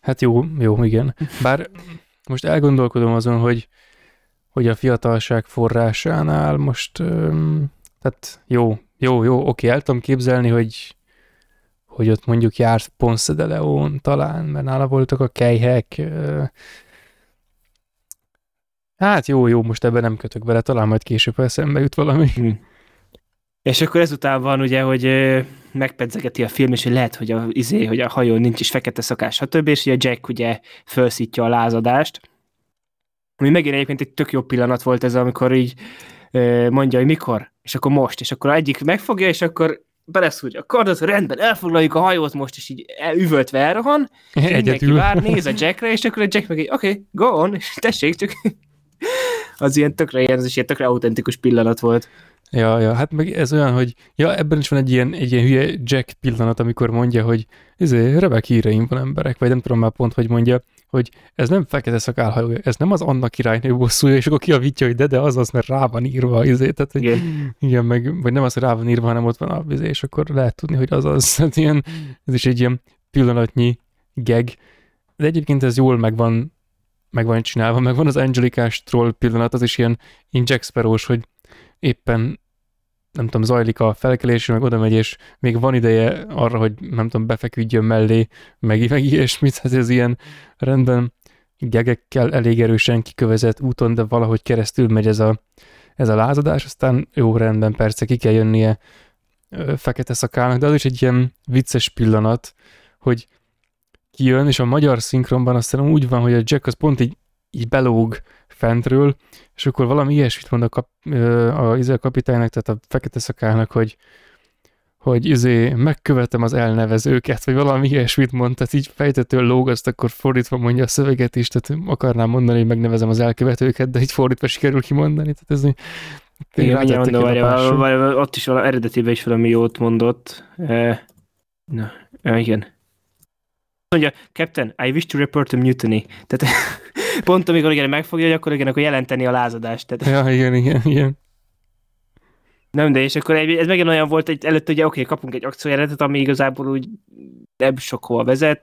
Hát jó, jó, igen. Bár most elgondolkodom azon, hogy hogy a fiatalság forrásánál most, tehát jó, jó, jó, oké, el tudom képzelni, hogy, hogy ott mondjuk járt Ponce de Leon talán, mert nála voltak a kejhek. Hát jó, jó, most ebben nem kötök bele, talán majd később eszembe jut valami. Hm. És akkor ezután van ugye, hogy megpedzegeti a film, és hogy lehet, hogy a, izé, hogy a hajó nincs is fekete szakás, stb. És ugye Jack ugye felszítja a lázadást, ami megint egyébként egy tök jó pillanat volt ez, amikor így mondja, hogy mikor, és akkor most, és akkor egyik megfogja, és akkor beleszúrja a kardot, rendben, elfoglaljuk a hajót most, és így üvöltve elrohan, és mindenki vár, néz a Jackre, és akkor a Jack meg így, oké, okay, go on, és tessék, csak az ilyen tökre ilyen, ez is ilyen tökre autentikus pillanat volt. Ja, ja, hát meg ez olyan, hogy ja, ebben is van egy ilyen, egy ilyen hülye Jack pillanat, amikor mondja, hogy ezért rebek híreim van emberek, vagy nem tudom már pont, hogy mondja, hogy ez nem fekete szakálhajó, ez nem az annak királynő bosszúja, és akkor kiavítja, hogy de, de az az, mert rá van írva izé, tehát, hogy igen. igen, meg, vagy nem az, hogy rá van írva, hanem ott van a izé, és akkor lehet tudni, hogy az az, tehát ilyen, ez is egy ilyen pillanatnyi geg, de egyébként ez jól megvan, meg van csinálva, meg van az Angelikás troll pillanat, az is ilyen, ilyen Jack sparrow hogy éppen nem tudom, zajlik a felkelés, meg oda megy, és még van ideje arra, hogy nem tudom, befeküdjön mellé, meg, meg ilyesmit, hát ez ilyen rendben. Gegekkel elég erősen kikövezett úton, de valahogy keresztül megy ez a, ez a lázadás, aztán jó rendben persze ki kell jönnie fekete szakának, de az is egy ilyen vicces pillanat, hogy kijön, és a magyar szinkronban aztán úgy van, hogy a Jack az pont így, így belóg fentről, és akkor valami ilyesmit mond a, kap, a, a kapitánynak, tehát a fekete szakának, hogy hogy izé, megkövetem az elnevezőket, vagy valami ilyesmit mond, tehát így fejtetől lógaszt, akkor fordítva mondja a szöveget is, tehát akarnám mondani, hogy megnevezem az elkövetőket, de így fordítva sikerül kimondani, tehát ez igen, mindjárt mondom, várja, ott is valami, eredetiben is valami jót mondott. E, na, e, igen. Mondja, Captain, I wish to report a mutiny. Tehát Pont amikor igen, megfogja, hogy akkor igen, akkor jelenteni a lázadást. Tehát... Ja, igen, igen, igen. Nem, de és akkor ez megint olyan volt, hogy előtt ugye oké, okay, kapunk egy akciójelentet, ami igazából úgy nem sokhova vezet,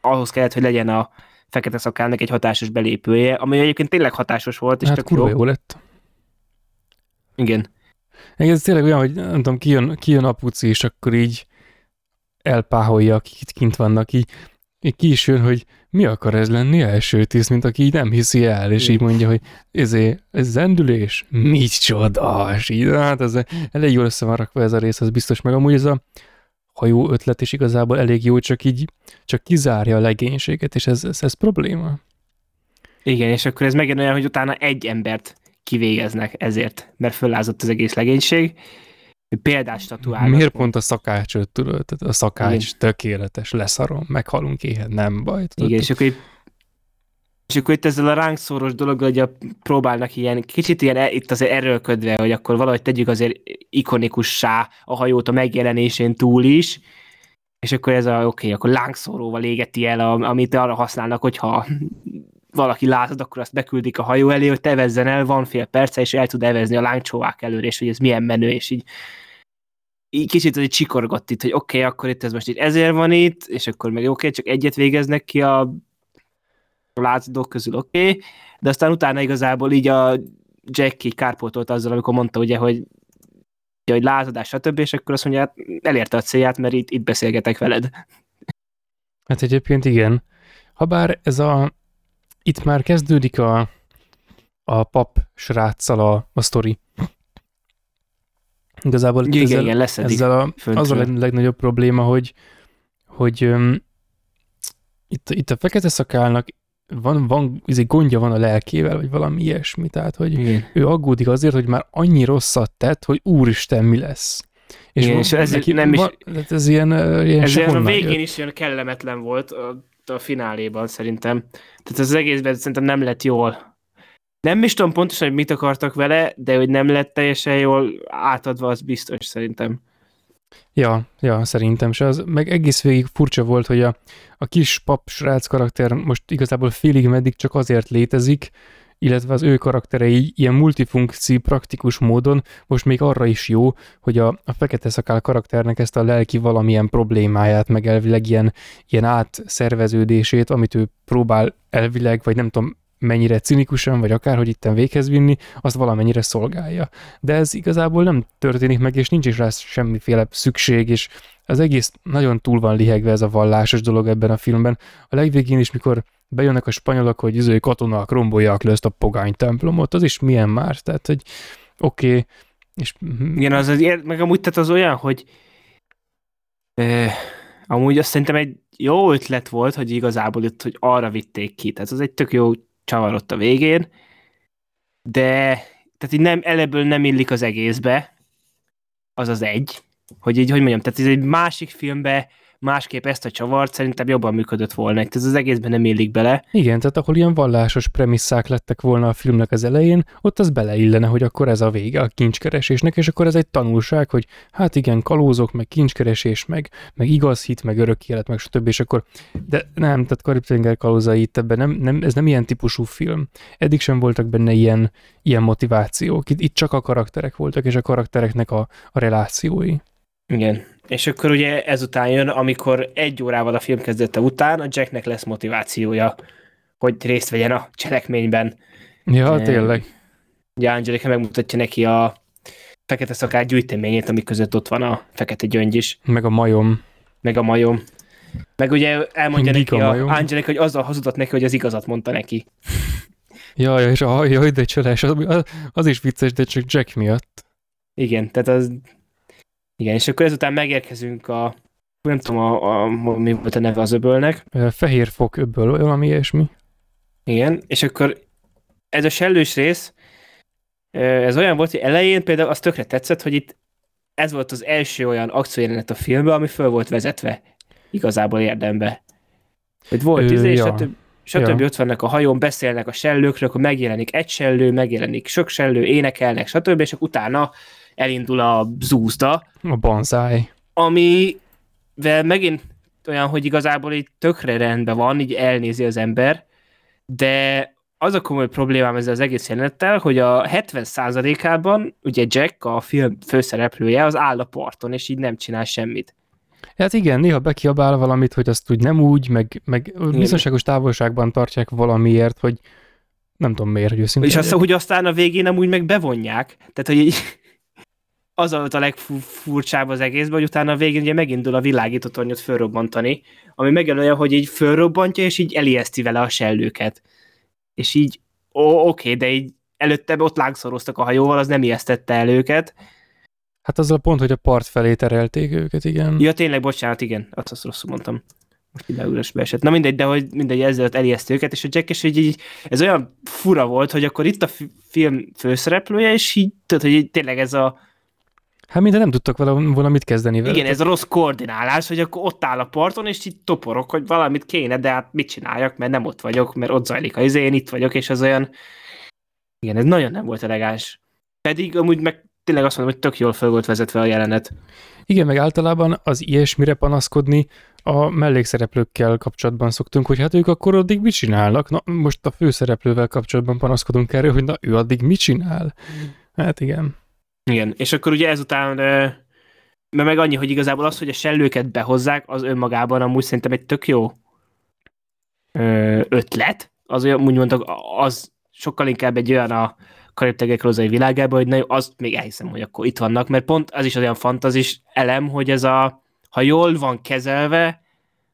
ahhoz kellett, hogy legyen a fekete szakálnak egy hatásos belépője, ami egyébként tényleg hatásos volt, és hát kurva jó. jó lett. Igen. Ez tényleg olyan, hogy nem tudom, kijön, kijön a puci, és akkor így elpáholja, akik itt kint vannak, így, így ki is jön, hogy mi akar ez lenni első tíz, mint aki így nem hiszi el, és így mondja, hogy ezé, ez zendülés? Mit csodás! Így, hát ez elég jól össze van rakva ez a rész, az biztos, meg amúgy ez a hajó ötlet is igazából elég jó, csak így csak kizárja a legénységet, és ez, ez, ez probléma. Igen, és akkor ez megint olyan, hogy utána egy embert kivégeznek ezért, mert föllázott az egész legénység. Példás statuálnak. Miért pont a szakácsot tudod? A szakács Igen. tökéletes, leszarom, meghalunk éhen, nem baj. Tudod? Igen, és akkor, és akkor itt ezzel a ránkszóros dologgal hogy próbálnak ilyen, kicsit ilyen e- itt azért erőlködve, hogy akkor valahogy tegyük azért ikonikussá a hajót a megjelenésén túl is, és akkor ez a, oké, okay, akkor lángszóróval égeti el, amit arra használnak, hogyha valaki lázad, akkor azt beküldik a hajó elé, hogy tevezzen el, van fél perce, és el tud evezni a lángcsóvák előre, és hogy ez milyen menő, és így, így kicsit egy csikorgott itt, hogy oké, okay, akkor itt ez most itt ezért van itt, és akkor meg oké, okay, csak egyet végeznek ki a lázadók közül, oké, okay, de aztán utána igazából így a Jack így kárpótolt azzal, amikor mondta ugye, hogy hogy lázadás, stb., és akkor azt mondja, hát elérte a célját, mert itt, itt beszélgetek veled. Hát egyébként igen. Habár ez a itt már kezdődik a, a pap sráccal a, a sztori. Igazából igen, ezzel, igen, ezzel a, az a leg, legnagyobb probléma, hogy, hogy um, itt, itt a fekete szakálnak van, van izé gondja van a lelkével, vagy valami ilyesmi, tehát hogy Igen. ő aggódik azért, hogy már annyi rosszat tett, hogy úristen, mi lesz. És, Igen, és ez neki, nem is, ez ilyen, ilyen ez ilyen a végén jött. is ilyen kellemetlen volt, a a fináléban szerintem. Tehát az egészben szerintem nem lett jól. Nem is tudom pontosan, hogy mit akartak vele, de hogy nem lett teljesen jól átadva, az biztos szerintem. Ja, ja, szerintem se. Az meg egész végig furcsa volt, hogy a, a kis pap srác karakter most igazából félig meddig csak azért létezik, illetve az ő karakterei ilyen multifunkci, praktikus módon most még arra is jó, hogy a, a fekete szakál karakternek ezt a lelki valamilyen problémáját, meg elvileg ilyen, ilyen átszerveződését, amit ő próbál elvileg, vagy nem tudom, mennyire cinikusan, vagy akárhogy itten véghez vinni, azt valamennyire szolgálja. De ez igazából nem történik meg, és nincs is rá semmiféle szükség, és az egész nagyon túl van lihegve ez a vallásos dolog ebben a filmben. A legvégén is, mikor bejönnek a spanyolok, hogy izé katonák rombolják le ezt a pogány templomot, az is milyen már, tehát, hogy oké, okay, és... Igen, az, az, meg amúgy tehát az olyan, hogy eh, amúgy azt szerintem egy jó ötlet volt, hogy igazából itt, hogy arra vitték ki, tehát az egy tök jó csavar ott a végén, de tehát így nem, eleből nem illik az egészbe, az az egy, hogy így, hogy mondjam, tehát ez egy másik filmbe másképp ezt a csavart szerintem jobban működött volna. Ez az egészben nem illik bele. Igen, tehát ahol ilyen vallásos premisszák lettek volna a filmnek az elején, ott az beleillene, hogy akkor ez a vége a kincskeresésnek, és akkor ez egy tanulság, hogy hát igen, kalózok, meg kincskeresés, meg, meg igaz hit, meg örök élet, meg stb. És akkor, de nem, tehát Karib-tenger kalózai itt ebben nem, nem, ez nem ilyen típusú film. Eddig sem voltak benne ilyen, ilyen motivációk. Itt, itt csak a karakterek voltak, és a karaktereknek a, a relációi. Igen. És akkor ugye ezután jön, amikor egy órával a film kezdete után a Jacknek lesz motivációja, hogy részt vegyen a cselekményben. Ja, e, tényleg. Ugye Angelika megmutatja neki a fekete szakát gyűjteményét, amik között ott van a fekete gyöngy is. Meg a majom. Meg a majom. Meg ugye elmondja Giga neki a, a Angelika, hogy azzal hazudott neki, hogy az igazat mondta neki. Jaj, és a jaj, de csalás, az, az is vicces, de csak Jack miatt. Igen, tehát az igen, és akkor ezután megérkezünk a, nem tudom, a, a, mi volt a neve az öbölnek. Fehér fok öböl, valami ilyesmi. Igen, és akkor ez a sellős rész, ez olyan volt, hogy elején például az tökre tetszett, hogy itt ez volt az első olyan akciójelenet a filmben, ami föl volt vezetve igazából érdembe. Hogy volt izé, ja. stb. stb. Ja. ott vannak a hajón, beszélnek a sellőkről, akkor megjelenik egy sellő, megjelenik sok sellő, énekelnek, stb. és akkor utána elindul a zúzda. A banzáj. Amivel megint olyan, hogy igazából így tökre rendben van, így elnézi az ember, de az a komoly problémám ezzel az egész jelenettel, hogy a 70%-ában ugye Jack, a film főszereplője, az áll a parton, és így nem csinál semmit. Hát igen, néha bekiabál valamit, hogy azt úgy nem úgy, meg, meg biztonságos távolságban tartják valamiért, hogy nem tudom miért, hogy őszintén. És azt, hogy aztán a végén nem úgy meg bevonják. Tehát, hogy így, az volt a legfurcsább az egészben, hogy utána a végén ugye megindul a világító tornyot fölrobbantani, ami megelője, hogy így fölrobbantja, és így elijeszti vele a sellőket. És így, ó, oké, de így előtte ott lángszoroztak a hajóval, az nem ijesztette el őket. Hát azzal pont, hogy a part felé terelték őket, igen. Ja, tényleg, bocsánat, igen, azt, azt rosszul mondtam. Most ide üres beesett. Na mindegy, de hogy mindegy, ezzel elijesztő őket, és a Jack, és hogy így, ez olyan fura volt, hogy akkor itt a film főszereplője, és így, tudod, hogy így tényleg ez a, Hát minden nem tudtak valamit kezdeni vele. Igen, ez a rossz koordinálás, hogy akkor ott áll a parton, és itt toporok, hogy valamit kéne, de hát mit csináljak, mert nem ott vagyok, mert ott zajlik a izé, én itt vagyok, és az olyan... Igen, ez nagyon nem volt elegáns. Pedig amúgy meg tényleg azt mondom, hogy tök jól fel volt vezetve a jelenet. Igen, meg általában az ilyesmire panaszkodni a mellékszereplőkkel kapcsolatban szoktunk, hogy hát ők akkor addig mit csinálnak? Na, most a főszereplővel kapcsolatban panaszkodunk erről, hogy na, ő addig mit csinál? Hát igen. Igen, és akkor ugye ezután, mert meg annyi, hogy igazából az, hogy a sellőket behozzák, az önmagában amúgy szerintem egy tök jó ötlet. Az olyan, úgy mondtak, az sokkal inkább egy olyan a karib rozai világában, hogy na, azt még elhiszem, hogy akkor itt vannak, mert pont az is olyan fantazis elem, hogy ez a, ha jól van kezelve,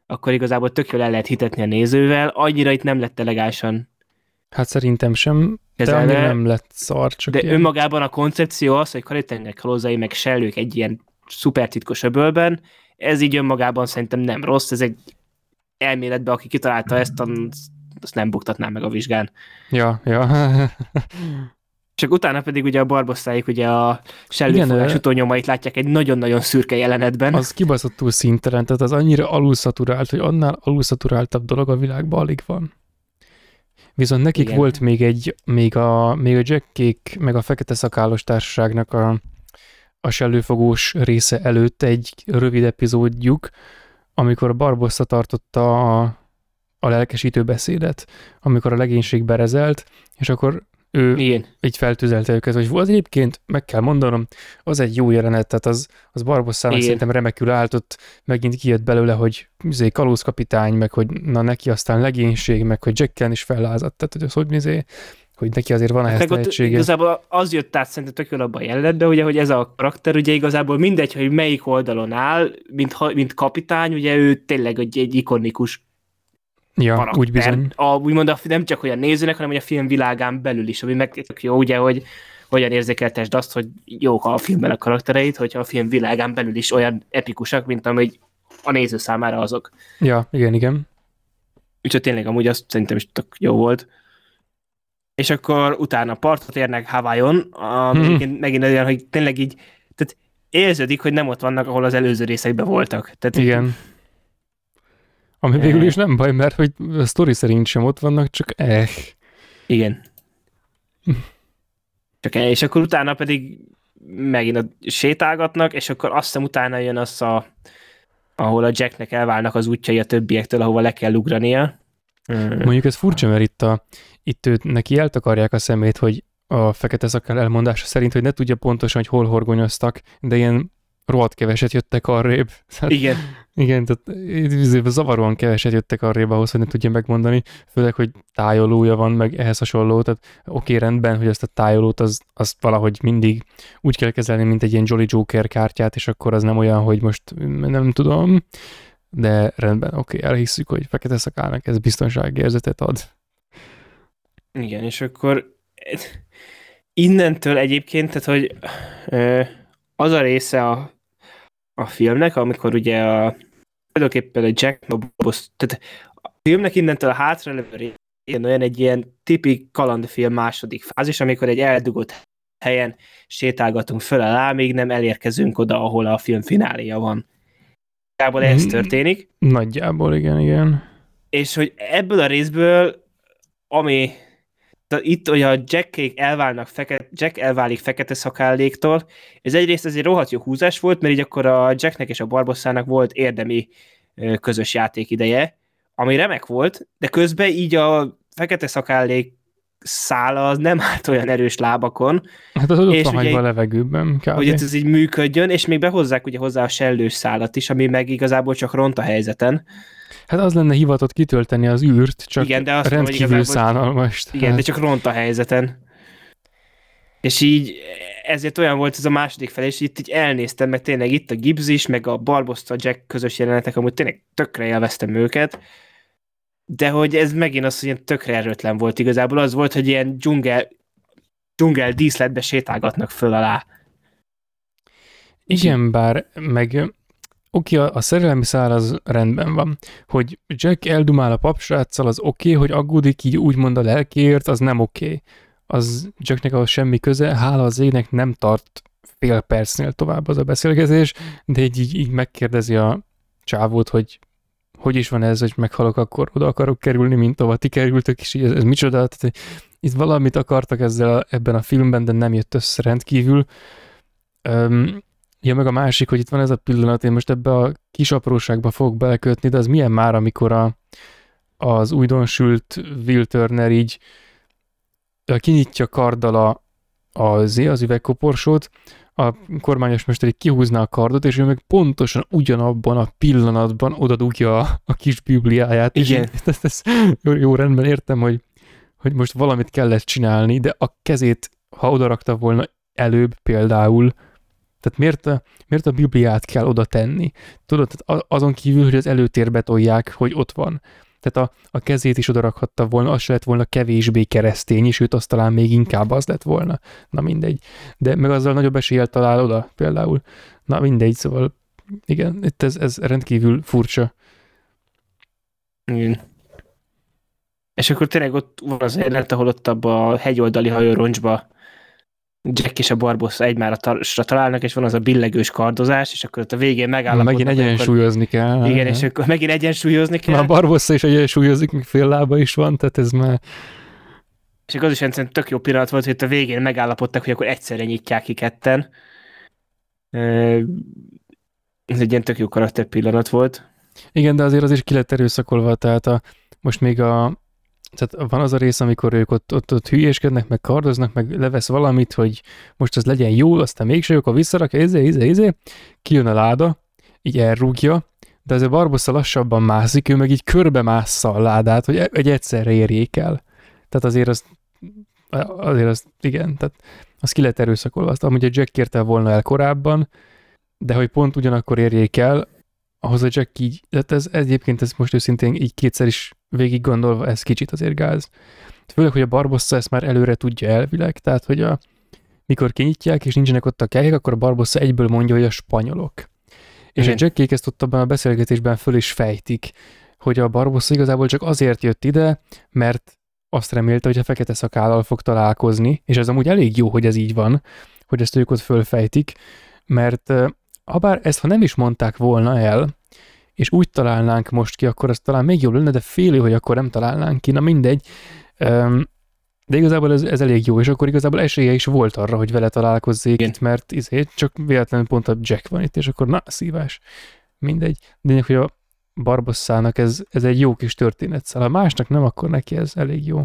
akkor igazából tök jól el lehet hitetni a nézővel, annyira itt nem lett elegánsan Hát szerintem sem, kezelve, de nem lett szar, csak De ilyen. önmagában a koncepció az, hogy karitengerek kalózai meg sellők egy ilyen szuper titkos öbölben, ez így önmagában szerintem nem rossz, ez egy elméletben, aki kitalálta ezt, azt nem buktatná meg a vizsgán. Ja, ja. Csak utána pedig ugye a barbosztáik ugye a sellőfogás utónyomait látják egy nagyon-nagyon szürke jelenetben. Az kibaszottul szintelen, tehát az annyira alulszaturált, hogy annál alulszaturáltabb dolog a világban alig van. Viszont nekik Igen. volt még egy, még a, még a Jack meg a Fekete Szakállos Társaságnak a, a sellőfogós része előtt egy rövid epizódjuk, amikor Barbossa tartotta a, a lelkesítő beszédet, amikor a legénység berezelt, és akkor ő Igen. így feltüzelte őket, hogy volt egyébként, meg kell mondanom, az egy jó jelenet, tehát az, az Barbosszának szerintem remekül álltott, megint kijött belőle, hogy izé, kalózkapitány, meg hogy na neki aztán legénység, meg hogy Jacken is fellázadt, tehát hogy az hogy izé, hogy neki azért van ehhez tehetsége. Igazából az jött át szerintem tök abban a jelenetben, ugye, hogy ez a karakter ugye igazából mindegy, hogy melyik oldalon áll, mint, mint kapitány, ugye ő tényleg egy, egy ikonikus Ja, karakter, úgy bizony. A, úgymond a, nem csak a nézőnek, hanem hogy a film világán belül is, ami meg jó, ugye, hogy hogyan érzékeltesd azt, hogy jók a filmben a karaktereit, hogyha a film világán belül is olyan epikusak, mint amely a néző számára azok. Ja, igen, igen. Úgyhogy tényleg amúgy azt szerintem is tök jó volt. És akkor utána partot érnek Hawaiion, ami hmm. megint olyan, hogy tényleg így, tehát érződik, hogy nem ott vannak, ahol az előző részekben voltak. Tehát igen. Így, ami végül is nem baj, mert hogy a sztori szerint sem ott vannak, csak eh. Igen. Csak eh, és akkor utána pedig megint a sétálgatnak, és akkor azt hiszem utána jön az a, ahol a Jacknek elválnak az útjai a többiektől, ahova le kell ugrania. Mondjuk ez furcsa, mert itt, a, itt őt, neki eltakarják a szemét, hogy a fekete szakál elmondása szerint, hogy ne tudja pontosan, hogy hol horgonyoztak, de ilyen rohadt keveset jöttek arrébb. Hát, igen. Igen, tehát zavaróan keveset jöttek arrébb ahhoz, hogy ne tudja megmondani, főleg, hogy tájolója van, meg ehhez hasonló, tehát oké, okay, rendben, hogy ezt a tájolót az, az valahogy mindig úgy kell kezelni, mint egy ilyen Jolly Joker kártyát, és akkor az nem olyan, hogy most nem tudom, de rendben, oké, okay, elhisszük, hogy fekete szakának ez biztonságérzetet ad. Igen, és akkor innentől egyébként, tehát hogy az a része a a filmnek, amikor ugye a tulajdonképpen a Jack Boss, tehát a filmnek innentől a hátralevő ilyen olyan egy ilyen tipik kalandfilm második fázis, amikor egy eldugott helyen sétálgatunk föl alá, még nem elérkezünk oda, ahol a film fináléja van. Nagyjából ez mm, történik. Nagyjából, igen, igen. És hogy ebből a részből, ami itt, hogy a Jackék elválnak fekete, Jack elválik fekete szakálléktól, ez egyrészt egy rohadt jó húzás volt, mert így akkor a Jacknek és a Barbosszának volt érdemi közös játék ideje, ami remek volt, de közben így a fekete szakállék szála az nem állt olyan erős lábakon. Hát az És ugye a levegőben, kb. hogy ez így működjön, és még behozzák ugye hozzá a sellős szálat is, ami meg igazából csak ront a helyzeten. Hát az lenne hivatott kitölteni az űrt, csak Igen, de azt rendkívül szánalmas. Igen, tehát- de csak ront a helyzeten. És így ezért olyan volt ez a második fel, és itt így elnéztem, meg tényleg itt a Gibbs is, meg a Barbossa Jack közös jelenetek, amúgy tényleg tökre élveztem őket, de hogy ez megint az, hogy ilyen tökre erőtlen volt igazából, az volt, hogy ilyen dzsungel, dzsungel díszletbe sétálgatnak föl alá. Igen, bár meg oké, a, a szerelmi szál az rendben van. Hogy Jack eldumál a papsráccal, az oké, hogy aggódik így úgymond a lelkiért, az nem oké. Az Jacknek ahhoz semmi köze, hála az égnek nem tart fél percnél tovább az a beszélgetés, de így, így, így megkérdezi a csávót, hogy hogy is van ez, hogy meghalok, akkor oda akarok kerülni, mint ahova ti kerültök, és ez, ez micsoda, tehát itt valamit akartak ezzel a, ebben a filmben, de nem jött össze rendkívül. Öm, Ja, meg a másik, hogy itt van ez a pillanat, én most ebbe a kis apróságba fogok belekötni, de az milyen már, amikor a, az újdonsült Will Turner így kinyitja karddal a, az, az üvegkoporsót, a kormányos mester így kihúzná a kardot, és ő meg pontosan ugyanabban a pillanatban oda dugja a, a kis bibliáját. és Igen. így- Ezt, ezt, jó, jó, rendben értem, hogy, hogy most valamit kellett csinálni, de a kezét, ha odarakta volna előbb például, tehát miért a, miért a Bibliát kell oda tenni? Tudod, tehát azon kívül, hogy az előtérbe tolják, hogy ott van. Tehát a, a kezét is odarakhatta volna, az se lett volna kevésbé keresztény, sőt, az talán még inkább az lett volna. Na mindegy. De meg azzal nagyobb eséllyel talál oda például. Na mindegy, szóval igen, itt ez, ez rendkívül furcsa. Igen. És akkor tényleg ott van az jelenet, ahol ott abba a hegyoldali hajóroncsba Jack és a Barbossa egymásra találnak, és van az a billegős kardozás, és akkor ott a végén megállapodnak. Megint hogy akkor- egyensúlyozni kell. Igen, és akkor megint egyensúlyozni kell. Már a Barbossa is egyensúlyozik, még fél lába is van, tehát ez már... És akkor az is egyszerűen tök jó pillanat volt, hogy itt a végén megállapodtak, hogy akkor egyszerre nyitják ki ketten. Ez egy ilyen tök jó karakter pillanat volt. Igen, de azért az is ki lett erőszakolva, tehát a, most még a, tehát van az a rész, amikor ők ott, ott, ott hülyéskednek, meg kardoznak, meg levesz valamit, hogy most az legyen jó, aztán mégse jó, akkor visszarakja, izé, izé, izé, kijön a láda, így elrúgja, de azért Barbossa lassabban mászik, ő meg így körbe mássza a ládát, hogy egy egyszerre érjék el. Tehát azért az, azért az, igen, tehát az ki lett erőszakolva. Azt amúgy a Jack kérte volna el korábban, de hogy pont ugyanakkor érjék el, ahhoz a Jack így, tehát ez egyébként ez most őszintén így kétszer is végig gondolva, ez kicsit azért gáz. Főleg, hogy a Barbossa ezt már előre tudja elvileg, tehát hogy a, mikor kinyitják és nincsenek ott a kelyek, akkor a Barbossa egyből mondja, hogy a spanyolok. És Igen. a Jackék ezt ott abban a beszélgetésben föl is fejtik, hogy a Barbossa igazából csak azért jött ide, mert azt remélte, hogy a fekete szakállal fog találkozni, és ez amúgy elég jó, hogy ez így van, hogy ezt ők ott fölfejtik, mert habár ezt, ha nem is mondták volna el, és úgy találnánk most ki, akkor az talán még jobb lenne, de félő, hogy akkor nem találnánk ki, na mindegy. De igazából ez, ez elég jó, és akkor igazából esélye is volt arra, hogy vele találkozzék Igen. itt, mert izé, csak véletlenül pont a Jack van itt, és akkor na, szívás. Mindegy. De lényeg, hogy a Barbosszának ez, ez egy jó kis történetszál. Ha másnak nem, akkor neki ez elég jó.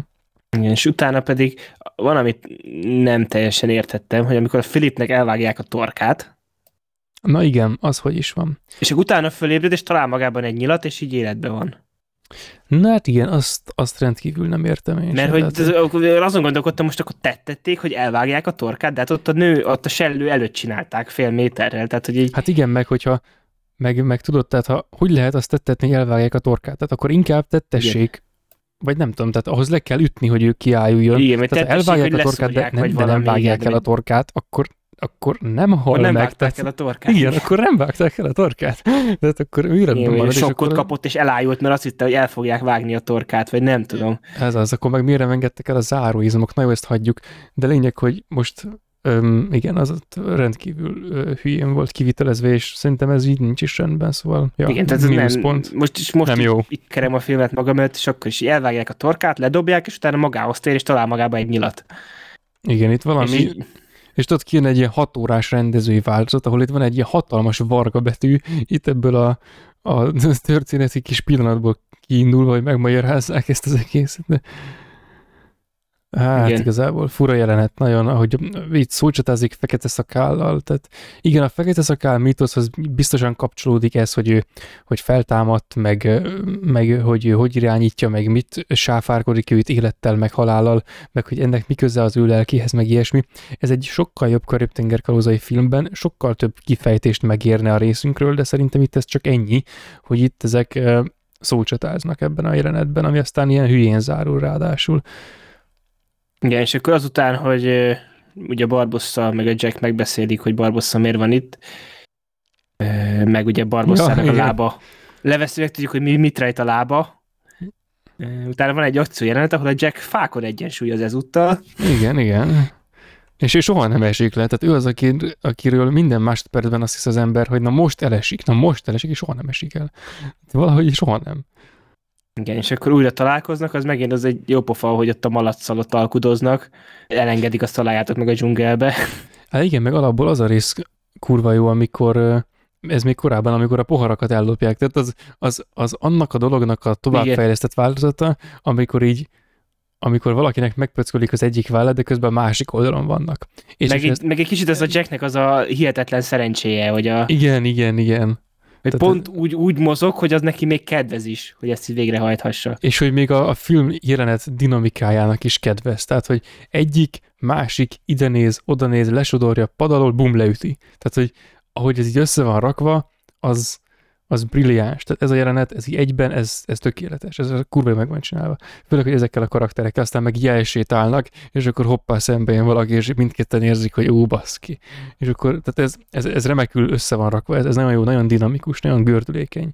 Igen, és utána pedig van, amit nem teljesen értettem, hogy amikor a Filipnek elvágják a torkát, Na igen, az hogy is van. és akkor utána fölébred, és talál magában egy nyilat, és így életben van. Na hát igen, azt, azt rendkívül nem értem én Mert hogy tehát, azon gondolkodtam, most akkor tettették, hogy elvágják a torkát, de hát ott a nő, ott a sellő előtt csinálták fél méterrel, tehát hogy így, Hát igen, meg hogyha meg, meg tudod, tehát ha hogy lehet azt tettetni, hogy elvágják a torkát, tehát akkor inkább tettessék, vagy nem tudom, tehát ahhoz le kell ütni, hogy ő kiálljon. igen, Tehát tettessék, elvágják a torkát, de nem, de nem vágják igen, el a torkát, akkor, akkor nem hal akkor nem meg. vágták tehát, el a torkát. igen, akkor nem vágták el a torkát. Tehát akkor vagy marad, és sokkot akkor kapott, és elájult, mert azt hitte, hogy el fogják vágni a torkát, vagy nem tudom. ez az, akkor meg miért nem engedtek el a záróizmok, na jó, ezt hagyjuk. De lényeg, hogy most öm, igen, az ott rendkívül ö, hülyén volt kivitelezve, és szerintem ez így nincs is rendben, szóval ja, Igen, tehát ez nem, mínuszpont. most, is most Nem jó. így kerem a filmet magam előtt, és akkor is elvágják a torkát, ledobják, és utána magához tér, és talál magába egy nyilat. Igen, itt valami, És így, És tudod, kijön egy ilyen hat órás rendezői változat, ahol itt van egy ilyen hatalmas varga betű, itt ebből a, a történeti kis pillanatból kiindulva, hogy megmagyarázzák ezt az egészet, de Hát igen. igazából fura jelenet nagyon, ahogy így szócsatázik fekete szakállal, tehát igen, a fekete szakál mítoszhoz biztosan kapcsolódik ez, hogy ő hogy feltámadt, meg, meg hogy ő hogy irányítja, meg mit sáfárkodik őt élettel, meg halállal, meg hogy ennek mi köze az ő lelkéhez, meg ilyesmi. Ez egy sokkal jobb karib kalózai filmben, sokkal több kifejtést megérne a részünkről, de szerintem itt ez csak ennyi, hogy itt ezek szócsatáznak ebben a jelenetben, ami aztán ilyen hülyén zárul ráadásul. Igen, és akkor azután, hogy ugye Barbossa meg a Jack megbeszélik, hogy Barbossa miért van itt, meg ugye Barbosszának ja, a lába. Leveszőleg tudjuk, hogy mi, mit rejt a lába. Utána van egy akció jelenet, ahol a Jack fákon egyensúlyoz ezúttal. Igen, igen. És ő soha nem esik le, tehát ő az, aki, akiről minden másodpercben azt hisz az ember, hogy na most elesik, na most elesik, és soha nem esik el. Valahogy soha nem. Igen, és akkor újra találkoznak, az megint az egy jó pofa, hogy ott a malacsal ott alkudoznak, elengedik, azt találjátok meg a dzsungelbe. Hát igen, meg alapból az a rész kurva jó, amikor ez még korábban, amikor a poharakat ellopják, tehát az, az, az annak a dolognak a továbbfejlesztett változata, amikor így amikor valakinek megpöckölik az egyik vállat, de közben a másik oldalon vannak. És meg, és egy, ezt... meg egy kicsit ez a Jacknek az a hihetetlen szerencséje, hogy a... Igen, igen, igen. Hogy Tehát pont úgy, úgy mozog, hogy az neki még kedvez is, hogy ezt így végrehajthassa. És hogy még a, a film jelenet dinamikájának is kedvez. Tehát, hogy egyik, másik ide néz, oda néz, lesodorja, padalol, bum, leüti. Tehát, hogy ahogy ez így össze van rakva, az, az brilliáns. Tehát ez a jelenet, ez így egyben, ez, ez tökéletes, ez kurva meg van csinálva. Főleg, hogy ezekkel a karakterekkel aztán meg jelsétálnak, és akkor hoppá szembe jön valaki, és mindketten érzik, hogy ó, baszki. És akkor, tehát ez, ez, ez remekül össze van rakva, ez, ez nagyon jó, nagyon dinamikus, nagyon gördülékeny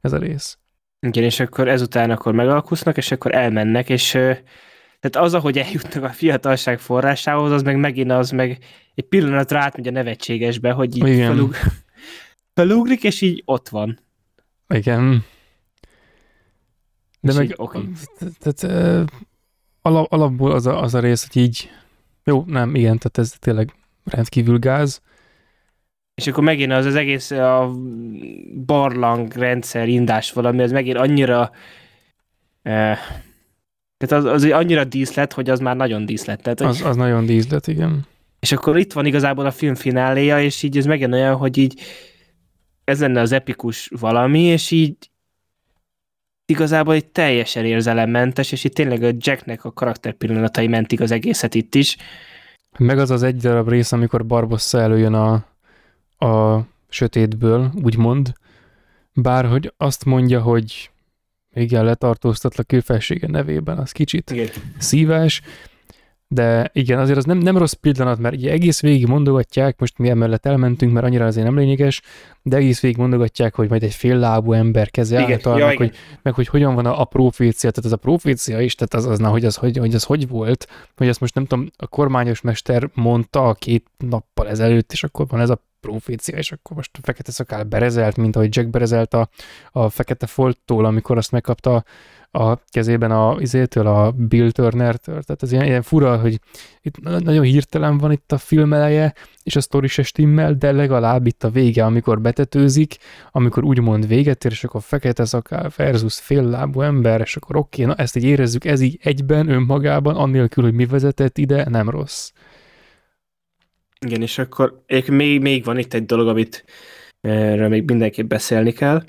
ez a rész. Igen, és akkor ezután akkor megalkusznak, és akkor elmennek, és tehát az, ahogy eljutnak a fiatalság forrásához, az meg megint az meg egy pillanatra átmegy a nevetségesbe, hogy így felug, felugrik, és így ott van. Igen. De és meg, okay. tehát alap, alapból az a, az a rész, hogy így, jó, nem, igen, tehát ez tényleg rendkívül gáz. És akkor megint az az egész a barlang rendszer, indás valami, az megint annyira eh, tehát az, az annyira díszlet, hogy az már nagyon díszlet. Tehát, az, az nagyon díszlet, igen. És akkor itt van igazából a film fináléja, és így ez megint olyan, hogy így ez lenne az epikus valami, és így igazából egy teljesen érzelemmentes, és itt tényleg a Jacknek a karakter pillanatai mentik az egészet itt is. Meg az az egy darab rész, amikor Barbossa előjön a, a sötétből, úgymond, bár hogy azt mondja, hogy igen, letartóztatlak ő felsége nevében, az kicsit igen. szíves, de igen, azért az nem, nem rossz pillanat, mert ugye egész végig mondogatják, most mi emellett elmentünk, mert annyira azért nem lényeges, de egész végig mondogatják, hogy majd egy fél lábú ember keze által, meg, hogy, meg hogy hogyan van a, a profécia, tehát ez a profécia is, tehát az, az, na, hogy, az, hogy, hogy az hogy volt, hogy azt most nem tudom, a kormányos mester mondta két nappal ezelőtt, és akkor van ez a profécia, és akkor most a fekete szakál berezelt, mint ahogy Jack berezelt a, a fekete folttól, amikor azt megkapta a kezében a izétől, a Bill Turner-től. Tehát ez ilyen, ilyen fura, hogy itt nagyon hirtelen van itt a film eleje, és a sztori se stimmel, de legalább itt a vége, amikor betetőzik, amikor úgymond véget ér, és akkor fekete szakál versus féllábú ember, és akkor oké, okay, na ezt így érezzük, ez így egyben, önmagában, annélkül, hogy mi vezetett ide, nem rossz. Igen, és akkor még, még van itt egy dolog, amit erről még mindenképp beszélni kell,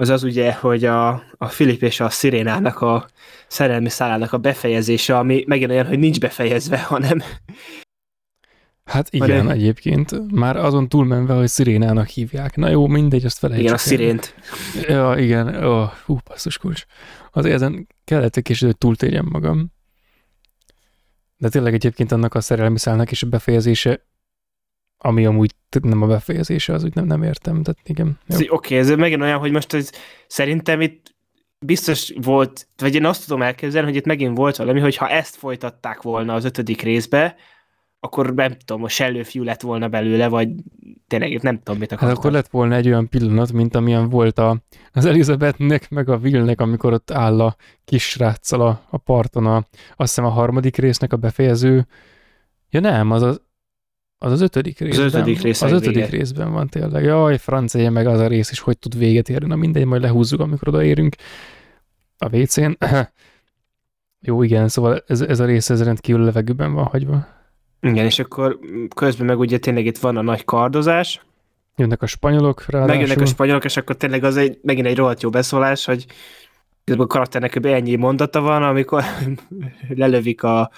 az az ugye, hogy a, a Filip és a Szirénának a szerelmi szállának a befejezése, ami megint olyan, hogy nincs befejezve, hanem... Hát igen, hanem... egyébként. Már azon túlmenve, hogy Szirénának hívják. Na jó, mindegy, azt felejtsük. Igen, a Szirént. Ja, igen. Oh, hú, basszus kulcs. Azért ezen kellett egy kicsit, hogy túltérjem magam. De tényleg egyébként annak a szerelmi szálnak is a befejezése ami amúgy nem a befejezése, az úgy nem, nem értem, tehát igen. Oké, okay, ez megint olyan, hogy most ez, szerintem itt biztos volt, vagy én azt tudom elképzelni, hogy itt megint volt valami, hogy ha ezt folytatták volna az ötödik részbe, akkor nem tudom, a sellőfiú lett volna belőle, vagy tényleg nem tudom, mit akartam. Hát akkor lett volna egy olyan pillanat, mint amilyen volt a, az Elizabethnek, meg a Willnek, amikor ott áll a kisráccal a, a parton, a, azt hiszem a harmadik résznek a befejező. Ja nem, az az, Az az ötödik részben. Az ötödik rész Az ötödik vége. részben van tényleg. Jaj, francia, meg az a rész is, hogy tud véget érni. Na mindegy, majd lehúzzuk, amikor odaérünk a WC-n. Jó, igen, szóval ez, ez a rész ez rendkívül levegőben van hagyva. Igen, és akkor közben meg ugye tényleg itt van a nagy kardozás, Jönnek a spanyolok, ráadásul. megjönnek a spanyolok, és akkor tényleg az egy, megint egy rohadt jó beszólás, hogy a karakternek ennyi mondata van, amikor lelövik a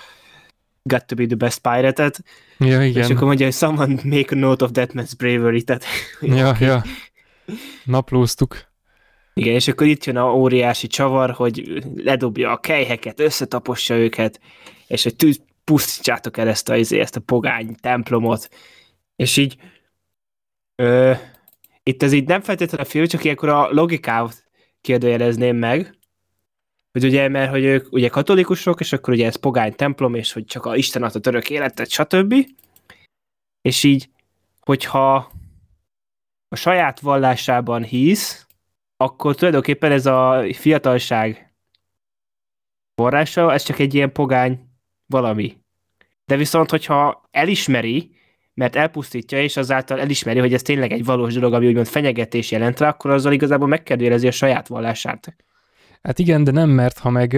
Got to be the best pirate-et, Ja, és igen. akkor mondja, hogy someone make a note of that man's bravery, tehát Ja, ja. Naplóztuk. Igen, és akkor itt jön a óriási csavar, hogy ledobja a kejheket, összetapossa őket, és hogy tűz, pusztítsátok el ezt a, izé, ezt a pogány templomot. És így ö, itt ez így nem feltétlenül a film, csak ilyenkor a logikát kérdőjelezném meg, hogy ugye, mert hogy ők ugye katolikusok, és akkor ugye ez pogány templom, és hogy csak a Isten ad a török életet, stb. És így, hogyha a saját vallásában hisz, akkor tulajdonképpen ez a fiatalság forrása, ez csak egy ilyen pogány valami. De viszont, hogyha elismeri, mert elpusztítja, és azáltal elismeri, hogy ez tényleg egy valós dolog, ami úgymond fenyegetés jelent rá, akkor azzal igazából megkérdőjelezi a saját vallását. Hát igen, de nem mert, ha meg...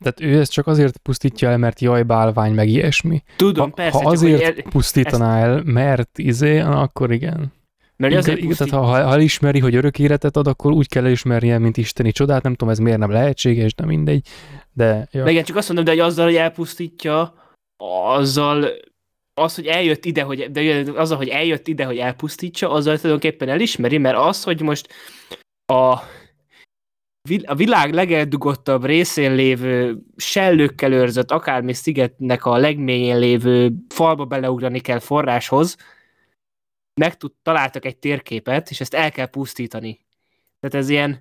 Tehát ő ezt csak azért pusztítja el, mert jaj, bálvány, meg ilyesmi. Tudom, Ha, persze, ha csak azért hogy el, pusztítaná el, mert izé, akkor igen. mert azért igen, pusztít, tehát ha, ha elismeri, hogy örök életet ad, akkor úgy kell elismernie, mint isteni csodát. Nem tudom, ez miért nem lehetséges, de mindegy. De ja. De igen, csak azt mondom, de hogy azzal, hogy elpusztítja, azzal az, hogy eljött ide, hogy, de azzal, hogy eljött ide, hogy elpusztítsa, azzal tulajdonképpen elismeri, mert az, hogy most a, a világ legeldugottabb részén lévő sellőkkel őrzött akármi szigetnek a legmélyén lévő falba beleugrani kell forráshoz, meg tud, találtak egy térképet, és ezt el kell pusztítani. Tehát ez ilyen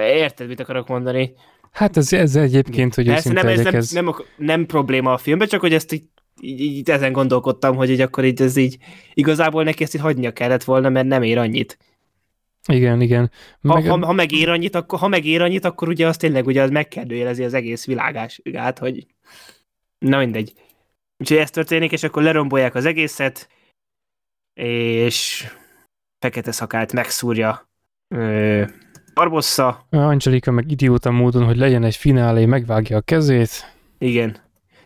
érted, mit akarok mondani? Hát ez, ez egyébként, hogy Persze nem, ez nem, ez... nem, nem probléma a filmben, csak hogy ezt így, így, így ezen gondolkodtam, hogy így akkor így ez így igazából neki ezt így hagynia kellett volna, mert nem ér annyit. Igen, igen. Ha, Meg, ha, ha megér annyit, akkor, ha megér annyit, akkor ugye az tényleg ugye az megkérdőjelezi az egész világását, hogy na mindegy. Úgyhogy ez történik, és akkor lerombolják az egészet, és fekete szakált megszúrja ö, Barbossa, Angelika meg idióta módon, hogy legyen egy finálé, megvágja a kezét. Igen.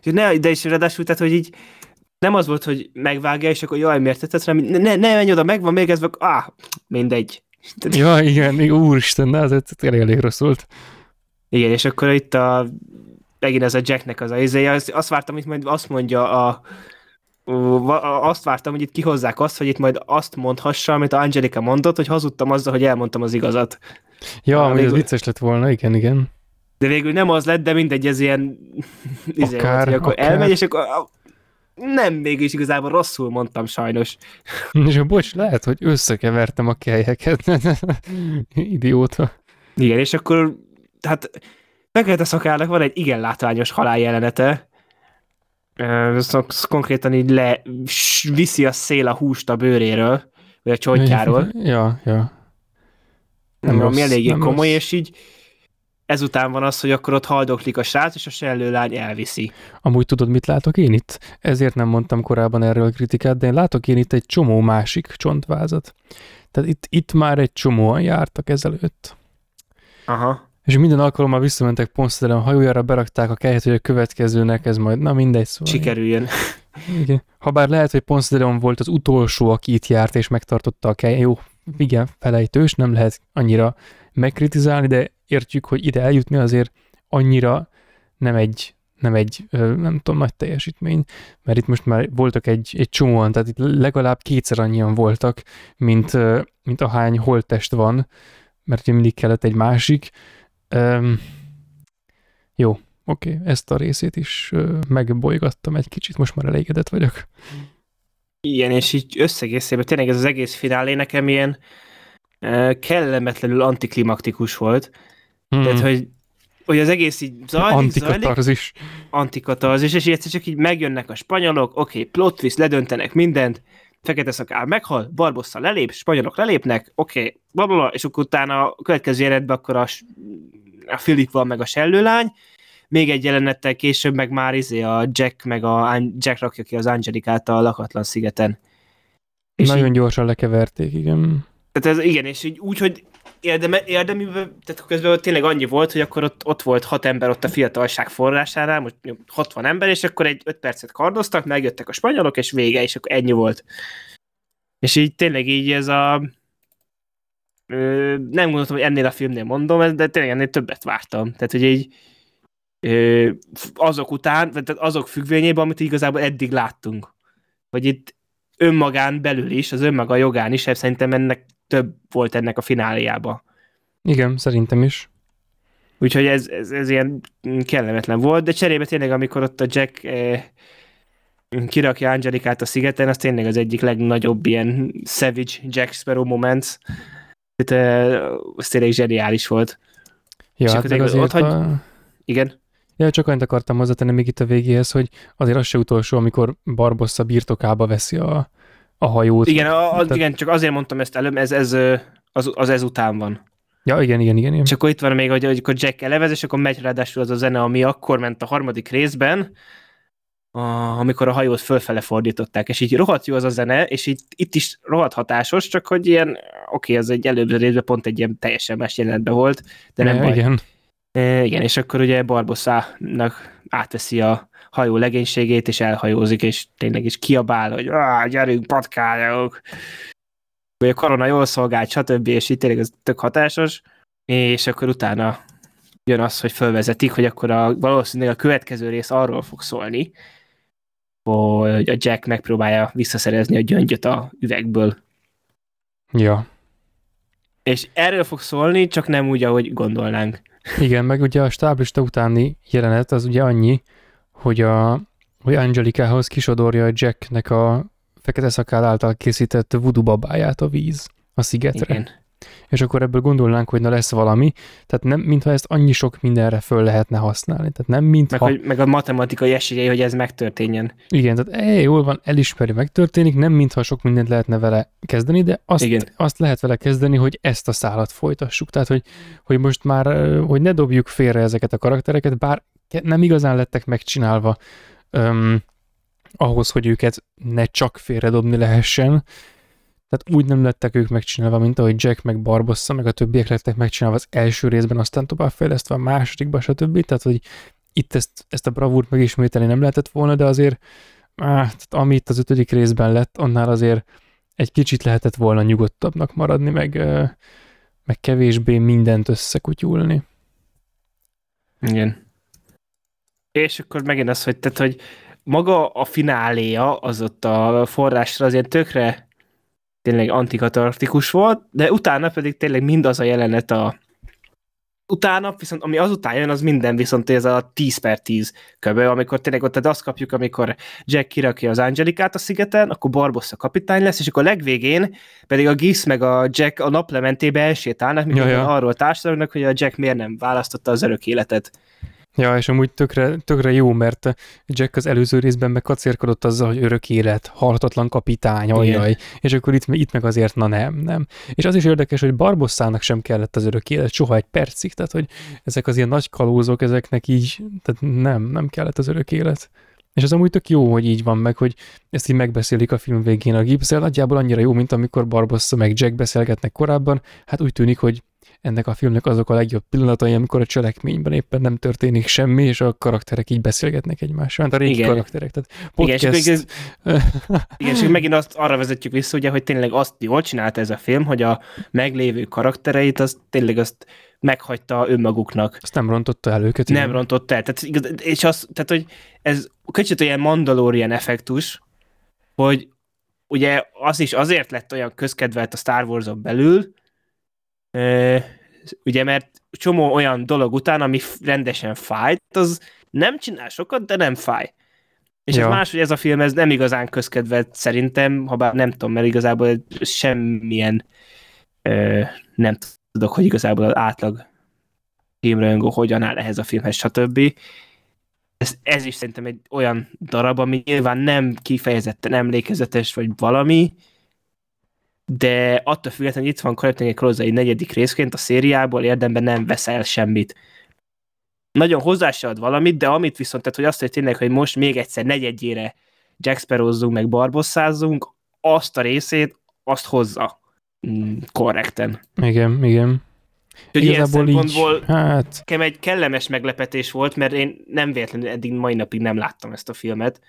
Ne, de is ráadásul, tehát, hogy így nem az volt, hogy megvágja, és akkor jaj, miért tetted, hanem ne, ne, menj oda, meg van még ez, áh, mindegy. Ja, igen, úristen, ez tényleg elég rossz volt. Igen, és akkor itt a, megint ez a Jacknek az a izéje, az, azt vártam, hogy majd azt mondja a, azt vártam, hogy itt kihozzák azt, hogy itt majd azt mondhassa, amit a Angelika mondott, hogy hazudtam azzal, hogy elmondtam az igazat. Ja, Ah, hogy ez végül- vicces lett volna, igen, igen. De végül nem az lett, de mindegy, ez ilyen izé Akár, volt, hogy akkor akár. elmegy, és akkor nem, mégis igazából rosszul mondtam sajnos. És bocs, lehet, hogy összekevertem a kelyheket. Idióta. Igen, és akkor, hát Fekete Szakának van egy igen látványos haláljelenete, Ö, az az konkrétan így le, viszi a szél a húst a bőréről, vagy a csontjáról, Ja, ja. Nem ami rossz, eléggé nem komoly, rossz. és így ezután van az, hogy akkor ott haldoklik a srác, és a sellőlány elviszi. Amúgy tudod, mit látok én itt? Ezért nem mondtam korábban erről a kritikát, de én látok én itt egy csomó másik csontvázat. Tehát itt, itt már egy csomóan jártak ezelőtt. Aha. És minden alkalommal visszamentek Poncedelem hajójára, berakták a kelyhet, hogy a következőnek ez majd, na mindegy szóval. Sikerüljön. Igen. Habár lehet, hogy Poncedelem volt az utolsó, aki itt járt és megtartotta a kely. Jó, igen, felejtős, nem lehet annyira megkritizálni, de értjük, hogy ide eljutni azért annyira nem egy, nem egy, nem tudom, nagy teljesítmény, mert itt most már voltak egy, egy csomóan, tehát itt legalább kétszer annyian voltak, mint, mint ahány holttest van, mert ugye mindig kellett egy másik. Um, jó, oké, okay, ezt a részét is megbolygattam egy kicsit, most már elégedett vagyok. Igen, és így összegészében tényleg ez az egész finálé nekem ilyen kellemetlenül antiklimaktikus volt. Hmm. Tehát, hogy, hogy az egész így zajlik, zajlik, Antikatarszis. antikatarzis, és egyszer csak így megjönnek a spanyolok, oké, okay, plot twist, ledöntenek mindent, fekete szakál meghal, Barbossa lelép, spanyolok lelépnek, oké, okay, és akkor utána a következő jelenetben akkor a, a Filip van meg a sellőlány, még egy jelenettel később meg már izé a Jack, meg a Jack rakja ki az Angelikát a lakatlan szigeten. És Nagyon így, gyorsan lekeverték, igen. Tehát ez igen, és így úgy, hogy érdeme, érdeműben, tehát közben tényleg annyi volt, hogy akkor ott, ott volt hat ember ott a fiatalság forrásánál, most 60 ember, és akkor egy öt percet kardoztak, megjöttek a spanyolok, és vége, és akkor ennyi volt. És így tényleg így ez a ö, nem gondoltam, hogy ennél a filmnél mondom, de tényleg ennél többet vártam. Tehát, hogy így ö, azok után, tehát azok függvényében, amit igazából eddig láttunk. Hogy itt önmagán belül is, az önmaga jogán is, szerintem ennek több volt ennek a fináliába. Igen, szerintem is. Úgyhogy ez, ez, ez ilyen kellemetlen volt, de cserébe tényleg, amikor ott a Jack eh, kirakja Angelikát a szigeten, az tényleg az egyik legnagyobb ilyen savage Jack Sparrow moment. Tehát, eh, az tényleg zseniális volt. Ja, hát azért ott, a... hogy... Igen. Ja, csak annyit akartam hozzátenni még itt a végéhez, hogy azért az se utolsó, amikor Barbossa birtokába veszi a, a hajót. Igen, a, a, Tehát... igen, csak azért mondtam ezt előbb, ez, ez az, az ezután van. Ja, igen, igen, igen. igen. És akkor itt van még, hogy, hogy akkor Jack elevez, és akkor megy ráadásul az a zene, ami akkor ment a harmadik részben, a, amikor a hajót fölfele fordították, és így rohadt jó az a zene, és így, itt is rohadt hatásos, csak hogy ilyen, oké, okay, ez egy előbb részben pont egy ilyen teljesen más jelenetben volt, de nem ja, baj. Igen. E, igen, és akkor ugye Barbossának átveszi a hajó legénységét, és elhajózik, és tényleg is kiabál, hogy gyerünk, patkányok! Vagy a korona jól szolgált, stb. És itt tényleg ez tök hatásos, és akkor utána jön az, hogy felvezetik, hogy akkor a, valószínűleg a következő rész arról fog szólni, hogy a Jack megpróbálja visszaszerezni a gyöngyöt a üvegből. Ja. És erről fog szólni, csak nem úgy, ahogy gondolnánk. Igen, meg ugye a stáblista utáni jelenet az ugye annyi, hogy, a, hogy Angelikához kisodorja a Jacknek a fekete szakál által készített voodoo babáját a víz a szigetre. Igen. És akkor ebből gondolnánk, hogy na lesz valami, tehát nem, mintha ezt annyi sok mindenre föl lehetne használni. Tehát nem mintha... Meg, hogy, meg a matematikai esélyei, hogy ez megtörténjen. Igen, tehát ej, jól van, elismeri, megtörténik, nem mintha sok mindent lehetne vele kezdeni, de azt, Igen. azt lehet vele kezdeni, hogy ezt a szálat folytassuk. Tehát, hogy, hogy most már, hogy ne dobjuk félre ezeket a karaktereket, bár nem igazán lettek megcsinálva um, ahhoz, hogy őket ne csak félredobni lehessen. Tehát úgy nem lettek ők megcsinálva, mint ahogy Jack, meg Barbossa, meg a többiek lettek megcsinálva az első részben, aztán továbbfejlesztve a másodikban, stb. Tehát, hogy itt ezt, ezt a bravúrt megismételni nem lehetett volna, de azért, áh, tehát ami itt az ötödik részben lett, annál azért egy kicsit lehetett volna nyugodtabbnak maradni, meg, meg kevésbé mindent összekutyulni. Igen. És akkor megint az, hogy, tehát, hogy maga a fináléja az ott a forrásra azért tökre tényleg antikatartikus volt, de utána pedig tényleg mindaz a jelenet a utána, viszont ami azután jön, az minden viszont ez a 10 per 10 köbö, amikor tényleg ott azt kapjuk, amikor Jack kirakja az Angelikát a szigeten, akkor Barbossa kapitány lesz, és akkor a legvégén pedig a Giz meg a Jack a naplementébe elsétálnak, mikor ja, ja. arról társadalomnak, hogy a Jack miért nem választotta az örök életet. Ja, és amúgy tökre, tökre jó, mert Jack az előző részben meg kacérkodott azzal, hogy örök élet, halhatatlan kapitány, ajjaj, és akkor itt, itt meg azért, na nem, nem. És az is érdekes, hogy Barbosszának sem kellett az örök élet, soha egy percig, tehát hogy ezek az ilyen nagy kalózok, ezeknek így, tehát nem, nem kellett az örök élet. És az amúgy tök jó, hogy így van meg, hogy ezt így megbeszélik a film végén a Gibbszel, nagyjából annyira jó, mint amikor Barbossa meg Jack beszélgetnek korábban, hát úgy tűnik, hogy ennek a filmnek azok a legjobb pillanatai, amikor a cselekményben éppen nem történik semmi, és a karakterek így beszélgetnek egymással, hát a régi igen. karakterek. Tehát podcast... Igen, és, ez, igen, és megint azt arra vezetjük vissza, ugye, hogy tényleg azt jól csinálta ez a film, hogy a meglévő karaktereit, azt tényleg azt meghagyta önmaguknak. Azt nem rontotta el őket. Nem igen. rontotta el. Tehát, és az, tehát, hogy ez kicsit olyan Mandalorian effektus, hogy ugye az is azért lett olyan közkedvelt a Star Wars-on belül, ugye mert csomó olyan dolog után, ami rendesen fájt, az nem csinál sokat, de nem fáj. És ja. ez más, hogy ez a film ez nem igazán közkedvelt szerintem, ha bár nem tudom, mert igazából semmilyen ö, nem tudok, hogy igazából az átlag filmrajongó hogyan áll ehhez a filmhez, stb. Ez, ez is szerintem egy olyan darab, ami nyilván nem kifejezetten emlékezetes, vagy valami, de attól függetlenül itt van Karatenge Close egy negyedik részként a szériából, érdemben nem veszel semmit. nagyon hozzá se ad valamit, de amit viszont, tehát hogy azt, hogy tényleg, hogy most még egyszer negyedjére Jack Sparrow-zunk, meg barbosszázzunk, azt a részét, azt hozza mm, korrekten. Igen, igen. Hogy ilyen Igazából szempontból így, hát, nekem egy kellemes meglepetés volt, mert én nem véletlenül eddig mai napig nem láttam ezt a filmet,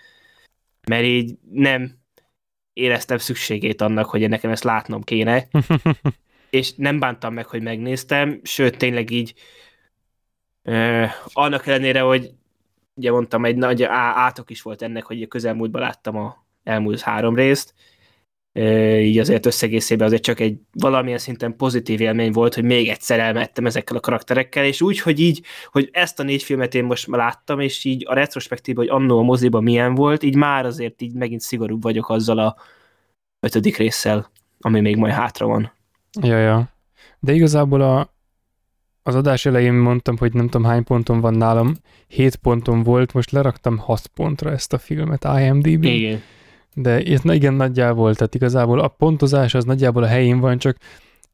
mert így nem éreztem szükségét annak, hogy nekem ezt látnom kéne, és nem bántam meg, hogy megnéztem, sőt, tényleg így ö, annak ellenére, hogy ugye mondtam, egy nagy átok is volt ennek, hogy közelmúltban láttam a elmúlt három részt, így azért összegészében azért csak egy valamilyen szinten pozitív élmény volt, hogy még egyszer elmettem ezekkel a karakterekkel, és úgy, hogy így, hogy ezt a négy filmet én most már láttam, és így a retrospektív, hogy annó a moziban milyen volt, így már azért így megint szigorúbb vagyok azzal a ötödik résszel, ami még majd hátra van. ja, ja. De igazából a, az adás elején mondtam, hogy nem tudom hány ponton van nálam, 7 ponton volt, most leraktam 6 pontra ezt a filmet IMDb-n. Igen. De ez igen nagyjából, tehát igazából a pontozás az nagyjából a helyén van, csak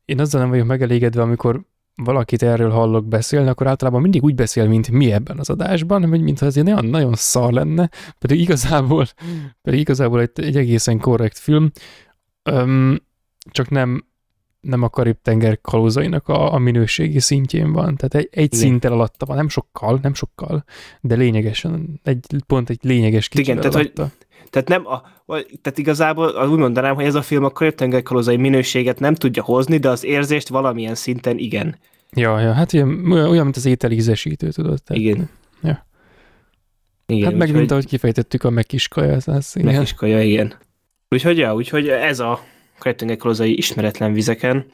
én azzal nem vagyok megelégedve, amikor valakit erről hallok beszélni, akkor általában mindig úgy beszél, mint mi ebben az adásban, hogy mintha ez egy nagyon, szar lenne, pedig igazából, pedig igazából egy, egy egészen korrekt film, Öm, csak nem, nem a Karib-tenger kalózainak a, a minőségi szintjén van, tehát egy, egy Igen. szinttel alatta van, nem sokkal, nem sokkal, de lényegesen, egy, pont egy lényeges kicsivel Igen, tehát, hogy- alatta. Tehát nem a, vagy- tehát igazából az úgy mondanám, hogy ez a film a Karib-tenger kalózai minőséget nem tudja hozni, de az érzést valamilyen szinten igen. Ja, ja, hát olyan, olyan, mint az ételízesítő, tudod? Tehát, Igen. Ja. Igen, Hát meg mint ahogy kifejtettük a megkiskaja, az, igen. Megiskaja, igen. Úgyhogy, ja, úgyhogy ez a Karib-tenger kalózai ismeretlen vizeken.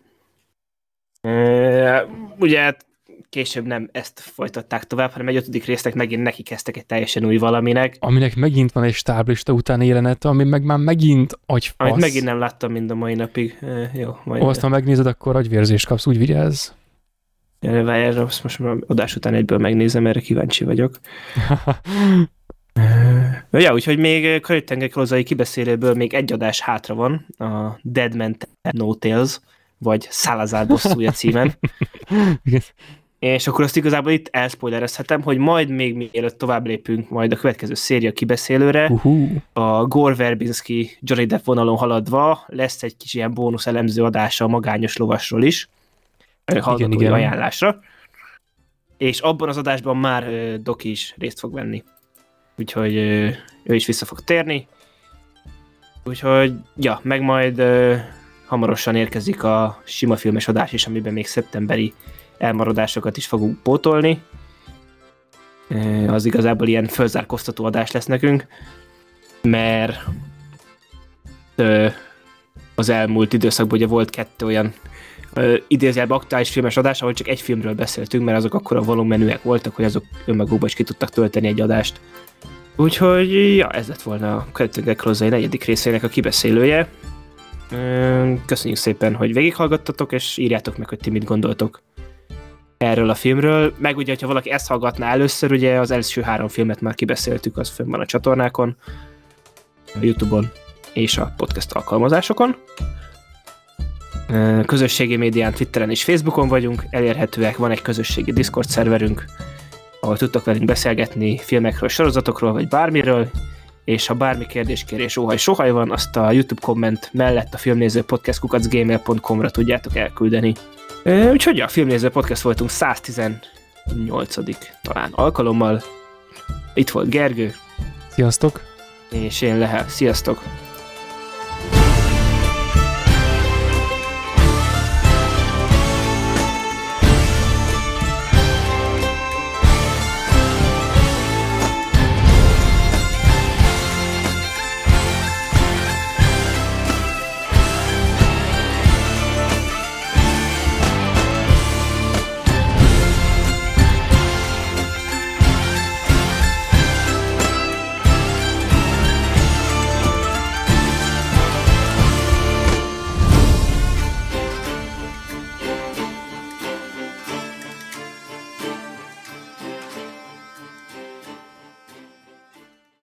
E, ugye hát később nem ezt folytatták tovább, hanem egy ötödik résznek megint neki kezdtek egy teljesen új valaminek, Aminek megint van egy stáblista utáni jelenet, ami meg már megint agyfasz. amit megint nem láttam mind a mai napig. E, jó, majd Ó, azt, ha megnézed, akkor agyvérzést kapsz, úgy vigyázz. e, várj, erre azt most már adás után egyből megnézem, erre kíváncsi vagyok. Ja, ja, úgyhogy még Karib-tenger kalózai kibeszélőből még egy adás hátra van, a Dead Man No Tales, vagy Salazar bosszúja címen. Igen. És akkor azt igazából itt elspoilerezhetem, hogy majd még mielőtt tovább lépünk majd a következő széria kibeszélőre, Uhú. a Gore Verbinski Johnny Depp vonalon haladva lesz egy kis ilyen bónusz elemző adása a magányos lovasról is, hallgatói igen. ajánlásra. És abban az adásban már Doki is részt fog venni. Úgyhogy ő is vissza fog térni. Úgyhogy, ja, meg majd hamarosan érkezik a sima filmes adás is, amiben még szeptemberi elmaradásokat is fogunk pótolni. Az igazából ilyen fölzárkóztató adás lesz nekünk, mert az elmúlt időszakban ugye volt kettő olyan ö, idézőjelben aktuális filmes adás, ahol csak egy filmről beszéltünk, mert azok akkor a volumenűek voltak, hogy azok önmagukban is ki tudtak tölteni egy adást. Úgyhogy, ja, ez lett volna a Kötőgek Klozai negyedik részének a kibeszélője. Köszönjük szépen, hogy végighallgattatok, és írjátok meg, hogy ti mit gondoltok erről a filmről. Meg ugye, ha valaki ezt hallgatná először, ugye az első három filmet már kibeszéltük, az fönn van a csatornákon, a Youtube-on és a podcast alkalmazásokon. Közösségi médián, Twitteren és Facebookon vagyunk, elérhetőek, van egy közösségi Discord szerverünk, ahol tudtok velünk beszélgetni filmekről, sorozatokról, vagy bármiről, és ha bármi kérdés, kérés, óhaj, sohaj van, azt a YouTube komment mellett a filmnéző podcast kukacgmail.com-ra tudjátok elküldeni. Úgyhogy a filmnéző podcast voltunk 118 talán alkalommal. Itt volt Gergő, Sziasztok! és én Lehel. Sziasztok!